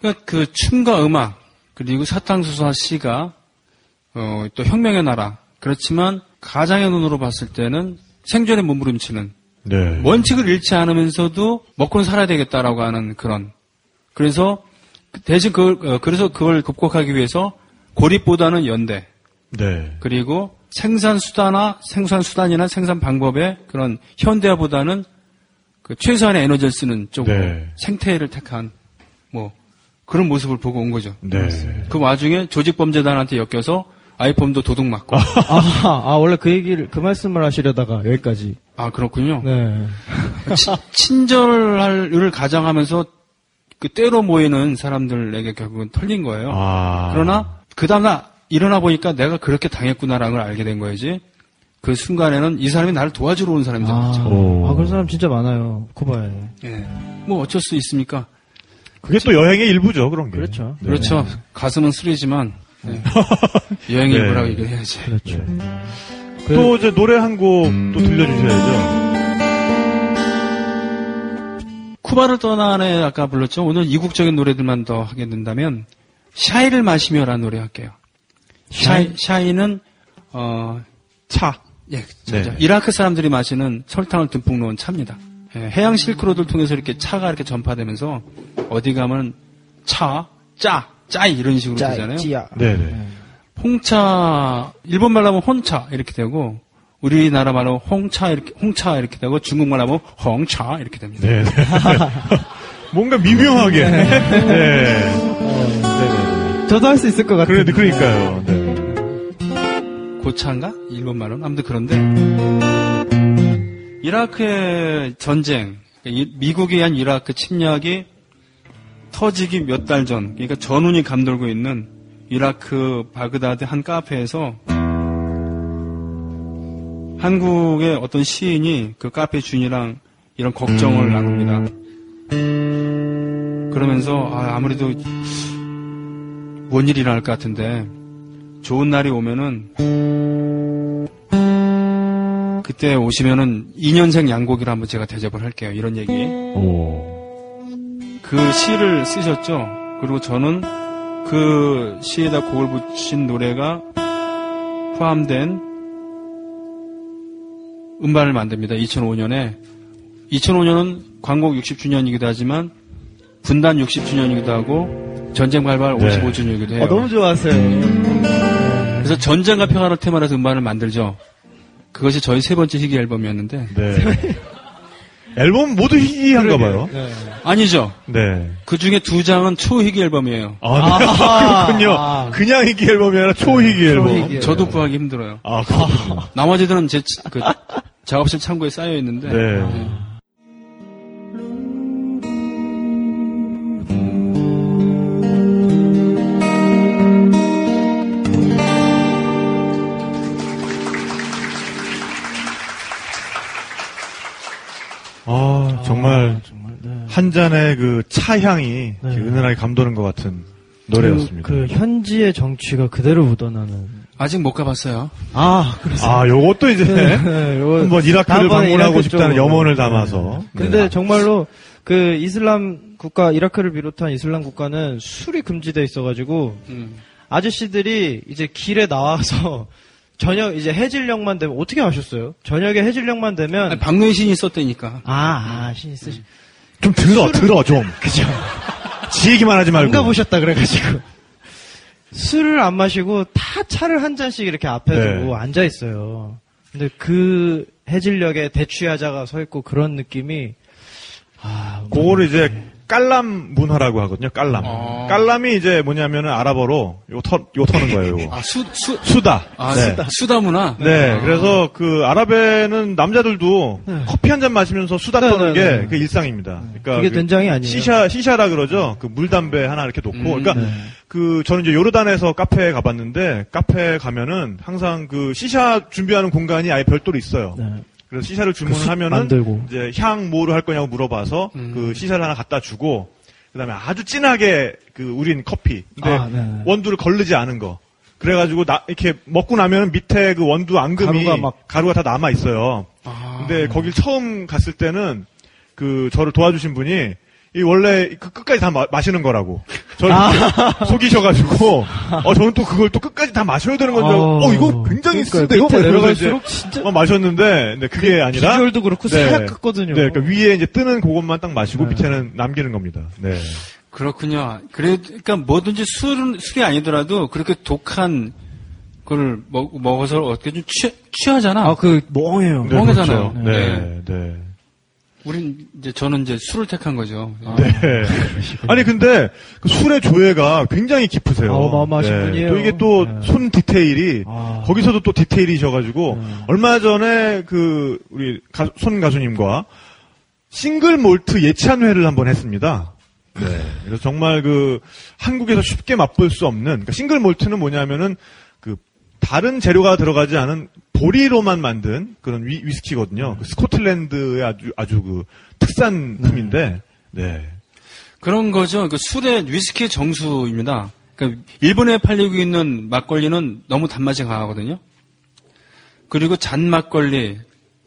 그러니까 그 춤과 음악 그리고 사탕수수와 시가 어, 또 혁명의 나라 그렇지만 가장의 눈으로 봤을 때는 생존에 몸부림치는 네. 원칙을 잃지 않으면서도 먹고는 살아야 되겠다라고 하는 그런 그래서 대신 그걸 어, 그래서 그걸 극복하기 위해서 고립보다는 연대 네. 그리고 생산 수단이나 생산 수단이나 생산 방법의 그런 현대화보다는 그 최소한의 에너지를 쓰는 쪽으로 네. 생태를 택한 뭐 그런 모습을 보고 온 거죠. 네. 그 와중에 조직 범죄단한테 엮여서 아이폰도 도둑 맞고 아, 아, 원래 그 얘기를, 그 말씀을 하시려다가 여기까지. 아 그렇군요. 네. 친- 친절을 가장하면서 그 때로 모이는 사람들에게 결국은 털린 거예요. 아. 그러나 그 다음날 일어나 보니까 내가 그렇게 당했구나라는 걸 알게 된 거지. 그 순간에는 이 사람이 나를 도와주러 온 사람인 줄 아, 알았죠. 오. 아, 그런 사람 진짜 많아요. 쿠바에. 예. 뭐 어쩔 수 있습니까? 그게 또 여행의 일부죠, 그런 게. 그렇죠. 네. 그렇죠. 가슴은 쓰리지만 예. 여행 네. 일부라고 얘기해야지. 그렇죠. 네. 그- 또 이제 노래 한 곡또 들려주셔야죠. 쿠바를 떠나네 아까 불렀죠. 오늘 이국적인 노래들만 더 하게 된다면 샤이를 마시며라는 노래 할게요. 샤이, 샤이는 어 차. 예. 네. 이라크 사람들이 마시는 설탕을 듬뿍 넣은 차입니다. 예, 해양 실크로드를 통해서 이렇게 차가 이렇게 전파되면서 어디 가면 차, 짜, 짜이 이런 식으로 되잖아요. 찌야. 네네. 홍차, 일본 말로 하면 혼차 이렇게 되고 우리나라 말로 홍차 이렇게 홍차 이렇게 되고 중국말 하면 홍차 이렇게 됩니다. 네. 네. 뭔가 미묘하게. 네. 네. 네. 저도 할 수 있을 것 같아요. 그래, 그러니까요. 네. 고차인가? 일본 말로는 아무튼 그런데 이라크의 전쟁, 이- 미국에 의한 이라크 침략이 터지기 몇 달 전, 그러니까 전운이 감돌고 있는 이라크 바그다드 한 카페에서 한국의 어떤 시인이 그 카페 주인이랑 이런 걱정을 나눕니다. 그러면서 아, 아무래도 뭔 일이 일어날 것 같은데 좋은 날이 오면은 그때 오시면은 2년생 양고기를 한번 제가 대접을 할게요. 이런 얘기. 오. 그 시를 쓰셨죠. 그리고 저는 그 시에다 곡을 붙인 노래가 포함된 음반을 만듭니다. 2005년에 2005년은 광곡 60주년이기도 하지만 분단 60주년이기도 하고 전쟁 발발 네. 55주년이기도 해요. 어, 너무 좋았어요. 그래서 전쟁과 평화를 테마로 해서 음반을 만들죠. 그것이 저희 세 번째 희귀 앨범이었는데 네. 앨범 모두 희귀한가 봐요. 네. 아니죠. 네. 그 중에 두 장은 초희귀 앨범이에요. 아, 네. 아, 그렇군요. 아. 그냥 희귀 앨범이 아니라 초희귀 앨범. 초희귀. 저도 구하기 힘들어요. 아, 그렇군요. 나머지들은 제 그 작업실 창고에 쌓여 있는데 네. 아, 정말 정말. 네. 한 잔의 그 차향이 네. 은은하게 감도는 것 같은 노래였습니다. 그, 그 현지의 정취가 그대로 묻어나는. 아직 못 가봤어요. 아, 그래서. 아, 요것도 이제 네, 요거 한번 이라크를 방문하고 이라크 싶다는 쪽으로. 염원을 담아서. 근데 네. 정말로 그 이슬람 국가 이라크를 비롯한 이슬람 국가는 술이 금지돼 있어가지고 음. 아저씨들이 이제 길에 나와서 저녁 이제 해질녘만 되면 어떻게 아셨어요? 저녁에 해질녘만 되면 아니, 박노희 신이 썼다니까. 아, 아, 신이 쓰시. 좀 들어, 들어, 좀. 그죠. 지 얘기만 하지 안 말고. 가보셨다 그래가지고 술을 안 마시고 다 차를 한 잔씩 이렇게 앞에 네. 두고 앉아 있어요. 근데 그 해질녘에 대취하자가 서 있고 그런 느낌이 아, 그거를 이제 깔람 문화라고 하거든요. 깔람. 아. 깔람이 이제 뭐냐면은 아랍어로 요 터, 요 터는 거예요. 요거. 아, 수, 수, 수다. 아, 네. 수다. 수다 문화? 네, 아. 그래서 그 아랍에는 남자들도 커피 한 잔 마시면서 수다 네, 떠는 네, 네. 게그 일상입니다. 그러니까 그게 그 된장이 아니에요. 시샤 시샤라 그러죠. 그 물담배 하나 이렇게 놓고. 음, 그러니까 네. 그 저는 이제 요르단에서 카페에 가봤는데 카페에 가면은 항상 그 시샤 준비하는 공간이 아예 별도로 있어요. 네. 그래서 시샤를 주문을 숯 하면은 만들고. 이제 향 뭐로 할 거냐고 물어봐서 음. 그 시샤를 하나 갖다 주고 그다음에 아주 진하게 그 우린 커피. 근데 아, 네, 네. 원두를 걸르지 않은 거. 그래가지고 나 이렇게 먹고 나면 밑에 그 원두 앙금이 가루가 막- 가루가 다 남아 있어요. 아. 근데 거길 처음 갔을 때는 그 저를 도와주신 분이 이 원래 그 끝까지 다 마, 시는 거라고. 저를 아. 속이셔가지고 어 저는 또 그걸 또 끝까지 다 마셔야 되는 건줄 알고 어 이거 굉장히 이러면서 내려갈수록 진짜 막 마셨는데 근데 그게 아니라 비주얼도 그렇고 네. 사약같거든요. 네, 그러니까 위에 이제 뜨는 그것만 딱 마시고 네. 밑에는 남기는 겁니다. 네. 그렇군요. 그래, 그러니까 뭐든지 술은, 술이 아니더라도 그렇게 독한 걸 먹, 먹어서 어떻게 좀 취, 취하잖아. 아, 그 멍해요. 네, 멍하잖아요. 그렇죠. 네, 네. 우린 이제 저는 이제 술을 택한 거죠. 네. 아니 근데 그 술의 조예가 굉장히 깊으세요. 아, 어마어마하신 분이에요. 또 이게 또 네. 손 디테일이 아. 거기서도 또 디테일이셔가지고 네. 얼마 전에 그 우리 가- 손 가수님과 싱글 몰트 예찬회를 한번 했습니다. 네. 그래서 정말 그 한국에서 쉽게 맛볼 수 없는 그러니까 싱글 몰트는 뭐냐면은 그 다른 재료가 들어가지 않은 보리로만 만든 그런 위, 위스키거든요. 그 스코틀랜드의 아주 아주 그 특산품인데 네. 그런 거죠. 그 술의 위스키의 정수입니다. 그러니까 일본에 팔리고 있는 막걸리는 너무 단맛이 강하거든요. 그리고 잔 막걸리,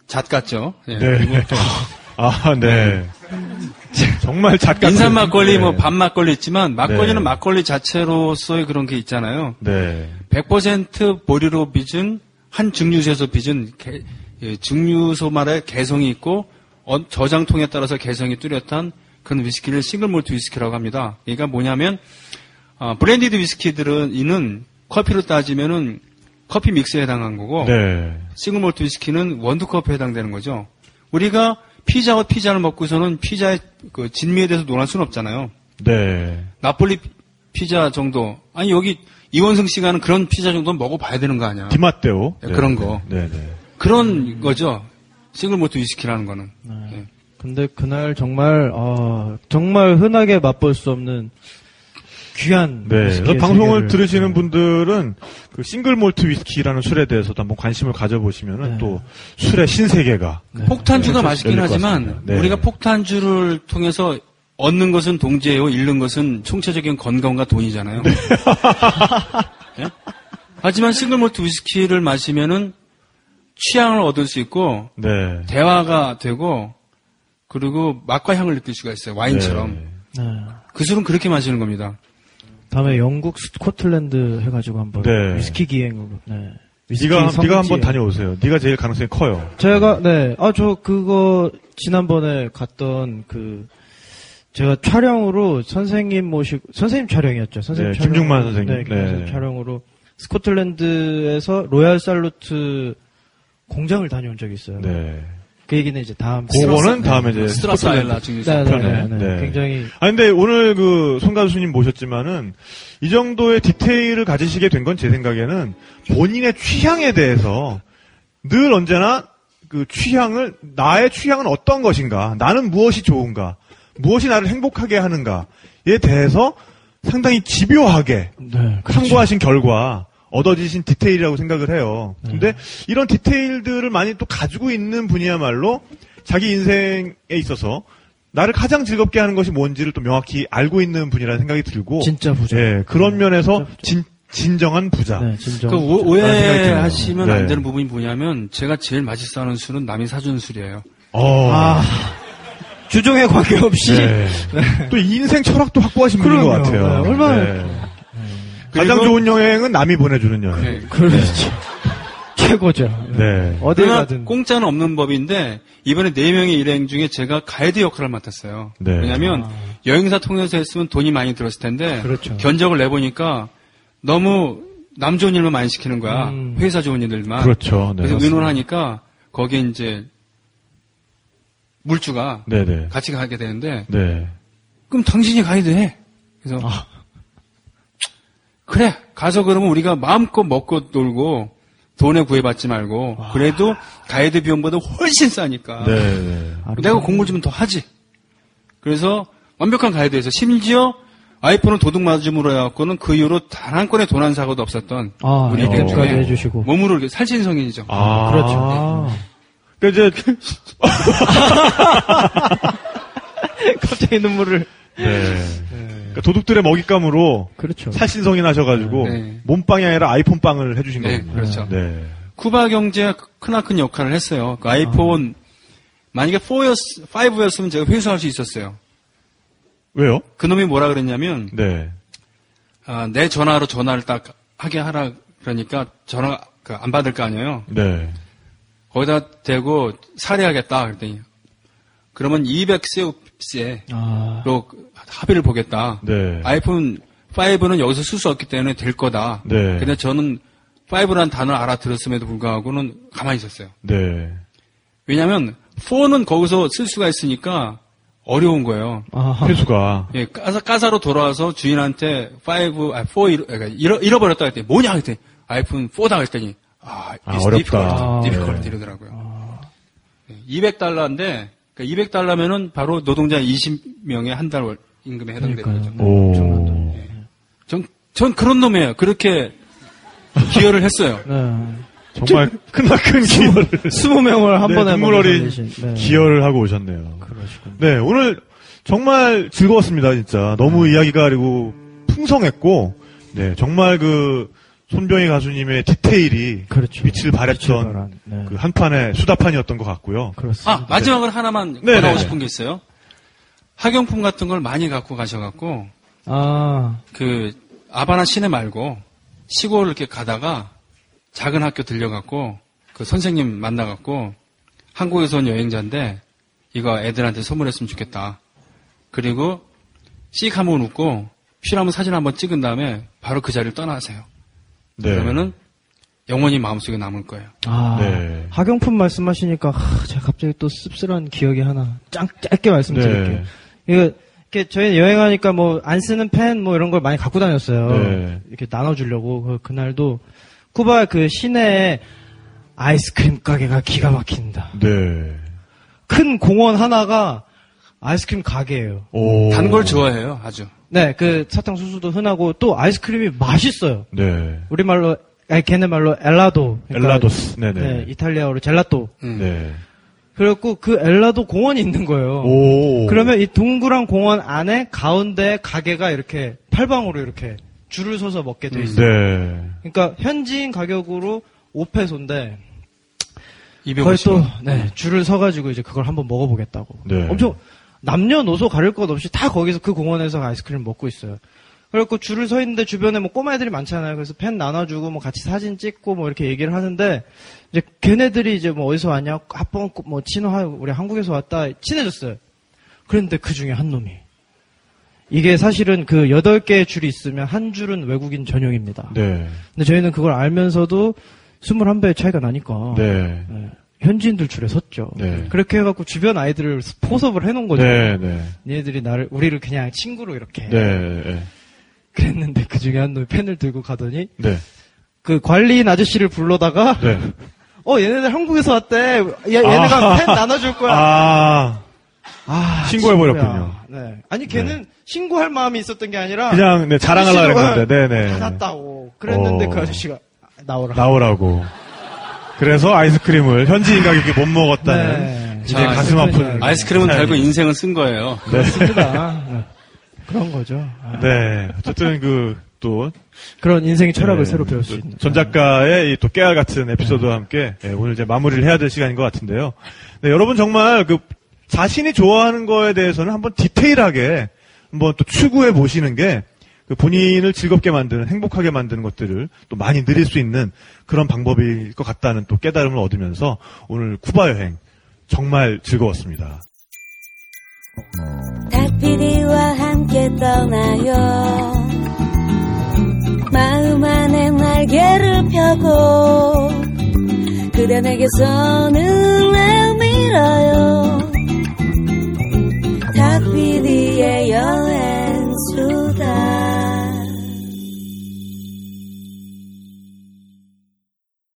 잣 같죠. 예. 네. 그리고 아, 네. 정말 작가. 인삼 막걸리, 뭐 네. 밥 막걸리 있지만 막걸리는 네. 막걸리 자체로서의 그런 게 있잖아요. 네. 100% 보리로 빚은 한 증류소에서 빚은 개- 예, 증류소마다 개성이 있고 어- 저장통에 따라서 개성이 뚜렷한 그런 위스키를 싱글 몰트 위스키라고 합니다. 그러니까 뭐냐면 어, blended 위스키들은 이는 커피로 따지면은 커피 믹스에 해당한 거고 네. 싱글 몰트 위스키는 원두커피에 해당되는 거죠. 우리가 피자와 피자를 먹고서는 피자의 그 진미에 대해서 논할 수는 없잖아요. 네. 나폴리 피자 정도 아니 여기 이원승 씨가 하는 그런 피자 정도는 먹어봐야 되는 거 아니야. 디마테오. 네, 그런 거. 네, 네. 그런 거죠. 싱글 몰트 위스키라는 거는. 예. 근데 그날 정말 어, 정말 흔하게 맛볼 수 없는 귀한 네. 방송을 세계를, 들으시는 네. 분들은 그 싱글 몰트 위스키라는 술에 대해서도 한번 관심을 가져보시면은 네. 또 술의 신세계가 폭탄주가 네, 맛있긴 하지만. 네. 우리가 폭탄주를 통해서 얻는 것은 동지예요. 잃는 것은 총체적인 건강과 돈이잖아요. 네. 예? 하지만 싱글 몰트 위스키를 마시면은 취향을 얻을 수 있고 네. 대화가 되고 그리고 맛과 향을 느낄 수가 있어요. 와인처럼. 네. 네. 그 술은 그렇게 마시는 겁니다. 다음에 영국 스코틀랜드 해가지고 한번 네. 위스키 기행으로. 네. 위스키 네가 네가. 한번 다녀오세요. 네가 제일 가능성이 커요. 제가 네, 아 저 그거 지난번에 갔던 그 제가 촬영으로 선생님 모시고 선생님 촬영이었죠. 선생님 네, 촬영. 김중만 선생님. 네, 김중만 네. 선생님 촬영으로 스코틀랜드에서 로얄 살루트 공장을 다녀온 적이 있어요. 네. 그 얘기는 이제 다음 그거는 다음에 이제 스트라스 아일라. 네, 네, 편에. 네, 네. 네. 굉장히 아 근데 오늘 그 손 가수님 모셨지만은 이 정도의 디테일을 가지시게 된 건 제 생각에는 본인의 취향에 대해서 늘 언제나 그 취향을 나의 취향은 어떤 것인가, 나는 무엇이 좋은가, 무엇이 나를 행복하게 하는가에 대해서 상당히 집요하게 네, 참고하신 결과 얻어지신 디테일이라고 생각을 해요. 근데 이런 디테일들을 많이 또 가지고 있는 분이야말로 자기 인생에 있어서 나를 가장 즐겁게 하는 것이 뭔지를 또 명확히 알고 있는 분이라는 생각이 들고 진짜 부자. 예, 그런 면에서 진짜 부자. 진, 진정한 부자. 네, 진정. 그 오- 드네요. 오해하시면 네. 안 되는 부분이 뭐냐면 제가 제일 맛있어 하는 술은 남이 사주는 술이에요. 어. 아 주종에 관계없이 네. 또 인생 철학도 확보하신 분인 것. 같아요. 네, 얼마나- 네. 가장 좋은 여행은 남이 보내주는 여행. 네. 그렇죠. 최고죠. 네. 어딜 그러나 가든 공짜는 없는 법인데 이번에 네 명의 일행 중에 제가 가이드 역할을 맡았어요. 네. 왜냐하면 여행사 통해서 했으면 돈이 많이 들었을 텐데 그렇죠. 견적을 내 보니까 너무 남 좋은 일만 많이 시키는 거야. 음. 회사 좋은 일들만. 그렇죠. 네, 그래서 맞습니다. 의논을 하니까 거기에 이제 물주가 네네. 같이 가게 되는데 네. 그럼 당신이 가이드 해. 그래서 아. 그래 가서 그러면 우리가 마음껏 먹고 놀고 돈에 구애받지 말고 그래도 가이드 비용보다 훨씬 싸니까 네. 네. 내가 공부 좀더 하지. 그래서 완벽한 가이드에서 심지어 아이폰을 도둑 맞음으로 해갖고는 그 이후로 단 한 건의 돈한 사고도 없었던 아, 우리 네, 중에 해주시고 몸으로 이렇게 살신성인이죠. 아. 그렇죠. 그러니까 이제 갑자기 눈물을 네. 그러니까 도둑들의 먹잇감으로 그렇죠. 살신성이 나셔가지고 네. 몸빵이 아니라 아이폰 빵을 해주신 네, 거군요. 그렇죠. 네. 쿠바 경제가 크나큰 역할을 했어요. 그 아이폰 만약에 4였, 5였으면 제가 회수할 수 있었어요. 왜요? 그놈이 뭐라 그랬냐면 네. 아, 내 전화로 전화를 딱 하게 하라 그러니까 전화 그안 받을 거 아니에요. 네. 거기다 대고 살해하겠다 그랬더니 그러면 200세에 아, 로 합의를 보겠다. 네. 아이폰 5는 여기서 쓸 수 없기 때문에 될 거다. 네. 근데 저는 5라는 단어를 알아들었음에도 불구하고는 가만히 있었어요. 네. 왜냐하면 4는 거기서 쓸 수가 있으니까 어려운 거예요. 아, 회수가. 예, 까사, 까사로 돌아와서 주인한테 5, 아, 4 잃어, 그러니까 잃어, 잃어버렸다 했더니 뭐냐 했더니 아이폰 4다 했더니 아, 아, it's 어렵다. difficult, 아, difficult 네. 이러더라고요. 200달러인데 200달러면은 바로 노동자 20명의 한 달 임금에 해당되는. 거죠. 오. 전, 전 그런 놈이에요. 그렇게 기여를 했어요. 네. 정말 크나큰 기여를. 20명을 한 네, 번에 눈물 어린 네. 기여를 하고 오셨네요. 그러시군요. 네, 오늘 정말 즐거웠습니다, 진짜. 너무 이야기가 그리고 풍성했고, 네, 정말 그 손병희 가수님의 디테일이 그렇죠. 빛을 발했던 네. 그 한판의 수다판이었던 것 같고요. 그렇습니다. 아, 마지막으로 하나만 네, 네. 싶은 게 있어요. 학용품 같은 걸 많이 갖고 가셔갖고, 아, 그, 아바나 시내 말고, 시골 이렇게 가다가, 작은 학교 들려갖고, 그 선생님 만나갖고, 한국에서 온 여행자인데, 이거 애들한테 선물했으면 좋겠다. 그리고, 씩 한번 웃고, 필요하면 사진 한번 찍은 다음에, 바로 그 자리를 떠나세요. 네. 그러면은, 영원히 마음속에 남을 거예요. 아, 네. 학용품 말씀하시니까 하, 제가 갑자기 또 씁쓸한 기억이 하나 짱 짧게 말씀드릴게요. 네. 이거 이렇게 저희는 여행하니까 뭐 안 쓰는 펜 뭐 이런 걸 많이 갖고 다녔어요. 네. 이렇게 나눠주려고 그, 그날도 쿠바 그 시내에 아이스크림 가게가 기가 막힌다. 네. 큰 공원 하나가 아이스크림 가게예요. 오. 단걸 좋아해요, 아주. 네, 그 사탕 수수도 흔하고 또 아이스크림이 맛있어요. 네. 우리말로 아니 걔네 말로 엘라도. 그러니까 엘라도스. 네네. 네, 이탈리아어로 젤라또. 음. 네. 그래갖고 그 엘라도 공원이 있는 거예요. 오. 그러면 이 동그란 공원 안에 가운데 가게가 이렇게 팔방으로 이렇게 줄을 서서 먹게 돼 있어요. 네. 그러니까 현지인 가격으로 5페소인데 250원. 거의 또 네, 줄을 서가지고 이제 그걸 한번 먹어보겠다고. 네. 엄청 남녀노소 가릴 것 없이 다 거기서 그 공원에서 아이스크림 먹고 있어요. 그래갖고 줄을 서 있는데 주변에 뭐 꼬마 애들이 많잖아요. 그래서 펜 나눠주고 뭐 같이 사진 찍고 뭐 이렇게 얘기를 하는데 이제 걔네들이 이제 뭐 어디서 왔냐 합방 뭐 친화 우리 한국에서 왔다 친해졌어요. 그런데 그 중에 한 놈이 이게 사실은 그 여덟 개의 줄이 있으면 한 줄은 외국인 전용입니다. 네. 근데 저희는 그걸 알면서도 21배의 차이가 나니까 네. 네, 현지인들 줄에 섰죠. 네. 그렇게 해갖고 주변 아이들을 포섭을 해놓은 거죠. 네. 네. 얘네들이 나를 우리를 그냥 친구로 이렇게 네. 네. 그랬는데 그 중에 한 놈이 펜을 들고 가더니 네. 그 관리인 아저씨를 불러다가 네. 어 얘네들 한국에서 왔대. 야, 얘네가 아. 펜 나눠줄 거야. 아. 아, 신고해버렸군요. 네. 아니 걔는 신고할 마음이 있었던 게 아니라 그냥 네, 자랑하려고 했는데, 네네. 받았다고 그랬는데 어. 그 아저씨가 나오라. 나오라고. 그래서 아이스크림을 현지인 가격에 못 먹었다는 네. 이제 자, 가슴 아픈 아이스크림은. 달고 인생을 쓴 거예요. 그렇습니다. 네. 그런 거죠. 아. 네. 어쨌든 그, 또. 그런 인생의 철학을 네, 새로 배울 수또 있는. 전 작가의 이또 깨알 같은 에피소드와 함께 예, 오늘 이제 마무리를 해야 될 시간인 것 같은데요. 네, 여러분 정말 그 자신이 좋아하는 거에 대해서는 한번 디테일하게 한번 또 추구해 보시는 게 그 본인을 즐겁게 만드는 행복하게 만드는 것들을 또 많이 누릴 수 있는 그런 방법일 것 같다는 또 깨달음을 얻으면서 오늘 쿠바 여행 정말 즐거웠습니다. 닭피디와 함께 떠나요. 마음 안에 날개를 펴고 그대 내게 손을 내밀어요. 닭피디 ciudad.